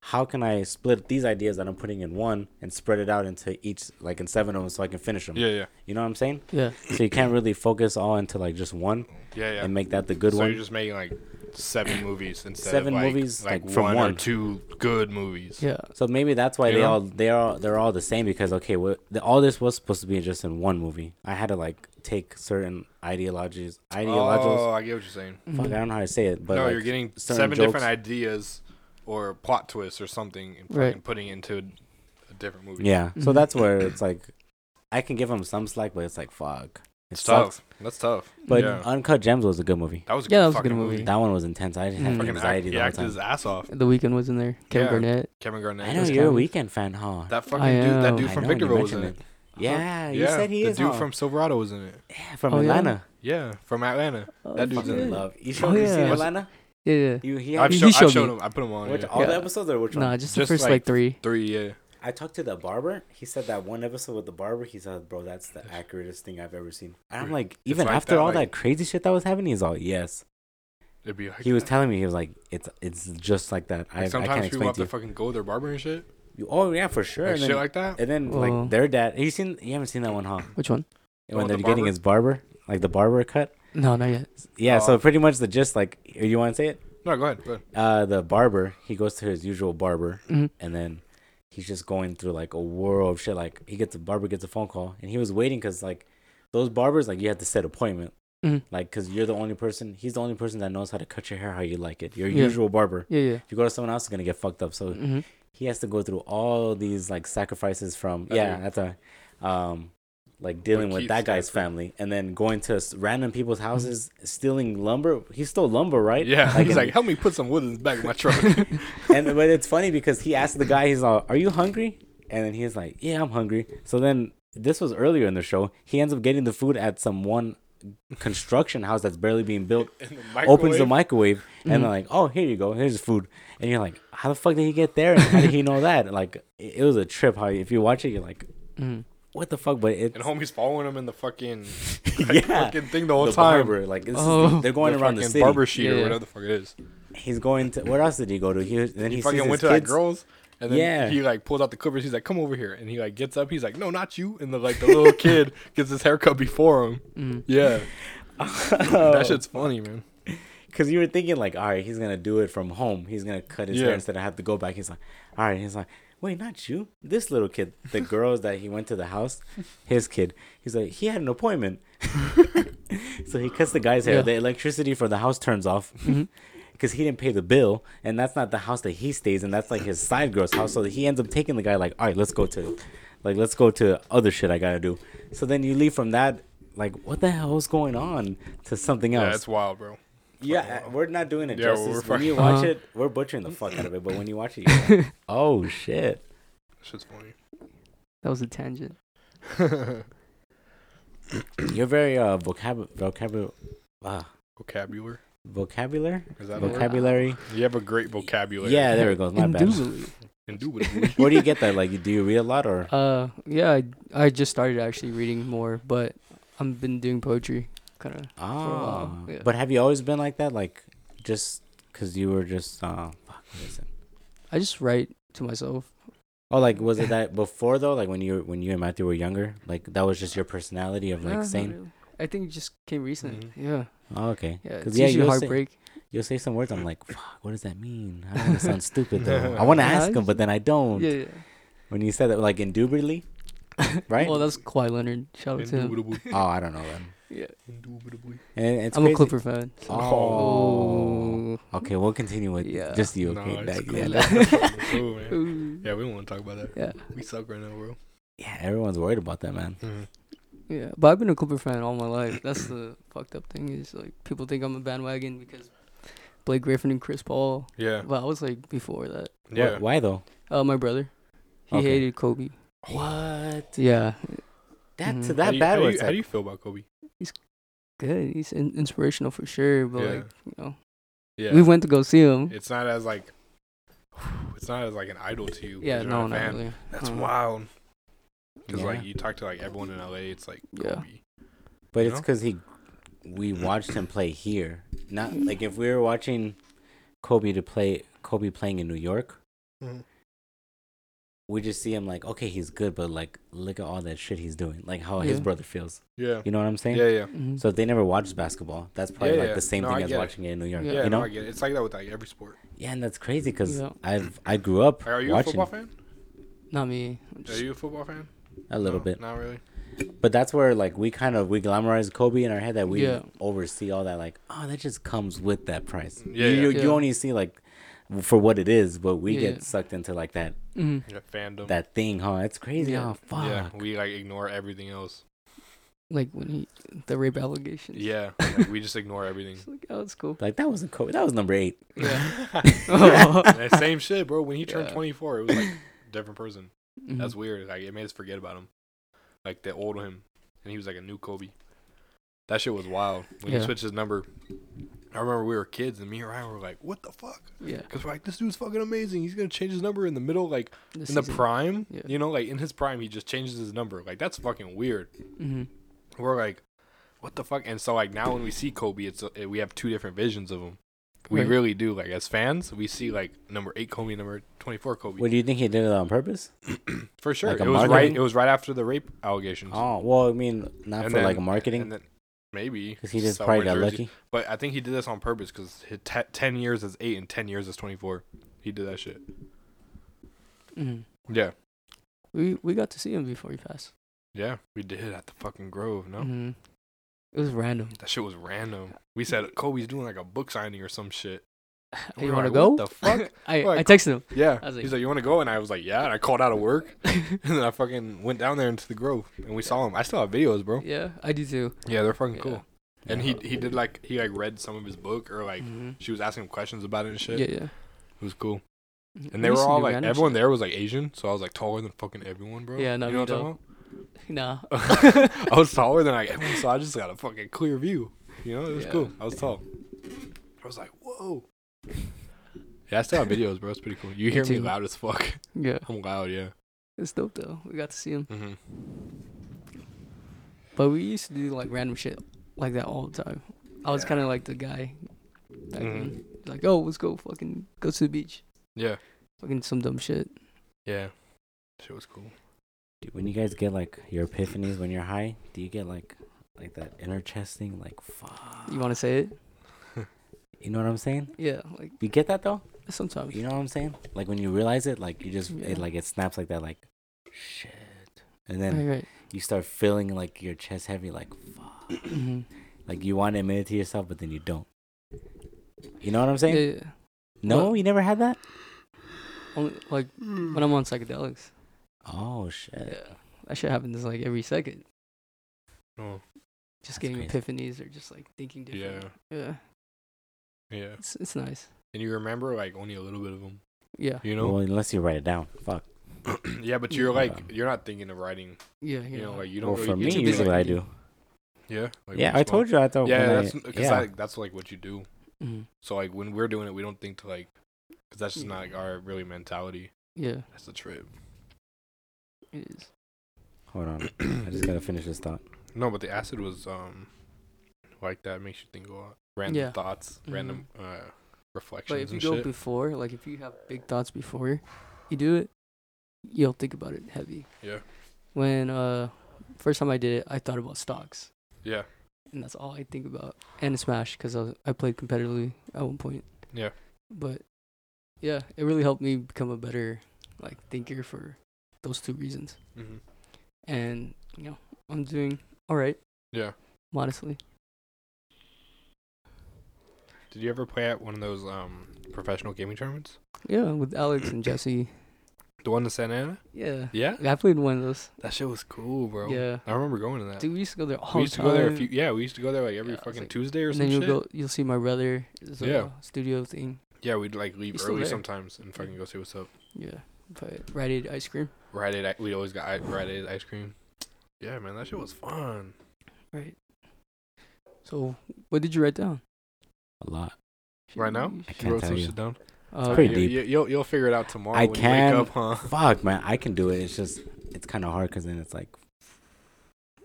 How can I split these ideas that I'm putting in one and spread it out into each, like in seven of them, so I can finish them? Yeah, yeah. You know what I'm saying? yeah. So you can't really focus all into like just one Yeah, yeah. and make that the good so one. So you're just making like seven movies instead Seven of like, movies, like, like, from one, or two good movies. Yeah. So maybe that's why You they know? all they are they're all the same because okay, well, the, all this was supposed to be just in one movie. I had to like take certain ideologies, ideologies. Oh. I get what you're saying. Fuck. I don't know how to say it, but no, like, you're getting certain seven different ideas or plot twists or something and Right. fucking putting into a different movie. yeah. So Mhm. that's where it's like, I can give them some slack, but it's like fuck. It It's sucks. tough. That's tough. But yeah. Uncut Gems was a good movie. that was a Yeah, good that was a good movie. movie. That one was intense. I had Mhm. fucking Fucking anxiety act, he the whole acted time. his ass off. The Weeknd was in there. Kevin Yeah. Garnett. Kevin Garnett. I know you're a Weeknd fan, huh? That fucking dude, that dude I from know, you Victorville was in mentioned it. Yeah, you yeah, said he the is. dude huh? from Silverado was in it. yeah, from Oh. Atlanta. Yeah, from Atlanta. Oh, That dude's in love. You Oh, showed seen yeah. Atlanta? Yeah, yeah. You he I've, show, he I've showed shown me. him. I put him on. which, yeah. all the episodes or which one? Nah, just, Just the first like- like, three. Three, yeah. I talked to the barber. He said that one episode with the barber, he said, "Bro, that's the accuratest thing I've ever seen." And I'm like, even like after that, all like- that crazy shit that was happening, he's all, "Yes." It'd be like He was that. telling me, he was like, "It's it's just like that." I, Like I sometimes can't people have to to you. fucking go with their barber and shit. You- Oh yeah, for sure. Like and shit like that. and then Oh. like their dad. You seen? You haven't seen that one, huh? Which one? The when one they're the getting barber? his barber, like the barber cut. No, not yet. Yeah. Oh. So pretty much the gist, like, you want to say it? No, go ahead. Go ahead. Uh, the barber, he goes to his usual barber, Mhm. and then he's just going through like a whirl of shit. Like he gets a barber gets a phone call, and he was waiting because like those barbers, like you have to set appointment, Mhm. like because you're the only person. He's the only person that knows how to cut your hair how you like it. Your Yeah. usual barber. Yeah, yeah. If you go to someone else, it's gonna get fucked up. So hmm he has to go through all these like sacrifices from yeah, that's a um like dealing with that guy's Stanford. family and then going to random people's houses stealing lumber. He stole lumber, right? Yeah, he's like, help me put some wood in the back of my truck. and but it's funny because he asked the guy, he's like, "Are you hungry?" And then he's like, "Yeah, I'm hungry." So then this was earlier in the show. He ends up getting the food at some one construction house that's barely being built. The Opens the microwave. microwave and they're like, "Oh, here you go. Here's food." And you're like, "How the fuck did he get there? And how did he know that?" Like it, it was a trip. How if you watch it, you're like, hmm "What the fuck?" But it's And homie's following him in the fucking, like, yeah, fucking thing the whole the time. barber. Like this Oh. the- they're going The around the city. barber sheet Yeah, or whatever the fuck it is. He's going to where else did he go to? He was, then He, he, sees fucking his went to that girl's, and then Yeah. he like pulls out the clippers. He's like, "Come over here," and he like gets up. He's like, "No, not you!" And the like the little kid gets his haircut before him. hmm Yeah, Oh. that shit's funny, man. Because you were thinking like, all right, he's gonna do it from home. He's gonna cut his Yeah. hair instead of have to go back. He's like, all right. He's like, wait, not you. This little kid, the girls that he went to the house, his kid. He's like, he had an appointment. so he cuts the guy's hair. Yeah. The electricity for the house turns off mm-hmm. because he didn't pay the bill, and that's not the house that he stays in. That's like his side girl's house. So he ends up taking the guy like, all right, let's go to, like, let's go to other shit I gotta do. So then you leave from that. Like what the hell is going on to something else? Yeah, it's wild, bro. Yeah, uh, we're not doing it Yeah, justice. we're when you watch Uh-huh. it, we're butchering the fuck out of it. But when you watch it, you're like, oh shit. Shit's funny. That was a tangent. You're very uh vocab vocabulary uh, Vocabulary. vocabulary Is that word? vocabulary. You have a great vocabulary. Yeah, there it goes. My bad. Indubitably. Indubitably. Where do you get that? Like, do you read a lot or? Uh, yeah, I, I just started actually reading more, but I've been doing poetry. Kind of. Ah, yeah. but have you always been like that? Like, just because you were just uh, fuck, what is it? I just write to myself. Oh, like was it that before though? Like when you were, when you and Matthew were younger, like that was just your personality of like not saying, really. I think it just came recent. Mhm. Yeah. oh, okay, Yeah. because It's yeah, usually you'll say, heartbreak. you'll say some words. I'm like, fuck, what does that mean? I don't want to sound stupid though. I want to Yeah, ask him, but then I don't. Yeah, yeah. When you said that, like indubitably, right? Well, that's Kawhi Leonard. Shout out to him. Oh, I don't know then. Yeah. Indubitably. And it's I'm crazy. a Clipper fan. Oh. Oh. Okay, we'll continue with Yeah. just you. No, Okay, it's that- cool. yeah, that- cool, Yeah, we don't want to talk about that. Yeah. We suck right now, bro. yeah, everyone's worried about that, man. Yeah, but I've been a Clipper fan all my life. That's the fucked up thing is like people think I'm a bandwagon because Blake Griffin and Chris Paul. Yeah. But I was like before that. Yeah. Wh- Why though? Uh, my brother, he Okay. hated Kobe. What? Yeah, That's Mhm. How that do you- bad. How do, you, how do you feel about Kobe? Good. He's in- inspirational for sure. But Yeah. like you know, Yeah. we went to go see him. It's not as like. It's not as like an idol to you. 'cause yeah, you're no, not a not fan. really. That's Uh, wild. Because Yeah. like you talk to like everyone in LA, it's like Yeah. Kobe. But You it's know? because he, we watched him play here. Not like if we were watching Kobe to play Kobe playing in New York, Mhm. We just see him like, okay, he's good, but like, look at all that shit he's doing. Like how his brother feels. Yeah. You know what I'm saying? Yeah, yeah. mhm. So if they never watched basketball, that's probably Yeah, like yeah. the same No, thing I as get it. watching it in New York. Yeah. Yeah, You no, know? I get it. It's like that with like every sport. Yeah, and that's crazy because Yeah. I've I grew up Are you a football fan? not me. Are you a football fan? a little No, bit, Not really. but that's where like we kind of we glamorize Kobe in our head that we Yeah. oversee all that. Like, oh, that just comes with that price. Yeah, you, yeah. you, Yeah. you only see like for what it is, but we Yeah, get yeah. sucked into like that mhm. Yeah, fandom. that thing, huh? It's crazy. Yeah. Oh fuck. Yeah, we like ignore everything else. Like when he the rape allegations. Yeah, like, we just ignore everything. It's like oh, it's cool. Like that wasn't Kobe. That was number eight. Yeah. That same shit, bro. When he turned Yeah. 24, it was like different person. Mhm. That's weird. Like it made us forget about him, like the old him, and he was like a new Kobe. That shit was wild. When he switched his number, I remember we were kids, and me and Ryan were like, "What the fuck?" yeah. Because we're like, "This dude's fucking amazing. He's gonna change his number in the middle, like This in the prime. Yeah. You know, like in his prime, he just changes his number. Like that's fucking weird." Mhm. We're like, "What the fuck?" And so like now when we see Kobe, it's uh, we have two different visions of him. We Right. really do. Like as fans, we see like number eight Kobe, number 24 Kobe. What do you think he did it on purpose? For sure, Like it was right. It was right after the rape allegations. Oh well, I mean, not And for like then- a marketing, and then maybe because he just probably got jerseys. lucky. But I think he did this on purpose because te- ten years is eight and ten years is twenty four. He did that shit. Mhm. Yeah, We we got to see him before he passed. yeah, we did at the fucking Grove. No, Mhm. It was random. that shit was random. We said Kobe's doing like a book signing or some shit. You want to go? What the fuck? I I texted him. yeah, I was like- he's like, "You want to go?" And I was like, "Yeah." And I called out of work, and then I fucking went down there into the Grove, and we saw him. I still have videos, bro. yeah, I do too. Yeah, they're fucking Yeah. cool. And he he did like he like read some of his book or like Mhm. she was asking him questions about it and shit. Yeah, yeah. It was cool. Mhm. And We they were all like everyone shit. there was like Asian, so I was like taller than fucking everyone, bro. Yeah, no, you know what I'm about? I was taller than like everyone, so I just got a fucking clear view. You know, it was Yeah. cool. I was tall. I was like, whoa. Yeah, I still have videos, bro. It's pretty cool. You Me hear me too. loud as fuck. yeah, I'm loud, yeah. it's dope though. We got to see him, hmm but we used to do like random shit like that all the time. I was Yeah. kind of like the guy back Mhm. then. Like, oh, let's go, fucking go to the beach, Yeah, fucking some dumb shit. yeah. Shit was cool. Dude, when you guys get like your epiphanies when you're high, do you get like like that inner chest thing? Like, fuck. You want to say it? You know what I'm saying? Yeah, like You get that though? sometimes. You know what I'm saying? Like when you realize it, like you just Yeah. it like it snaps like that, like shit, and then right. you start feeling like your chest heavy, like fuck. Mhm. Like you want to admit it to yourself, but then you don't. You know what I'm saying? Yeah, yeah. No, What? you never had that. Only like when I'm on psychedelics. Oh shit. Yeah, that shit happens like every second. Oh, Just That's getting crazy. epiphanies or just like thinking different. Yeah, yeah. It's it's nice. And you remember like only a little bit of them, Yeah, you know? Well, unless you write it down. Fuck. yeah, but you're Yeah. like you're not thinking of writing. yeah, You yeah. know, like you don't. Well, really for me, usually like, I do. Yeah. Like Yeah, when I told you I thought. Yeah, that's because yeah. that, that's like what you do. Mhm. So like when we're doing it, we don't think to like, because that's just not like our really mentality. Yeah, That's the trip. it is. Hold on. I just gotta finish this thought. No, but the acid was um like that makes you think a lot. Random Yeah. thoughts, random uh, reflections But if you go shit. before, like if you have big thoughts before you do it, you'll think about it heavy. yeah, When uh first time I did it, I thought about stocks, yeah, and that's all I think about. And Smash because I was, I played competitively at one point. yeah. But yeah, it really helped me become a better like thinker for those two reasons. hmm And you know, I'm doing all right, Yeah. modestly. Did you ever play at one of those um professional gaming tournaments? Yeah, with Alex and Jesse. The one in Santa Ana? Yeah. Yeah, I played one of those. that shit was cool, bro. Yeah. I remember going to that. Dude, we used to go there all we used to go there a few. Yeah, we used to go there like every Yeah, fucking like- Tuesday or and some then you'll shit. go, you'll see my brother. Yeah. studio thing. Yeah, we'd like leave early there. sometimes and fucking go see what's up. Yeah, but Rite Aid ice cream. Rite Aid, we always got Rite Aid ice cream. Yeah, man, that shit was fun. Right. So, what did you write down? A lot. Right now? I You can't wrote tell some you. shit down. Uh, pretty you, deep. You, you'll you'll figure it out tomorrow. I when can. You wake up, huh? Fuck, man, I can do it. It's just it's kind of hard because then it's like,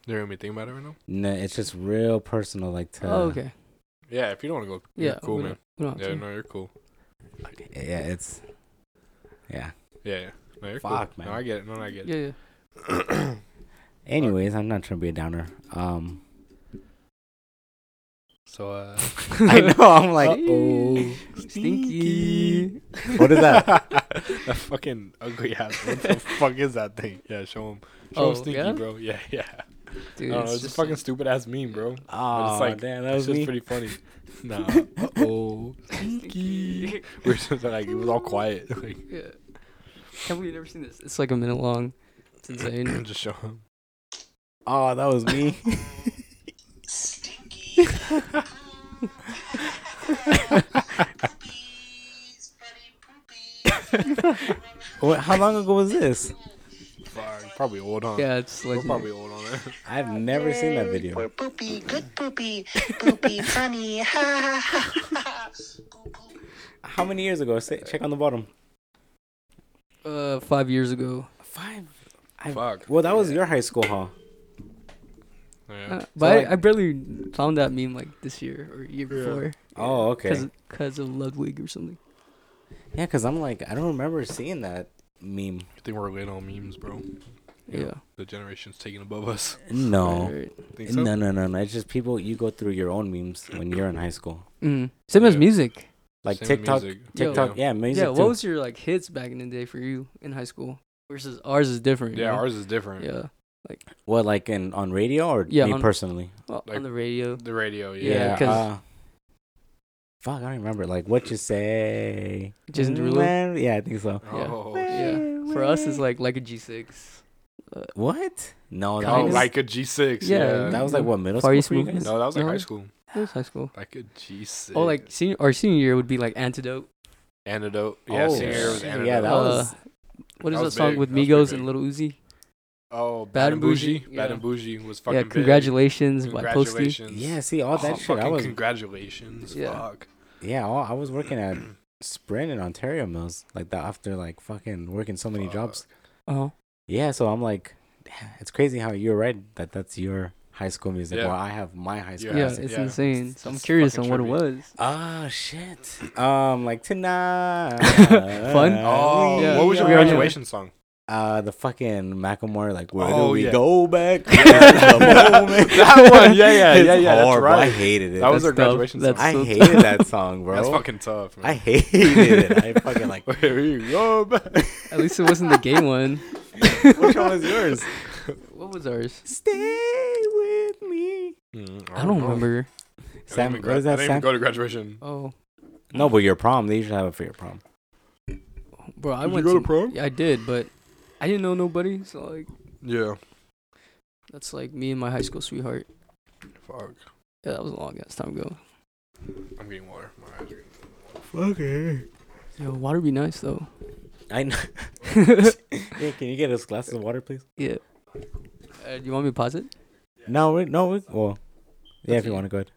You hear me think about it right now? no, it's just real personal. Like to, oh, okay. Yeah, if you don't want to go, Yeah. yeah, cool, man. don't- we don't have Yeah, to. no, you're cool. yeah, it's, yeah. Yeah, yeah. No, you're Fuck, cool. man. No, I get it. No, I get it. Yeah, yeah. Anyways, I'm not trying to be a downer. Um, So, uh, I know. I'm like, Uh-oh. Stinky. What is that? that fucking ugly ass. What the fuck is that thing? Yeah, show him. Show Oh, him Stinky, yeah? bro. Yeah, yeah. Dude, know. It's, a just fucking stupid ass meme, bro. But oh, it's like, damn, that It's was just pretty funny. Nah. Uh oh. Stinky. We're just like, it was all quiet. Like, Yeah. Have we never seen this? It's like a minute long. It's insane. just show him. Oh, that was me. what, how long ago was this? Fuck, probably old, huh? yeah, it's We're like probably old on it. I've never seen that We're video. poopy, good poopy, poopy, funny, ha ha ha ha. How many years ago? Say, check on the bottom. uh five years ago. Five. I, Fuck. well, that was your high school, huh? Yeah. Uh, but like- I, I barely found that meme like this year or year Yeah. before. Oh, okay. Cause, cause of Ludwig or something. Yeah, because I'm like, I don't remember seeing that meme. I think we're late on memes, bro. Yeah. The generation's taking above us. No. Right, right. Think so? No, no, no, no. It's just people, you go through your own memes when you're in high school. Mm. Same as music. Like Same TikTok. music. Yo. TikTok, yeah, music yeah, too. what was your like hits back in the day for you in high school? Versus ours is different. you Yeah, know? ours is different. Yeah. Like what, like in on radio or Yeah, me on- personally? Well, Like- on the radio. The radio, yeah. Yeah, 'cause- uh, fuck, I don't remember. Like what you say? Jason Derulo? Man, Yeah, I think so. Yeah. Oh, Yeah. For us, it's like like a G6. Uh, What? No, that Oh, was like a G6. Yeah, Yeah. that was like what middle Party school you guys? no, that was like No. high school. it was high school. Like a G6. Oh, like senior or senior year would be like Antidote. Antidote. Yeah, Oh, senior year was. Antidote. Yeah, that Uh, was. What is That that, song big. with That was pretty Migos and. Little Uzi? Oh, Bad Bad, and and Boujee. Boujee, Bad yeah. and Boujee was fucking yeah, congratulations by Posty. Congratulations. Yeah, see all that oh, shit. I was. congratulations. Yeah. Fuck. Yeah, all, I was working at Sprint in Ontario Mills like that after like fucking working so many jobs. Uh-huh. Yeah, so I'm like, it's crazy how you're right that that's your high school music. Yeah. Well, I have my high school Yeah, Yeah, music. it's yeah. insane. So I'm curious fucking on what it trippy. was. Oh shit. Um, like tonight. Fun? Oh, Yeah. what was your We already- graduation song? Uh, the fucking Macklemore, like, where Oh, do we yeah. go back? Yeah. The moment. That one, yeah, yeah, It's yeah, yeah, that's horrible. I hated it. That was That's our tough. graduation That's song. I so hated that song, bro. That's fucking tough, man. I hated it. I fucking like. Here you go, back. At least it wasn't the gay one. Which one was yours? What was ours? Stay with me. Mm, I don't remember. I didn't Sam, even what is gra- I that? didn't even go to graduation. Oh, No, but your prom. They usually have it for your prom. bro, I Did you went go to prom? Yeah, I did, but I didn't know nobody. So like, Yeah. that's like me and my high school sweetheart. Fuck. Yeah, that was a long ass time ago. I'm getting water. My eyes are getting. Okay. Yo, water be nice though. I know. yeah, can you get us glasses of water, please? Yeah. Uh, do you want me to pause it? No, we, no. We, well, yeah, if Okay. you want to go ahead.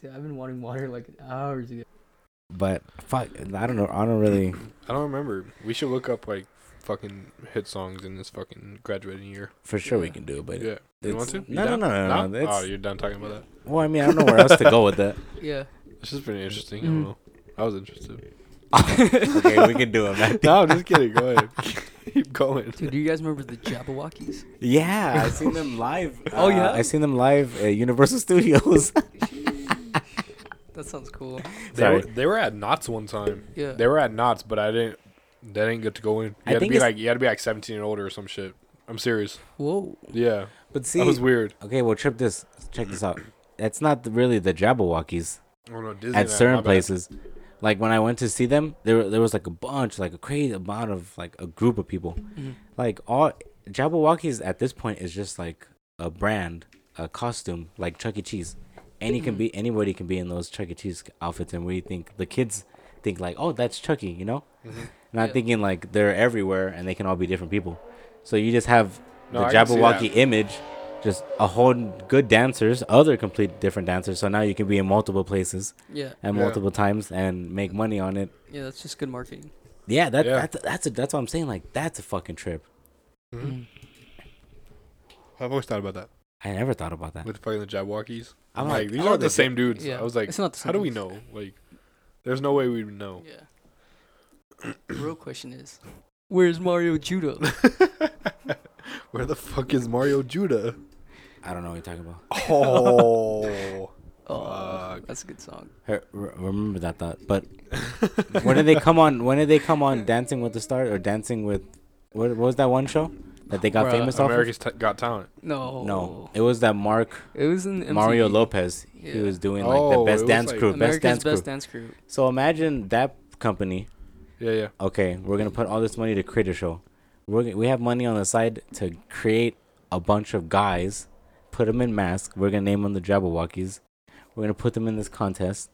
Dude, I've been wanting water like hours ago. But fuck, I don't know. I don't really. I don't remember. We should look up like fucking hit songs in this fucking graduating year. For sure, we can do it, but Yeah. You want to? You no, no, no, no, no, No? Oh, you're done talking about that. well, I mean, I don't know where else to go with that. Yeah. This is pretty interesting. I Mhm. don't know. I was interested. okay, we can do it, man. no, I'm just kidding. Go ahead. Keep going. Dude, do you guys remember the Jabberwockies? Yeah, I seen them live. Oh, yeah? I seen them live at Universal Studios. That sounds cool. They were, they were at Knott's one time. Yeah. They were at Knott's, but I didn't. They didn't get to go in. You I had to think be it's- like you had to be like 17 and older or some shit. I'm serious. Whoa. Yeah, But see, that was weird. okay, well, trip this. Check this out. That's not really the Jabberwockies Oh no, Disney at certain places. Like when I went to see them, there there was like a bunch, like a crazy amount of like a group of people. Mhm. Like all Jabberwockies at this point is just like a brand, a costume, like Chuck E. Cheese. Any can be anybody can be in those Chuck E. Cheese outfits, and we think the kids think like, oh, that's Chucky, you know, Mhm. not Yeah. thinking like they're everywhere and they can all be different people. So you just have No, the I Jabberwocky image, just a whole good dancers, other complete different dancers. So now you can be in multiple places Yeah. and Yeah. multiple times and make money on it. Yeah, that's just good marketing. Yeah, that Yeah. that's that's a, that's what I'm saying. Like that's a fucking trip. Mhm. I've always thought about that I never thought about that. with fucking the Jabwalkies. I'm I'm like, like, these aren't they the same dudes. Yeah. I was like, It's not the same how same do we dudes. know? Like, there's no way we would know. Yeah. the real question is, where's Mario Judah? Where the fuck is Mario Judah? I don't know what you're talking about. Oh, Oh, Fuck. that's a good song. Her, re- remember that thought. But when did they come on? When did they come on Dancing with the Stars or Dancing with what, what was that one show that they got Bruh, famous off? America's t- Got Talent. No. No, it was that Mark It was in MTV. Mario Lopez. He Yeah. was doing like Oh, the it best was dance like- crew, best dance Best crew. Dance Crew. So imagine that company. Yeah, yeah. Okay, we're gonna put all this money to create a show. We're g- we have money on the side to create a bunch of guys, put them in masks. We're gonna name them the Jabberwockies. We're gonna put them in this contest.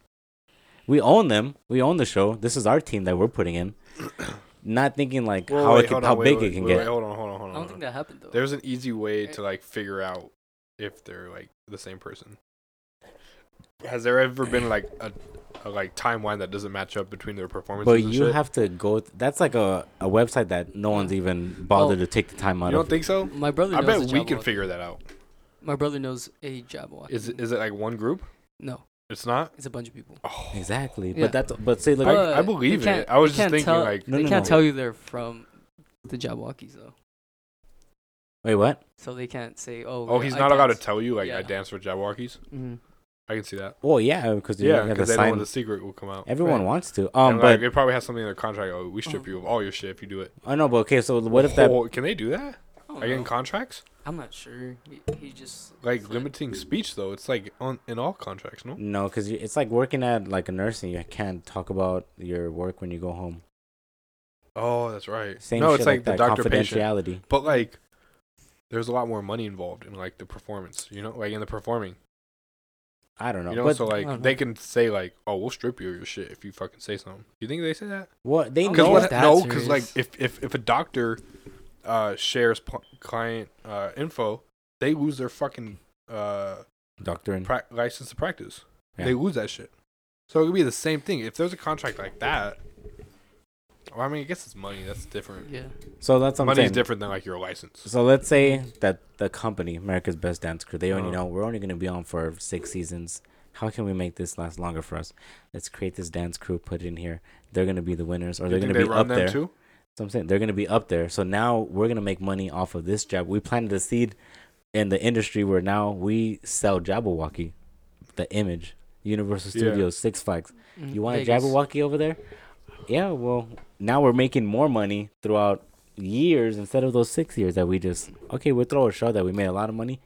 We own them. We own the show. This is our team that we're putting in. Not thinking like Whoa, how wait, it can, hold how wait, big wait, it can wait, get. Wait, hold on, hold on, hold on. I don't think that happened though. There's an easy way to like figure out if they're like the same person. Has there ever been like a, a like timeline that doesn't match up between their performances? But and you shit? have to go. Th- that's like a, a website that no one's even bothered Oh. to take the time out You don't think so? My brother I bet we can Jabberwocky. figure that out. My brother knows a Jabberwocky. Is it, is it like one group? No, It's not. it's a bunch of people. Oh, exactly. Yeah. But that's but say look. I- I believe it. I was just thinking, tell- like- No, they no, can't no. tell you they're from the Jabberwockies though, wait, what? so they can't say, "Oh." oh, he's I not allowed to dance. tell you like I Yeah. dance for Jabberwockies. Mhm. I can see that. Well, yeah, because Yeah, have to because they know sign. the secret will come out. Everyone Right. wants to. Um, Um, but it probably has something in their contract. Oh, we strip Uh-huh. you of all your shit if you do it. I know. But okay, so what if that? Oh, can they do that? I don't Like in know. contracts? I'm not sure. He, he just Like said- limiting speech though, it's like on in all contracts, no? No, because it's like working at like a nursing. You can't talk about your work when you go home. Oh, that's right. Same no, shit it's like, the that, doctor patient. confidentiality. But like, there's a lot more money involved in like the performance. You know, like in the performing. I don't know. You know, but so like they can say like, "Oh, we'll strip you of your shit if you fucking say something." Do You think they say that? what they know. what- what? that No, because like if if if a doctor uh shares p- client uh info, they lose their fucking uh Doctor and pra- license to practice. Yeah. They lose that shit. So it could be the same thing. If there's a contract like that, well, I mean, I guess it's money. That's different. yeah. so that's what I'm Money saying. is different than like your license. So let's say that the company, America's Best Dance Crew, they only Uh-huh. know we're only going to be on for six seasons. How can we make this last longer for us? Let's create this dance crew, put it in here. They're going to be the winners, or You they're going to they be run up them there. too? So I'm saying they're going to be up there. So now we're going to make money off of this job. We planted a seed in the industry where now we sell Jabberwocky, the image, Universal Yeah. Studios, Six Flags. Mhm. You want a Vegas. Jabberwocky over there? Yeah, well, now we're making more money throughout years instead of those six years that we just okay. We'll throw a show that we made a lot of money.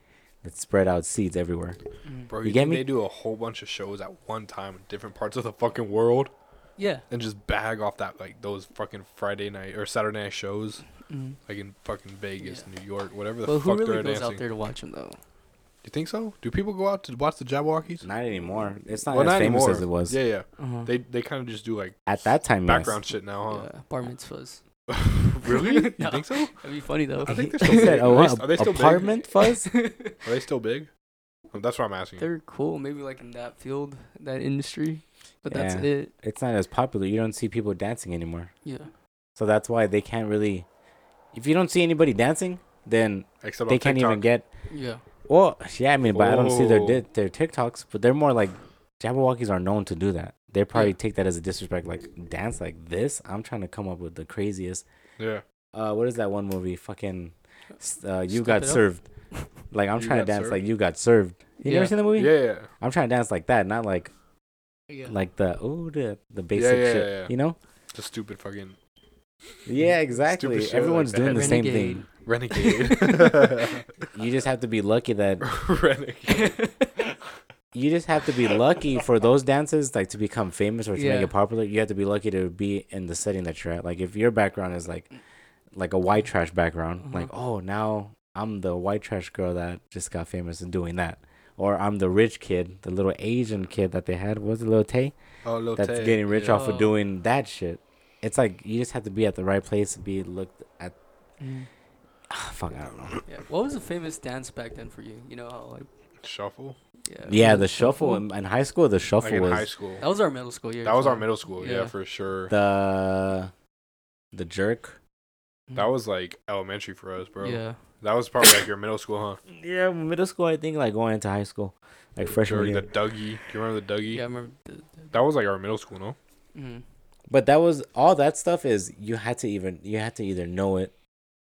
Let's spread out seeds everywhere. Mhm. Bro, You you, get think me? they do a whole bunch of shows at one time in different parts of the fucking world Yeah. and just bag off that like those fucking Friday night or Saturday night shows Mhm. like in fucking Vegas, Yeah. New York, whatever the But who fuck really they're goes dancing. out there to watch them though? You think so? Do people go out to watch the Jabberwockies? Not anymore. It's not well, as not famous anymore. as it was Yeah, yeah. Uh-huh. They they kind of just do like at that time. background shit now, huh? yeah. Bar mitzvahs. really? You No. think so? That'd be funny though. I think they're still He said, big. "Oh, Are they, are they still apartment fuzz." Are they still big? Oh, That's what I'm asking. They're cool. Maybe like in that field, that industry. But that's it. it's not as popular. You don't see people dancing anymore. Yeah. So that's why they can't really if you don't see anybody dancing, then Except they can't TikTok. even get. Yeah. Well, yeah, I mean, but I don't see their di- their TikToks, but they're more like Jabberwockies are known to do that. They probably Yeah. take that as a disrespect, like dance like this. I'm trying to come up with the craziest. Yeah. Uh, what is that one movie? Fucking, uh, you Step got served. Like I'm You trying to dance Served? like you got served. You Yeah. never seen the movie? Yeah. Yeah. I'm trying to dance like that, not like Yeah. like the oh the the basic yeah, shit. yeah. You know? The stupid fucking Yeah, exactly. shit like Everyone's that. doing the same thing. Renegade. renegade. You just have to be lucky that renegade. you just have to be lucky for those dances like to become famous or to make it popular you have to be lucky to be in the setting that you're at like if your background is like like a white trash background Mhm. like oh now i'm the white trash girl that just got famous and doing that or i'm the rich kid the little asian kid that they had what was it little tay Oh, Lil that's Tay. getting rich yeah. off of doing that shit it's like you just have to be at the right place to be looked at Mm. Ah, fuck i don't know Yeah. What was the famous dance back then for you? You know how like Shuffle. yeah. yeah was the it shuffle in, in high school the shuffle Like in was high school. That was our middle school year. That was our middle school. Yeah, Yeah. for sure. the the jerk That was like elementary for us, bro. Yeah. That was probably like your middle school, huh? Yeah, middle school. I think like going into high school, like freshman During year. the Dougie. Do you remember the Dougie? Yeah, I remember. The, the, That was like our middle school, no? mm. But that was all that stuff. Is you had to even you had to either know it,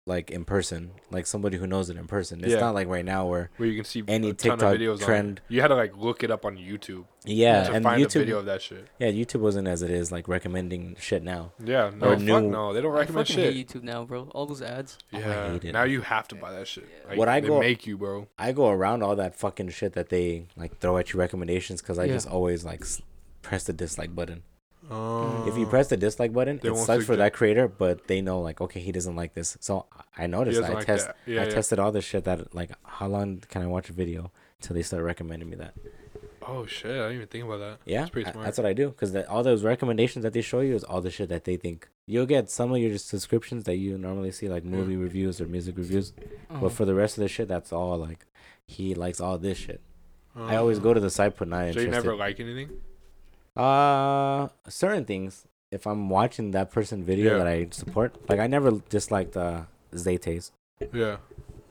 like in person, like somebody who knows it in person. It's Yeah. not like right now where Where you can see Any a ton TikTok of videos trend. On. You had to like look it up on YouTube yeah, to and find a YouTube. video of that shit. Yeah, YouTube wasn't as it is like recommending shit now. Yeah, no, fuck new- no, they don't I recommend fucking shit. hate YouTube now, bro. All those ads. Oh, I Yeah, hate it. now you have to buy that shit. Yeah. Like, What I they go- make you, bro. I go around all that fucking shit that they like throw at you recommendations because I Yeah. just always like s- press the dislike button. If you press the dislike button, it won't sucks for that creator, but they know like okay he doesn't like this. So I noticed. doesn't I like test. that. Yeah, I yeah. tested all this shit that like how long can I watch a video till they start recommending me that. oh shit, I didn't even think about that. Yeah, That's pretty I- that's what I do because all those recommendations that they show you is all the shit that they think. You'll get some of your subscriptions that you normally see like movie reviews or music reviews, Uh-huh. but for the rest of the shit, that's all like he likes all this shit. I always go to the site but not Uh-huh. So you never like anything? Uh, certain things. If I'm watching that person video Yeah. that I support, like I never disliked uh Zaytays. Yeah.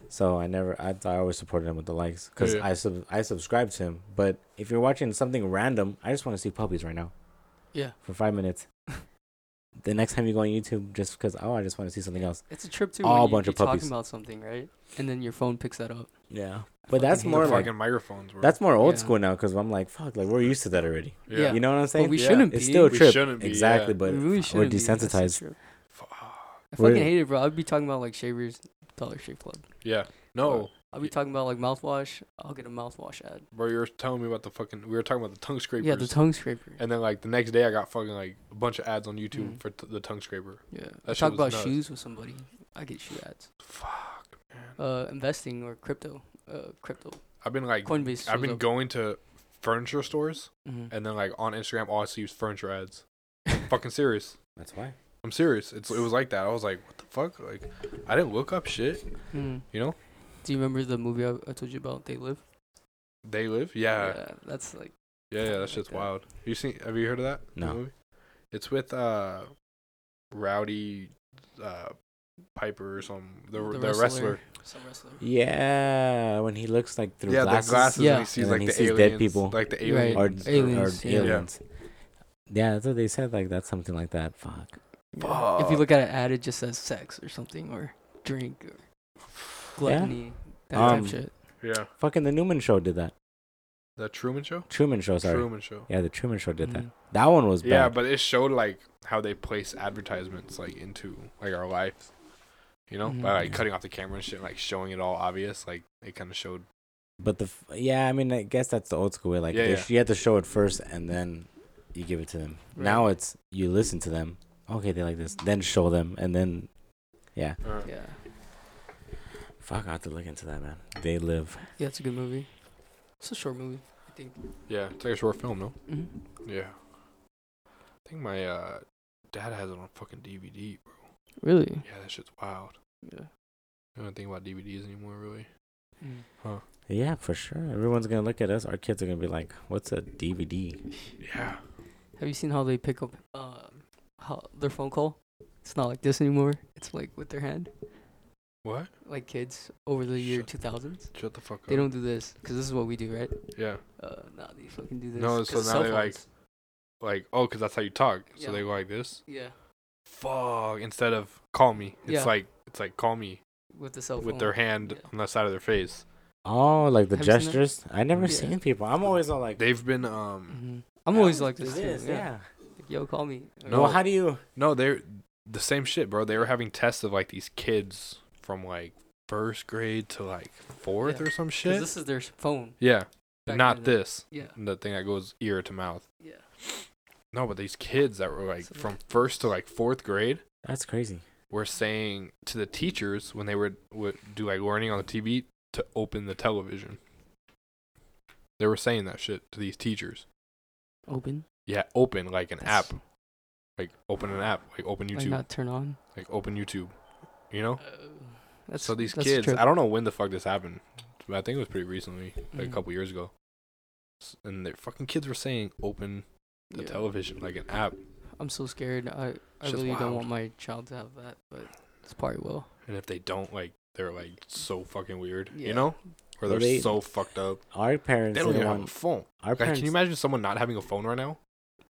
So I never, I, I always supported him with the likes because Yeah. I sub, I subscribe to him. But if you're watching something random, I just want to see puppies right now yeah, for five minutes. the next time you go on YouTube, just because oh, I just want to see something else. it's a trip to All when you, bunch you're of puppies. talking about something, right? And then your phone picks that up. Yeah, I but that's more like fucking microphones, bro. that's more old Yeah. school now because I'm like fuck, like we're used to that already. yeah. You know what I'm saying? But we Yeah. shouldn't be. it's still a We trip. shouldn't be, exactly, yeah. but we really we're shouldn't be. That's the desensitized. trip. Fuck. I We're- fucking hate it, bro. I'd be talking about like shavers, Dollar Shave Club. Yeah. No, I'll be talking about like mouthwash. I'll get a mouthwash ad. bro, you were telling me about the fucking. We were talking about the tongue scrapers. Yeah, the tongue scraper. And then like the next day, I got fucking like a bunch of ads on YouTube Mm. for t- the tongue scraper. Yeah, That I shit talk was about nuts. shoes with somebody. I get shoe ads. Fuck, man. Uh, investing or crypto. Uh, crypto. I've been like, Coinbase. I've been up. going to furniture stores, Mhm. and then like on Instagram, all I see is furniture ads. fucking serious. That's why. I'm serious. It's it was like that. I was like, what the fuck? Like, I didn't look up shit. Mhm. You know, Do you remember the movie I, I told you about? They live. they live. Yeah, yeah, that's like yeah. yeah, that like shit's that. wild. You seen? Have you heard of that? the No. movie? It's with uh, Rowdy, uh, Piper or some the the, wrestler. Some wrestler. Yeah, when he looks like through yeah, glasses, the glasses. Yeah. And he sees And like he the sees aliens, dead people. like the Right. aliens. or Aliens, or yeah. aliens. Yeah, that's what they said. Like that's something like that. Fuck. Yeah. If you look at an ad, it just says sex or something or drink or gluttony. That Um, type shit. Yeah, Fucking the Newman Show did that. the Truman Show. Truman Show, sorry. Truman Show. Yeah, the Truman Show did that. Mhm. That one was bad. Yeah, but it showed like how they place advertisements like into like our lives. You know, Mhm. by like cutting off the camera and shit, like showing it all obvious. Like it kind of showed. But the f- yeah, I mean, I guess that's the old school way. Like Yeah, yeah. sh- you have to show it first, and then you give it to them. Right. Now it's you listen to them. Okay, they like this. Then show them, and then yeah. Uh, Yeah. Fuck, I have to look into that, man. They live. Yeah, it's a good movie. It's a short movie, I think. yeah, it's like a short film, no? hmm Yeah. I think my uh dad has it on fucking DVD, bro. Really? Yeah, that shit's wild. Yeah. I don't think about DVDs anymore, really. Mm. Yeah, for sure. Everyone's gonna look at us. Our kids are gonna be like, "What's a DVD?" Yeah. Have you seen how they pick up uh, how their phone call? It's not like this anymore. It's like with their hand. What? like kids over the year Shut- 2000s. Shut the fuck up. They don't do this because this is what we do, right? Yeah. Uh, nah, they fucking do this. No, so now they, like. Like, oh, because that's how you talk. So Yeah. they go like this. yeah, Fuck. Instead of call me, it's Yeah. like it's like call me with the cell phone. with their hand Yeah. on the side of their face. Oh, like the Have you seen that? gestures. I never Yeah. seen people. I'm always all like. They've been um hmm I'm always "Oh, like this, do too. Yeah. yeah. Like, Yo, call me. Or- No. Well, how do you? no, they're the same shit, bro. They were having tests of like these kids from like first grade to like fourth Yeah. or some 'cause shit. this is their phone. yeah. back Not then. this. Yeah, The thing that goes ear to mouth. yeah. No, but these kids that were like from first to like fourth grade That's crazy. were saying to the teachers when they would would do like learning on the TV to open the television. They were saying that shit to these teachers. Open. Yeah, open like an That's- app. Like open an app, like open Like YouTube, not turn on. like open YouTube. You know? Uh, that's so these kids. I don't know when the fuck this happened. But I think it was pretty recently, like Mhm. a couple years ago. And their fucking kids were saying open the Yeah. television like an app. I'm so scared. I I Shit's really don't want my child to have that, but it's probably will. And if they don't, like they're like so fucking weird. Yeah. You know? Or they're they- so fucked up. Our parents They don't didn't even have a phone. Our Like, parents. can you imagine someone not having a phone right now?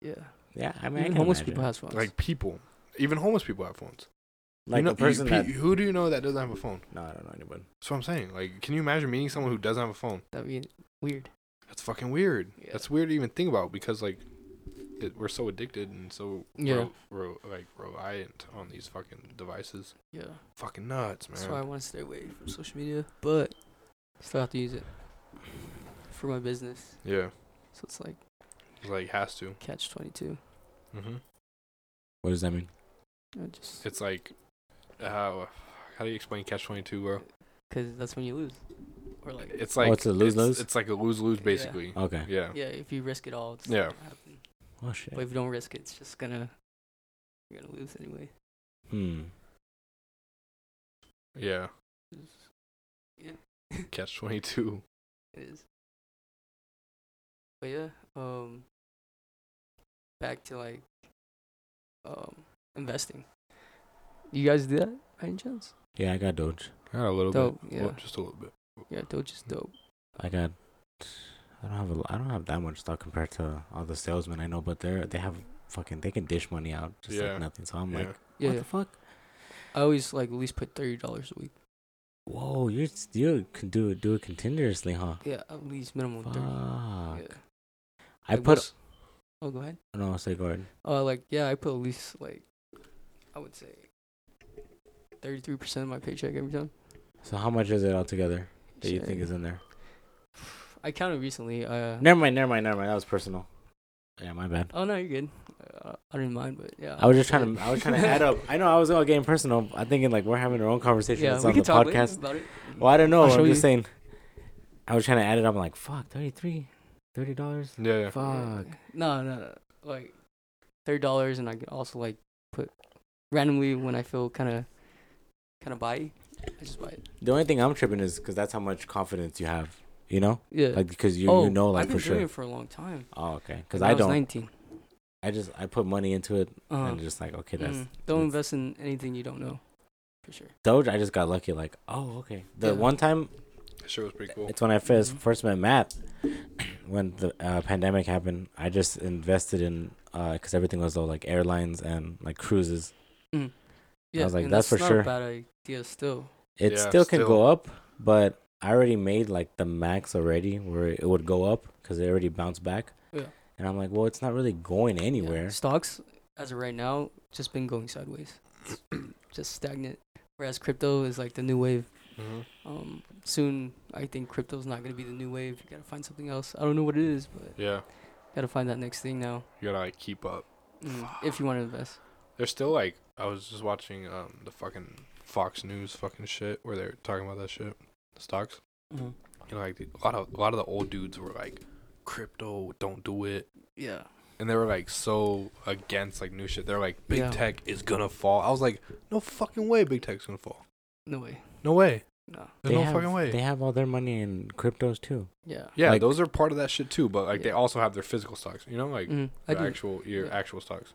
Yeah. Yeah, I mean, Even can homeless imagine. people have phones. Like people, even homeless people have phones. like you know, person you- that. who do you know that doesn't have a phone? No, I don't know anybody. That's what I'm saying. Like, can you imagine meeting someone who doesn't have a phone? That'd be weird. That's fucking weird. Yeah. That's weird to even think about because like it, we're so addicted and so Yeah. ro- ro- like reliant on these fucking devices. Yeah. Fucking nuts, man. That's why I want to stay away from social media, but still have to use it for my business. yeah, So it's like it's like has to. catch twenty two. hmm What does that mean? I just It's like how how do you explain catch twenty two, bro? because that's when you lose, or like It's like it's a lose-lose? It's, like a lose lose Yeah. basically. Okay. Yeah. yeah, if you risk it all, it's Yeah. not gonna happen. Oh shit. But if you don't risk it, it's just gonna you're gonna lose anyway. Hmm. Yeah. Yeah, Catch twenty two. it is. But yeah, um, back to like um investing. You guys do that by any chance? Yeah, I got Doge. Yeah, a little Dope, bit. yeah. Well, just a little bit. Yeah, Doge is dope. I got. I don't have a. I don't have that much stock compared to all the salesmen I know, but they're they have fucking they can dish money out just Yeah. like nothing. So I'm yeah. like, what Yeah, the fuck? I always like at least put thirty dollars a week. Whoa, you you can do it do it continuously, huh? Yeah, at least minimum thirty. Fuck. Yeah. I Like, put most- Oh, go ahead. no. Say go ahead. Uh, like yeah, I put at least like I would say thirty-three percent of my paycheck every time. So how much is it altogether that you think is in there? I counted recently. Uh, Never mind. Never mind. Never mind. That was personal. Yeah, my bad. oh no, you're good. Uh, I didn't mind, but yeah. I was just trying to. I was trying to add up. I know I was all getting personal. I'm thinking like we're having our own conversation. Yeah, it's we on can the talk podcast. about it. Well, I don't know. I'll I'm just you. saying. I was trying to add it up. I'm like, fuck, 33 thirty dollars. Yeah, yeah. Fuck. No, no, no. Like thirty dollars, and I can also like put randomly when I feel kind of kind of buy. I just buy it. The only thing I'm tripping is because that's how much confidence you have. You know, Yeah. like because you oh, you know like I've been for doing sure. it for a long time. Oh, okay. Because When I don't. Nineteen. I just I put money into it Uh-huh. and just like okay, that's Mm, don't that's- invest in anything you don't know. For sure. Doge. I just got lucky. Like oh okay. The Yeah. one time That shit was pretty cool. it's when I 1st Mhm. first met Matt when the uh, pandemic happened. I just invested in because everything was all like airlines and like cruises. Mm. Yeah, I was like, and that's for not sure. A bad idea still. It Yeah, still can still. go up, but I already made like the max already where it would go up because it already bounced back. Yeah. And I'm like, well, it's not really going Yeah, anywhere. Stocks, as of right now, just been going sideways, just stagnant. Whereas crypto is like the new wave. Mm-hmm. Um, soon I think crypto's not gonna be the new wave. You gotta find something else. I don't know what it is, but Yeah, gotta find that next thing now. you gotta like keep up. Mm, if you want to invest. There's still like I was just watching um the fucking Fox News fucking shit where they're talking about that shit, the stocks. Mm-hmm. You know, like a lot of a lot of the old dudes were like, crypto, don't do it, Yeah. and they were like so against like new shit. They're like, big Yeah. tech is gonna fall. I was like, no fucking way, big tech's gonna fall. No way. No way. No. There's they no have, fucking way. They have all their money in cryptos too. Yeah. yeah, like- those are part of that shit too. But like they also have their physical stocks. You know, like I actual your Yeah. actual stocks.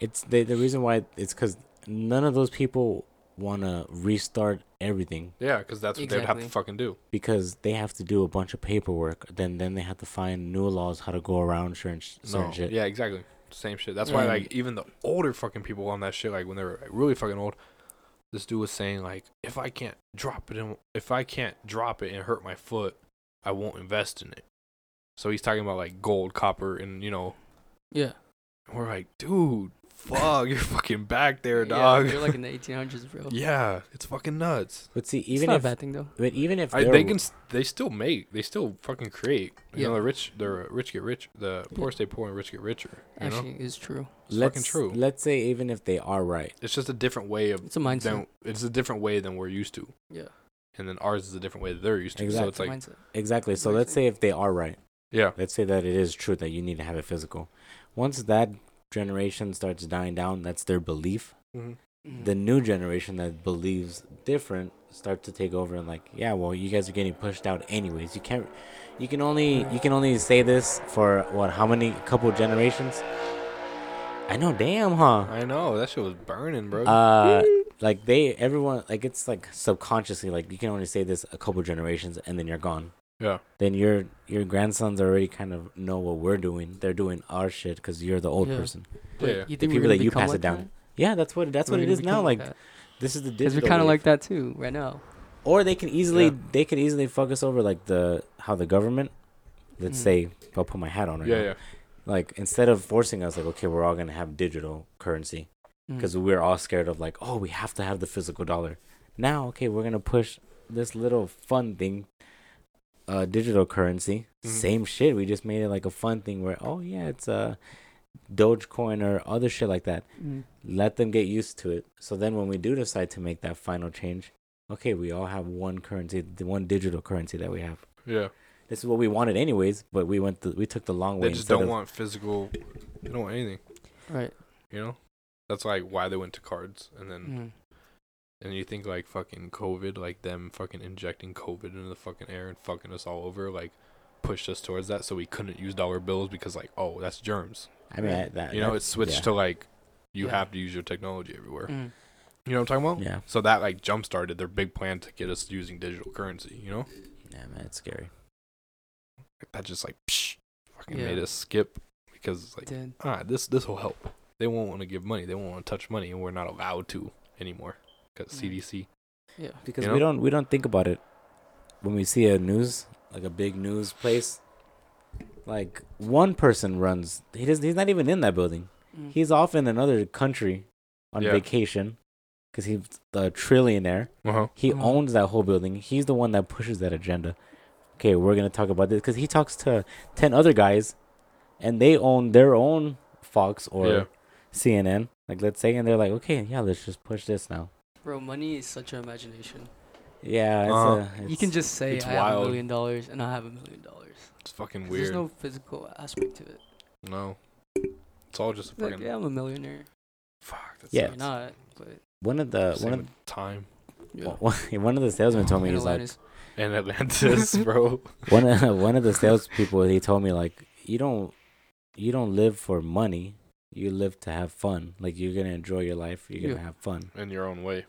It's the the reason why it's because none of those people want to restart everything Yeah, because that's what they'd have to Exactly. fucking do. because they have to do a bunch of paperwork. Then then they have to find new laws how to go around certain, sh- certain No, shit. yeah, exactly. Same shit. That's why, And- like, even the older fucking people on that shit, like when they were like, really fucking old, this dude was saying like, if I can't drop it in, if I can't drop it and hurt my foot, I won't invest in it. So he's talking about like gold, copper, and you know, Yeah. we're like, dude, fuck, you're fucking back there, Yeah, dog. They're like in the 1800s, bro. yeah, it's fucking nuts. But see, It's even not if a bad thing though. but even if I, they're- they can, s- they still make, they still fucking create. You Yeah. know, the rich, the rich get rich, the poor stay poor, and rich get richer. You know, Actually, it's true. it's let's fucking true. let's say even if they are right, It's just a different way of It's a mindset. than it's a different way than we're used to, Yeah. and then ours is a different way that they're used to. So Exactly. it's like, mindset. exactly. So Makes let's say if they are right, yeah, let's say that it is true that you need to have a physical. Once that generation starts dying down, that's their belief. Mhm. The new generation that believes different start to take over and like, yeah, well, you guys are getting pushed out anyways. You can't. You can only you can only say this for what? How many couple generations? I know, damn, huh? I know that shit was burning, bro. Uh, like they, everyone, like it's like subconsciously, like you can only say this a couple generations and then you're gone. Yeah, Then your your grandsons already kind of know what we're doing. They're doing our shit because you're the old Yeah. person. Wait, yeah. You The people that you pass like it down. that? Yeah, that's what that's what We're it gonna now. become Like that? this is the Because digital. we're kind of like that too right now. or they can easily Yeah. they can easily focus over like the how the government. Let's Mm. say I'll put my hat on right yeah, now. yeah. Like instead of forcing us, like okay, we're all gonna have digital currency. Mm. because we're all scared of like, oh, we have to have the physical dollar. Now, okay, we're gonna push this little fun thing, uh, digital currency. Mhm. Same shit. We just made it like a fun thing where, oh yeah, it's a Dogecoin or other shit like that. Mm. Let them get used to it. So then, when we do decide to make that final change, okay, we all have one currency, the one digital currency that we have. yeah. This is what we wanted anyways, but we went the, we took the long way. They just don't of- want physical. They don't want anything. Right. You know, that's like why they went to cards, and then Mm. And you think like fucking COVID, like them fucking injecting COVID into the fucking air and fucking us all over, like pushed us towards that, so we couldn't use dollar bills because like, oh, that's germs. I mean, I, that, You know, it switched yeah. to like you Yeah. have to use your technology everywhere. Mm. You know what I'm talking about? Yeah, So that like jump started their big plan to get us using digital currency. You know, yeah, man, it's scary. that just like psh, fucking Yeah. made us skip because it's like Did. ah this this will help. They won't want to give money. They won't want to touch money, and we're not allowed to anymore because Mm. CDC. Yeah. because You we don't we don't think about it when we see a news like a big news place like one person runs he does he's not even in that building Mm. he's off in another country on Yeah. vacation because he's a trillionaire Uh huh. he Mhm. owns that whole building he's the one that pushes that agenda okay we're gonna talk about this because he talks to 10 other guys and they own their own fox or Yeah. cnn like let's say and they're like okay yeah let's just push this now Bro, money is such an imagination. yeah it's Uh, a, you can just say it's I have wild. a million dollars and I have a million dollars. It's fucking 'Cause weird. There's no physical aspect to it. no. It's all just a It's like, fucking yeah, I'm a millionaire. fuck. That's Yeah. You're not, but one of the Same one of time yeah. One one of the salesmen told me he's like Atlantis. and Atlantis, bro. one of one of the salespeople. He told me like you don't you don't live for money. You live to have fun. Like you're gonna enjoy your life. You're gonna Yeah. have fun. In your own way,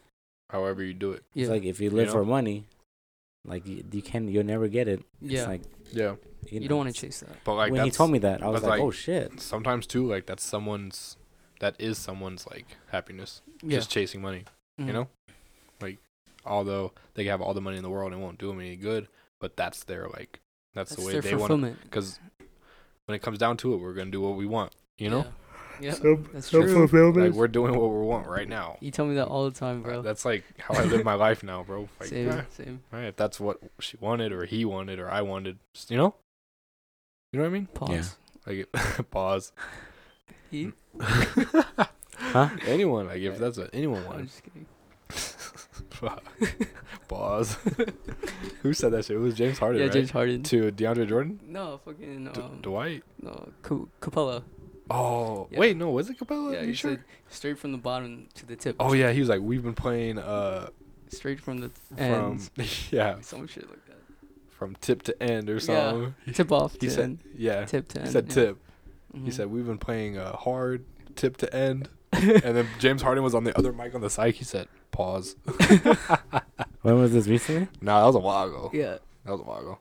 however you do it. yeah. It's like if you live know? for money, like you, you can you'll never get it. yeah. It's like Yeah, you, you don't want to chase that. but like when he told me that, I was like, like, oh shit. sometimes too, like that's someone's, that is someone's like happiness, Yeah. just chasing money. Mhm. You know, like although they have all the money in the world and it won't do them any good, but that's their like that's, That's the way their they want. fulfillment. Because when it comes down to it, we're gonna do what we want. You know, Yeah. Yeah. That's true. like we're doing what we want right now. You tell me that all the time, bro. That's like how I live my life now, bro. Like, same, eh, same. Right, if that's what she wanted or he wanted or I wanted, just, you know? You know what I mean? Pause. Yeah. Like pause. He? Huh? Anyone, like if that's what anyone wants. I'm just kidding. pause. Who said that shit? It was James Harden, yeah, right? James Harden. To DeAndre Jordan? No, fucking D- um, Dwight? no, Ca- Capela. Oh, Yeah. wait, no, was it Capela? yeah, Are he sure? said straight from the bottom to the tip. Oh yeah, he was like, we've been playing uh straight from the from yeah Some shit like that. from tip to end or something. Yeah. Tip off. He to said end. yeah. tip to He end. He said yeah. tip. He Mhm. said we've been playing uh, hard tip to end, and then James Harden was on the other mic on the side. He said Pause. When was this recently? Nah, that was a while ago. Yeah. That was a while ago.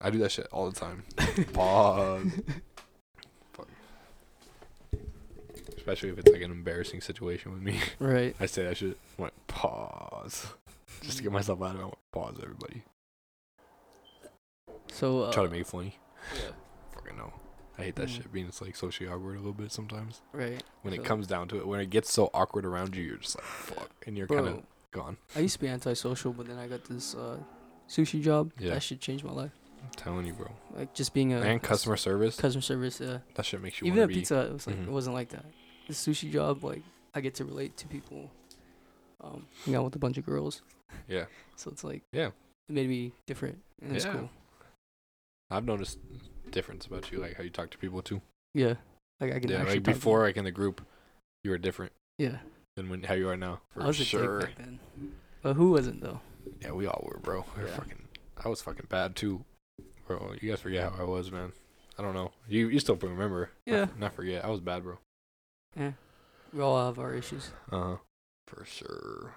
I do that shit all the time. Pause. Fuck. Especially if it's like an embarrassing situation with me. Right. I say that shit. I'm like, pause. Just to get myself out of it. I'm like, pause, everybody. So uh, Try to make it funny. yeah. Fucking no. I hate that Mhm. shit being it's like socially awkward a little bit sometimes. Right. When it comes down to it, when it gets so awkward around you, you're just like, fuck. And you're kind of gone. I used to be antisocial, but then I got this uh, sushi job. Yeah. That should change my life. I'm telling you, bro. Like just being a and customer service. customer service. Yeah. That shit makes you Even at be. pizza, it was like Mhm. it wasn't like that. The sushi job, like I get to relate to people. Um, hang out with a bunch of girls, Yeah. so it's like Yeah. it made me different, and it's Yeah. cool. I've noticed difference about you, like how you talk to people too. Yeah, like I can Yeah, like before, like in the group, you were different. Yeah, than when how you are now. For I was a sure. dick back then, but who wasn't though? Yeah, we all were, bro. We were Yeah. fucking. I was fucking bad too, bro. You guys forget how I was, man. I don't know. You you still remember? Yeah. Not, not forget. I was bad, bro. Yeah, we all have our issues. Uh huh. For sure.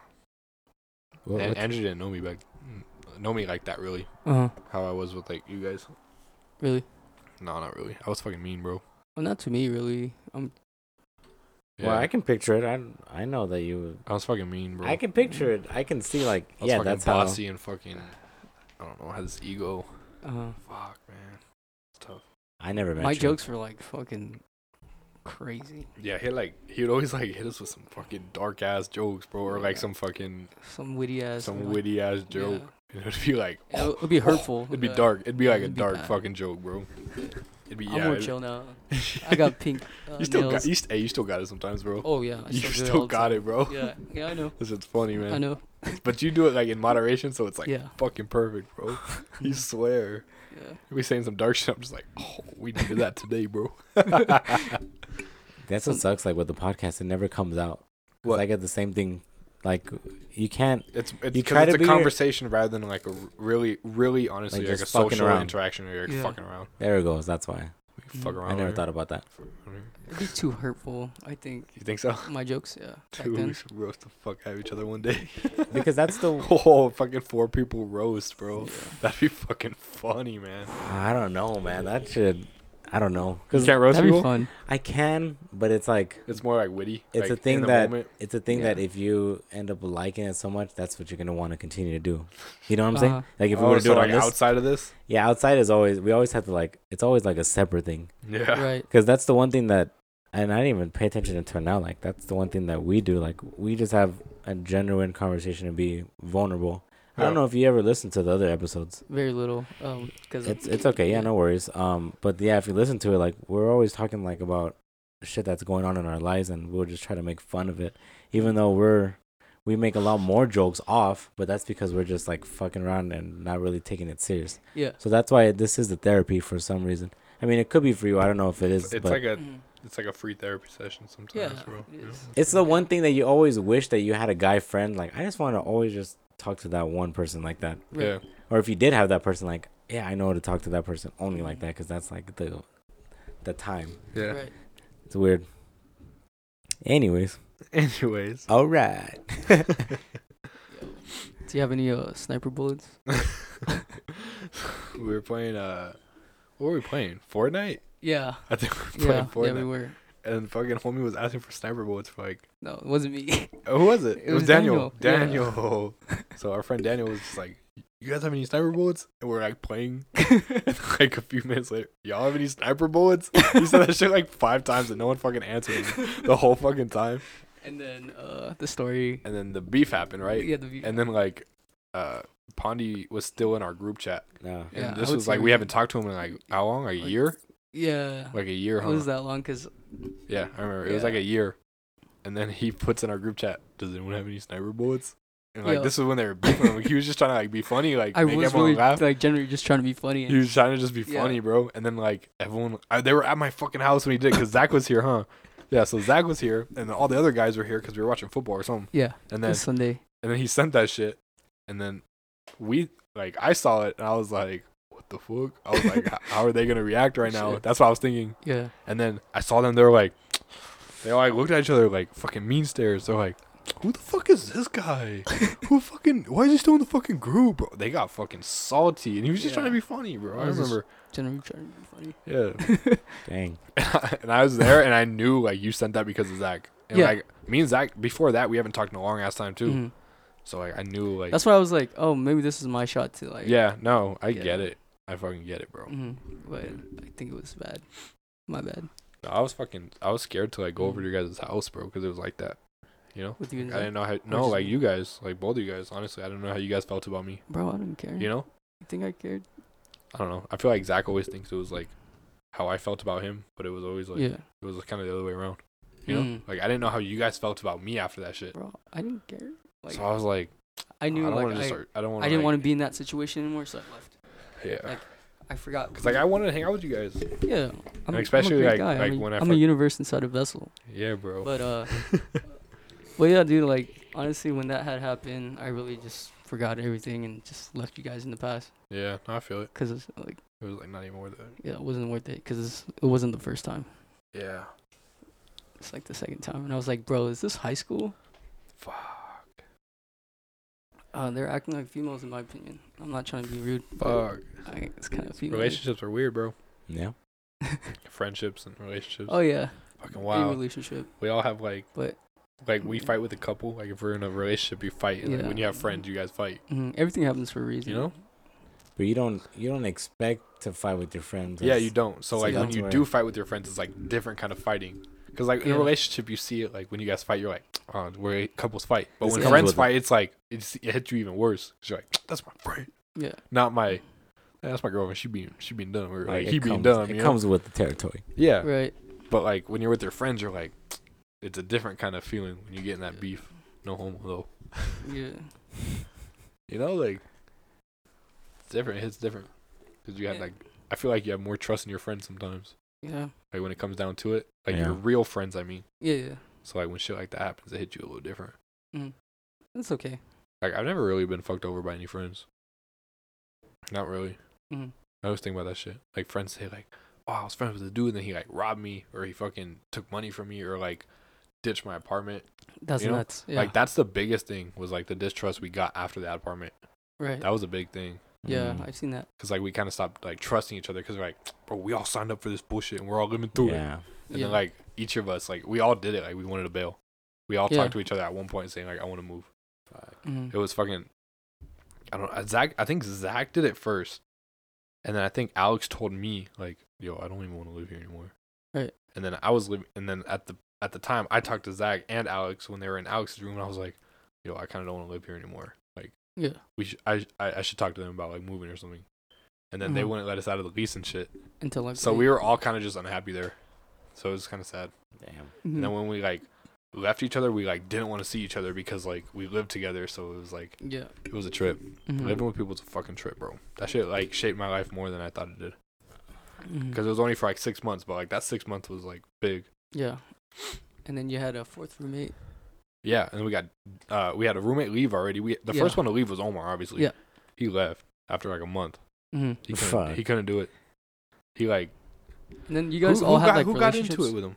What, and Andrew didn't know me back, know me like that really. Uh huh. How I was with like you guys. Really? No, not really. I was fucking mean, bro. Well, not to me, really. Um, Well, I can picture it. I I know that you. I was fucking mean, bro. I can picture it. I can see like I was yeah, fucking that's how. bossy and fucking. I don't know. Had this ego. uh huh. Fuck, man. It's tough. I never met My you. jokes were like fucking crazy. Yeah, he like he would always like hit us with some fucking dark ass jokes, bro, or like Yeah. some fucking Some witty ass. some like- witty ass joke. And it'd be like, Yeah, it would be hurtful. it'd be yeah. dark. It'd be like a It'd be dark bad. fucking joke, bro. It'd be I'm more it- chill now. I got pink uh, you still nails. got you, st- hey, you still got it sometimes, bro. oh yeah, I you still, it still the got time. it, bro. Yeah, yeah, I know. This is funny, man. I know. But you do it like in moderation, so it's like yeah, fucking perfect, bro. you swear. yeah. Be saying some dark shit. I'm just like, oh, we needed that today, bro. That's what sucks. Like with the podcast, it never comes out. What? I get the same thing. Like you can't. It's it's, You 'cause try it's to a be- conversation rather than like a really, really honestly Like like, a social around. interaction or like Yeah. fucking around. There it goes. That's why. We fuck around. I never here. thought about that. It'd be too hurtful. I think You think so? my jokes. Yeah, back Dude, we should roast the fuck out of each other one day. Because that's the. oh, fucking four people roast, bro. Yeah. That'd be fucking funny, man. I don't know, man. That should. I don't know. You Because can't roast That'd be people. fun. I can, but it's like It's more like witty. It's like, a thing the that- moment. it's a thing that if you end up liking it so much, that's what you're gonna want to continue to do. You know what I'm saying? Uh-huh. Like if we oh, were to do so it like on this, outside of this. yeah, outside is always we always have to like it's always like a separate thing Yeah. Right. because that's the one thing that and I didn't even pay attention until now. Like that's the one thing that we do. Like we just have a genuine conversation and be vulnerable. I don't know if you ever listened to the other episodes. Very little. Um, because It's it's okay. Yeah, no worries. Um, but yeah, if you listen to it, like we're always talking like about shit that's going on in our lives, and we'll just try to make fun of it, even though we're we make a lot more jokes off, but that's because we're just like fucking around and not really taking it serious. Yeah. So that's why this is the therapy for some reason. I mean, it could be for you. I don't know if it is, It's but like a Mhm. it's like a free therapy session sometimes, Yeah, bro. it Yeah. it's the one thing that you always wish that you had a guy friend. Like I just want to always just talk to that one person like that. Yeah. or if you did have that person like yeah i know to talk to that person only like that because that's like the the time Yeah. Right. it's weird anyways Anyways. all right Do you have any uh sniper bullets? we were playing uh what were we playing? Fortnite? Yeah. I think we were Yeah. playing Yeah, we were. And fucking homie was asking for sniper bullets for like No, it wasn't me. oh, who was it? It was Daniel. Yeah. Daniel. so our friend Daniel was just like, You guys have any sniper bullets? And we're like playing and like a few minutes later, Y'all have any sniper bullets? He said that shit like five times and no one fucking answered him the whole fucking time. and then uh the story. And then the beef happened, right? Yeah. The And then like uh Pandi was still in our group chat. no And Yeah, this was like we we haven't talked to him in like how long? A Like, year? Yeah. Like a year, It huh? was that long? Cause Yeah, I remember. It was like a year. And then he puts in our group chat, Does anyone have any sniper bullets? And like Yeah. this is when they were beefing. Like, he was just trying to like be funny, like I make was everyone really laugh. like generally just trying to be funny. He And, was trying to just be Yeah. funny, bro. And then like everyone, I, they were at my fucking house when he did because Zach was here, huh? Yeah, so Zach was here, and then all the other guys were here because we were watching football or something. yeah. And then This Sunday. and then he sent that shit, and then we like I saw it and I was like, the fuck? I was like, how are they gonna react right now? Shit. That's what I was thinking. Yeah. And then I saw them. They were like, they all like looked at each other like fucking mean stares. They're like, who the fuck is this guy? who fucking? Why is he still in the fucking group, bro? They got fucking salty, and he was just trying to be funny, bro. I I just- remember. Generally trying to be funny. Yeah, Dang. and I was there, and I knew like you sent that because of Zach. And Yeah. like me and Zach, before that, we haven't talked in a long ass time too. Mhm. So like I knew like That's why I was like, oh, maybe this is my shot to like. yeah, no, I Yeah. get it. I fucking get it, bro. mhm, But I think it was bad. My bad. No, I was fucking, I was scared to like go over to your guys' house, bro, because it was like that. You know, With you and I didn't know how. No, like you guys, like both of you guys. Honestly, I don't know how you guys felt about me. Bro, I didn't care. You know, You think I cared? I don't know. I feel like Zach always thinks it was like how I felt about him, but it was always like yeah. it was kind of the other way around. You know, Mm. like I didn't know how you guys felt about me after that shit. Bro, I didn't care. Like so I was like, I knew I don't like want to I, start. I don't want. I didn't want to be in that situation anymore, so I left. Yeah. like, I forgot. Cause like I wanted to hang out with you guys. yeah, I'm, especially, I'm a great like- guy. like I'm, a, when I I'm a universe inside a vessel. Yeah, bro. But uh, but yeah, dude. Like honestly, when that had happened, I really just forgot everything and just left you guys in the past. yeah, I feel it. Cause it's, like It was like not even worth it. yeah, it wasn't worth it. Cause it wasn't the first time. Yeah. It's like the second time, and I was like, bro, is this high school? Fuck. Uh, they're acting like females, in my opinion. I'm not trying to be rude. Fuck. I, it's kind of female. Relationships are weird, bro. Yeah. Friendships and relationships. Oh yeah, Fucking a wow. relationship, We all have like but like we fight with a couple. Like if we're in a relationship, you fight. And like, Yeah. when you have friends, you guys fight. mhm, everything happens for a reason. You know? But you don't you don't expect to fight with your friends. Yeah, you don't. So so like when you do fight with your friends, it's like different kind of fighting. Cause like in a relationship, you see it like when you guys fight, you're like, oh, where couples fight. But This when comes friends with it. fight, it's like it's, it hits you even worse. Cause you're like, that's my friend, Yeah. not my. "Eh, that's my girlfriend. She being she being dumb or like, Like, he it being comes, dumb. It you know? comes with the territory. yeah, Right. but like when you're with your friends, you're like, it's a different kind of feeling when you get in that beef. No homo though. Yeah. You know, like it's different. It hits different because you have Yeah. like I feel like you have more trust in your friends sometimes. Yeah. Like when it comes down to it, like Yeah. your real friends. I mean, Yeah. Yeah. so like when shit like that happens, it hits you a little different. That's okay. Like I've never really been fucked over by any friends. Not really. Mhm. I always think about that shit. Like friends say like, "Oh, I was friends with a dude, and then he like robbed me, or he fucking took money from me, or like ditched my apartment." That's You know, nuts. Yeah. Like that's the biggest thing was like the distrust we got after that apartment. right. That was a big thing. Yeah, Mm. I've seen that. Cause like we kind of stopped like trusting each other because we're like, bro, we all signed up for this bullshit and we're all living through it. Yeah. And yeah. then like each of us, like we all did it. Like we wanted to bail. We all Yeah. talked to each other at one point saying like, I want to move. Mhm. It was fucking. I don't. know. Zach. I think Zach did it first, and then I think Alex told me like, "Yo, I don't even want to live here anymore." Right. And then I was living. And then at the at the time, I talked to Zach and Alex when they were in Alex's room, and I was like, "Yo, I kind of don't want to live here anymore. Like, Yeah. we should. I, I I should talk to them about like moving or something." And then they Mhm. wouldn't let us out of the lease and shit. Until like. So we were all kind of just unhappy there. So it was kind of sad. Damn. Mhm. And then when we like left each other, we like didn't want to see each other because like we lived together. So it was like Yeah. it was a trip. Mhm. Living with people is a fucking trip, bro. That shit like shaped my life more than I thought it did. Mhm. Because it was only for like six months, but like that six months was like big. Yeah. And then you had a fourth roommate. Yeah, and we got uh we had a roommate leave already. We the Yeah. first one to leave was Omar, obviously. Yeah. He left after like a month. Mm-hmm. He couldn't, he couldn't do it. He like And then you guys who, all who had got, like who got relationships. into it with him?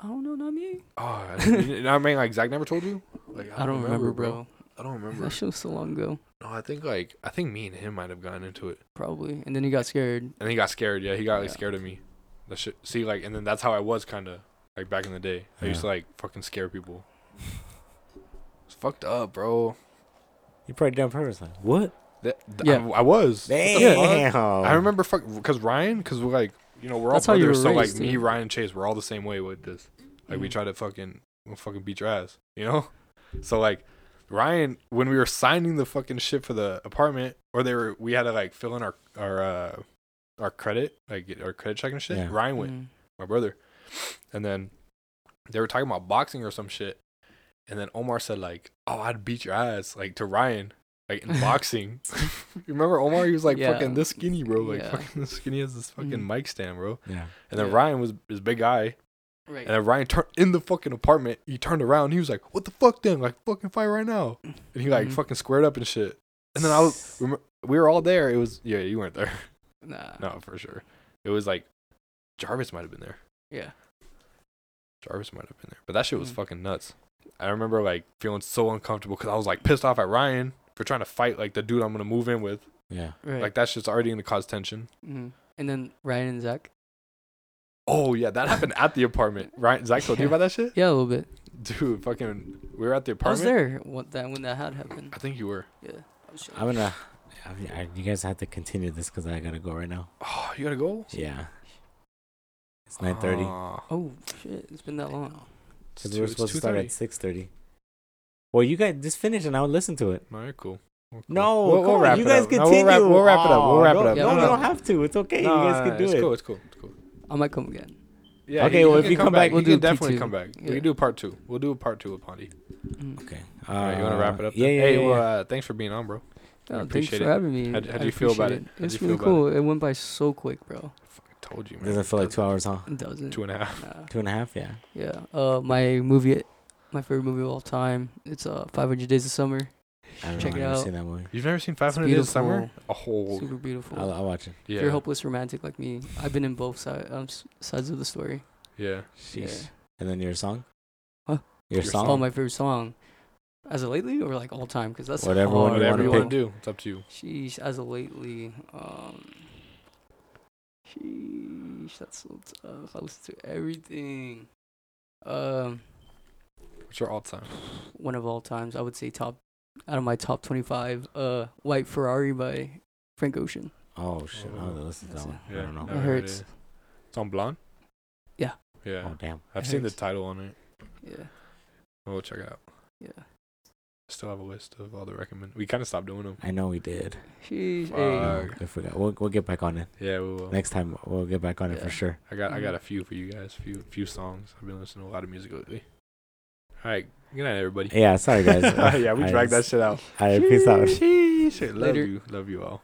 I don't know, not me. Oh, I, you know what I mean, like Zach never told you. Like I don't remember, bro. I don't remember. That shit was so long ago. No, I think like I think me and him might have gotten into it, Probably. And then he got scared. and he got scared. Yeah, he got like Yeah. scared of me. That shit. See, like, and then that's how I was kind of like back in the day. I used to like fucking scare people. It's fucked up, bro. You probably done purpose. Like what? That, th- Yeah. I, I was. What the fuck? Damn. I remember fuck because Ryan, because we're like, you know, we're all That's how you brothers. were So like raised, me. Ryan, and Chase, we're all the same way with this. Like we Mhm. try to fucking, we'll fucking beat your ass, you know. So like, Ryan, when we were signing the fucking shit for the apartment, or they were, we had to like fill in our our uh our credit, like get our credit check and shit. Yeah. Ryan went, Mhm. my brother, and then they were talking about boxing or some shit, and then Omar said like, "Oh, I'd beat your ass," like to Ryan. Like in boxing, you remember Omar? He was like Yeah. fucking this skinny, bro. Like Yeah. fucking this skinny as this fucking Mhm. mic stand, bro. Yeah. And then Yeah. Ryan was his big guy, Right. and then Ryan turned in the fucking apartment. He turned around. He was like, "What the fuck, then? Like, fucking fight right now!" And he like Mhm. fucking squared up and shit. And then I was, remem- we were all there. It was yeah, you weren't there. Nah. no, for sure. It was like Jarvis might have been there. Yeah. Jarvis might have been there, but that shit was Mhm. fucking nuts. I remember like feeling so uncomfortable because I was like pissed off at Ryan for trying to fight like the dude I'm gonna move in with. Yeah. Right. Like that's just already gonna cause tension. hmm And then Ryan and Zach. Oh yeah, that happened at the apartment. Ryan, Zach told you about that shit, Yeah, a little bit. dude. Fucking, we were at the I was there when that when that had happened. I think you were. Yeah. I was I'm gonna. I, I, you guys have to continue this because I gotta go right now. Oh, you gotta go. Yeah. It's nine thirty. Aw. Oh shit! It's been that long. Because we were supposed to start at six thirty. Well, you guys just finish and I'll listen to it. All right, cool. Well, cool. No, We'll- come we'll wrap you it guys up. No, continue. we'll wrap, we'll wrap it up. We'll wrap it don't- up. Yeah, No, we'll you don't have to. It's okay. No, you guys can do it. it's it. cool. It's cool. It's cool. I might come again. Yeah. Okay, he- well, he if you come back- we We'll can do definitely P2. come back. We Yeah. can do a part two. We'll do a part two with Pandi. Mm. Okay. All right, you want to wrap it up? Uh, Yeah, then? yeah, Hey, yeah. well, yeah. uh, thanks for being on, bro. I Oh, thanks for it. having me. How'd- how'd I you feel about appreciate it? How'd It's you really cool. It? went by so quick, bro. Fucking told you, man. Doesn't feel like two hours, huh? It doesn't. Two and a half. Nah. Two and a half, yeah. Yeah. Uh, my movie, my favorite movie of all time. It's uh 500 Days of Summer. I don't Check know. it I've never out. seen that movie. You've never seen 500 Days of Summer? A whole. Super beautiful. I'll, I'll watch it. Yeah. If you're a hopeless romantic like me, I've been in both side, um, s- sides of the story. Yeah. Sheesh. And then your song? Huh? Your, Your song? Oh, my favorite song. As of lately or like all time? Because that's Whatever hard. one you Whatever wanna you pick. want to do. It's up to you. Sheesh, as of lately, um, sheesh, that's so tough. I listen to everything. Um, What's your all time? one of all times, I would say top out of my top twenty-five. Uh, White Ferrari by Frank Ocean. Oh, shit. I'll have to listen to that one. Yeah. I don't know. never It hurts. it. It's on Blonde? Yeah. Yeah. Oh, damn. I've It seen the title on it. Yeah, We'll check it out. yeah. Still have a list of all the recommend. We kind of stopped doing them. I know we did. Sheesh, Fuck. hey. I forgot. We'll, we'll get back on it. Yeah, we will. Next time, we'll get back on it Yeah. for sure. I got I got a mm-hmm. few for you guys. Few few songs. I've been listening to a lot of music lately. All right. Good night, everybody. Yeah, sorry, guys. yeah, we I dragged that shit out. All right, peace out. Sheesh. Love Later. you. Love you all.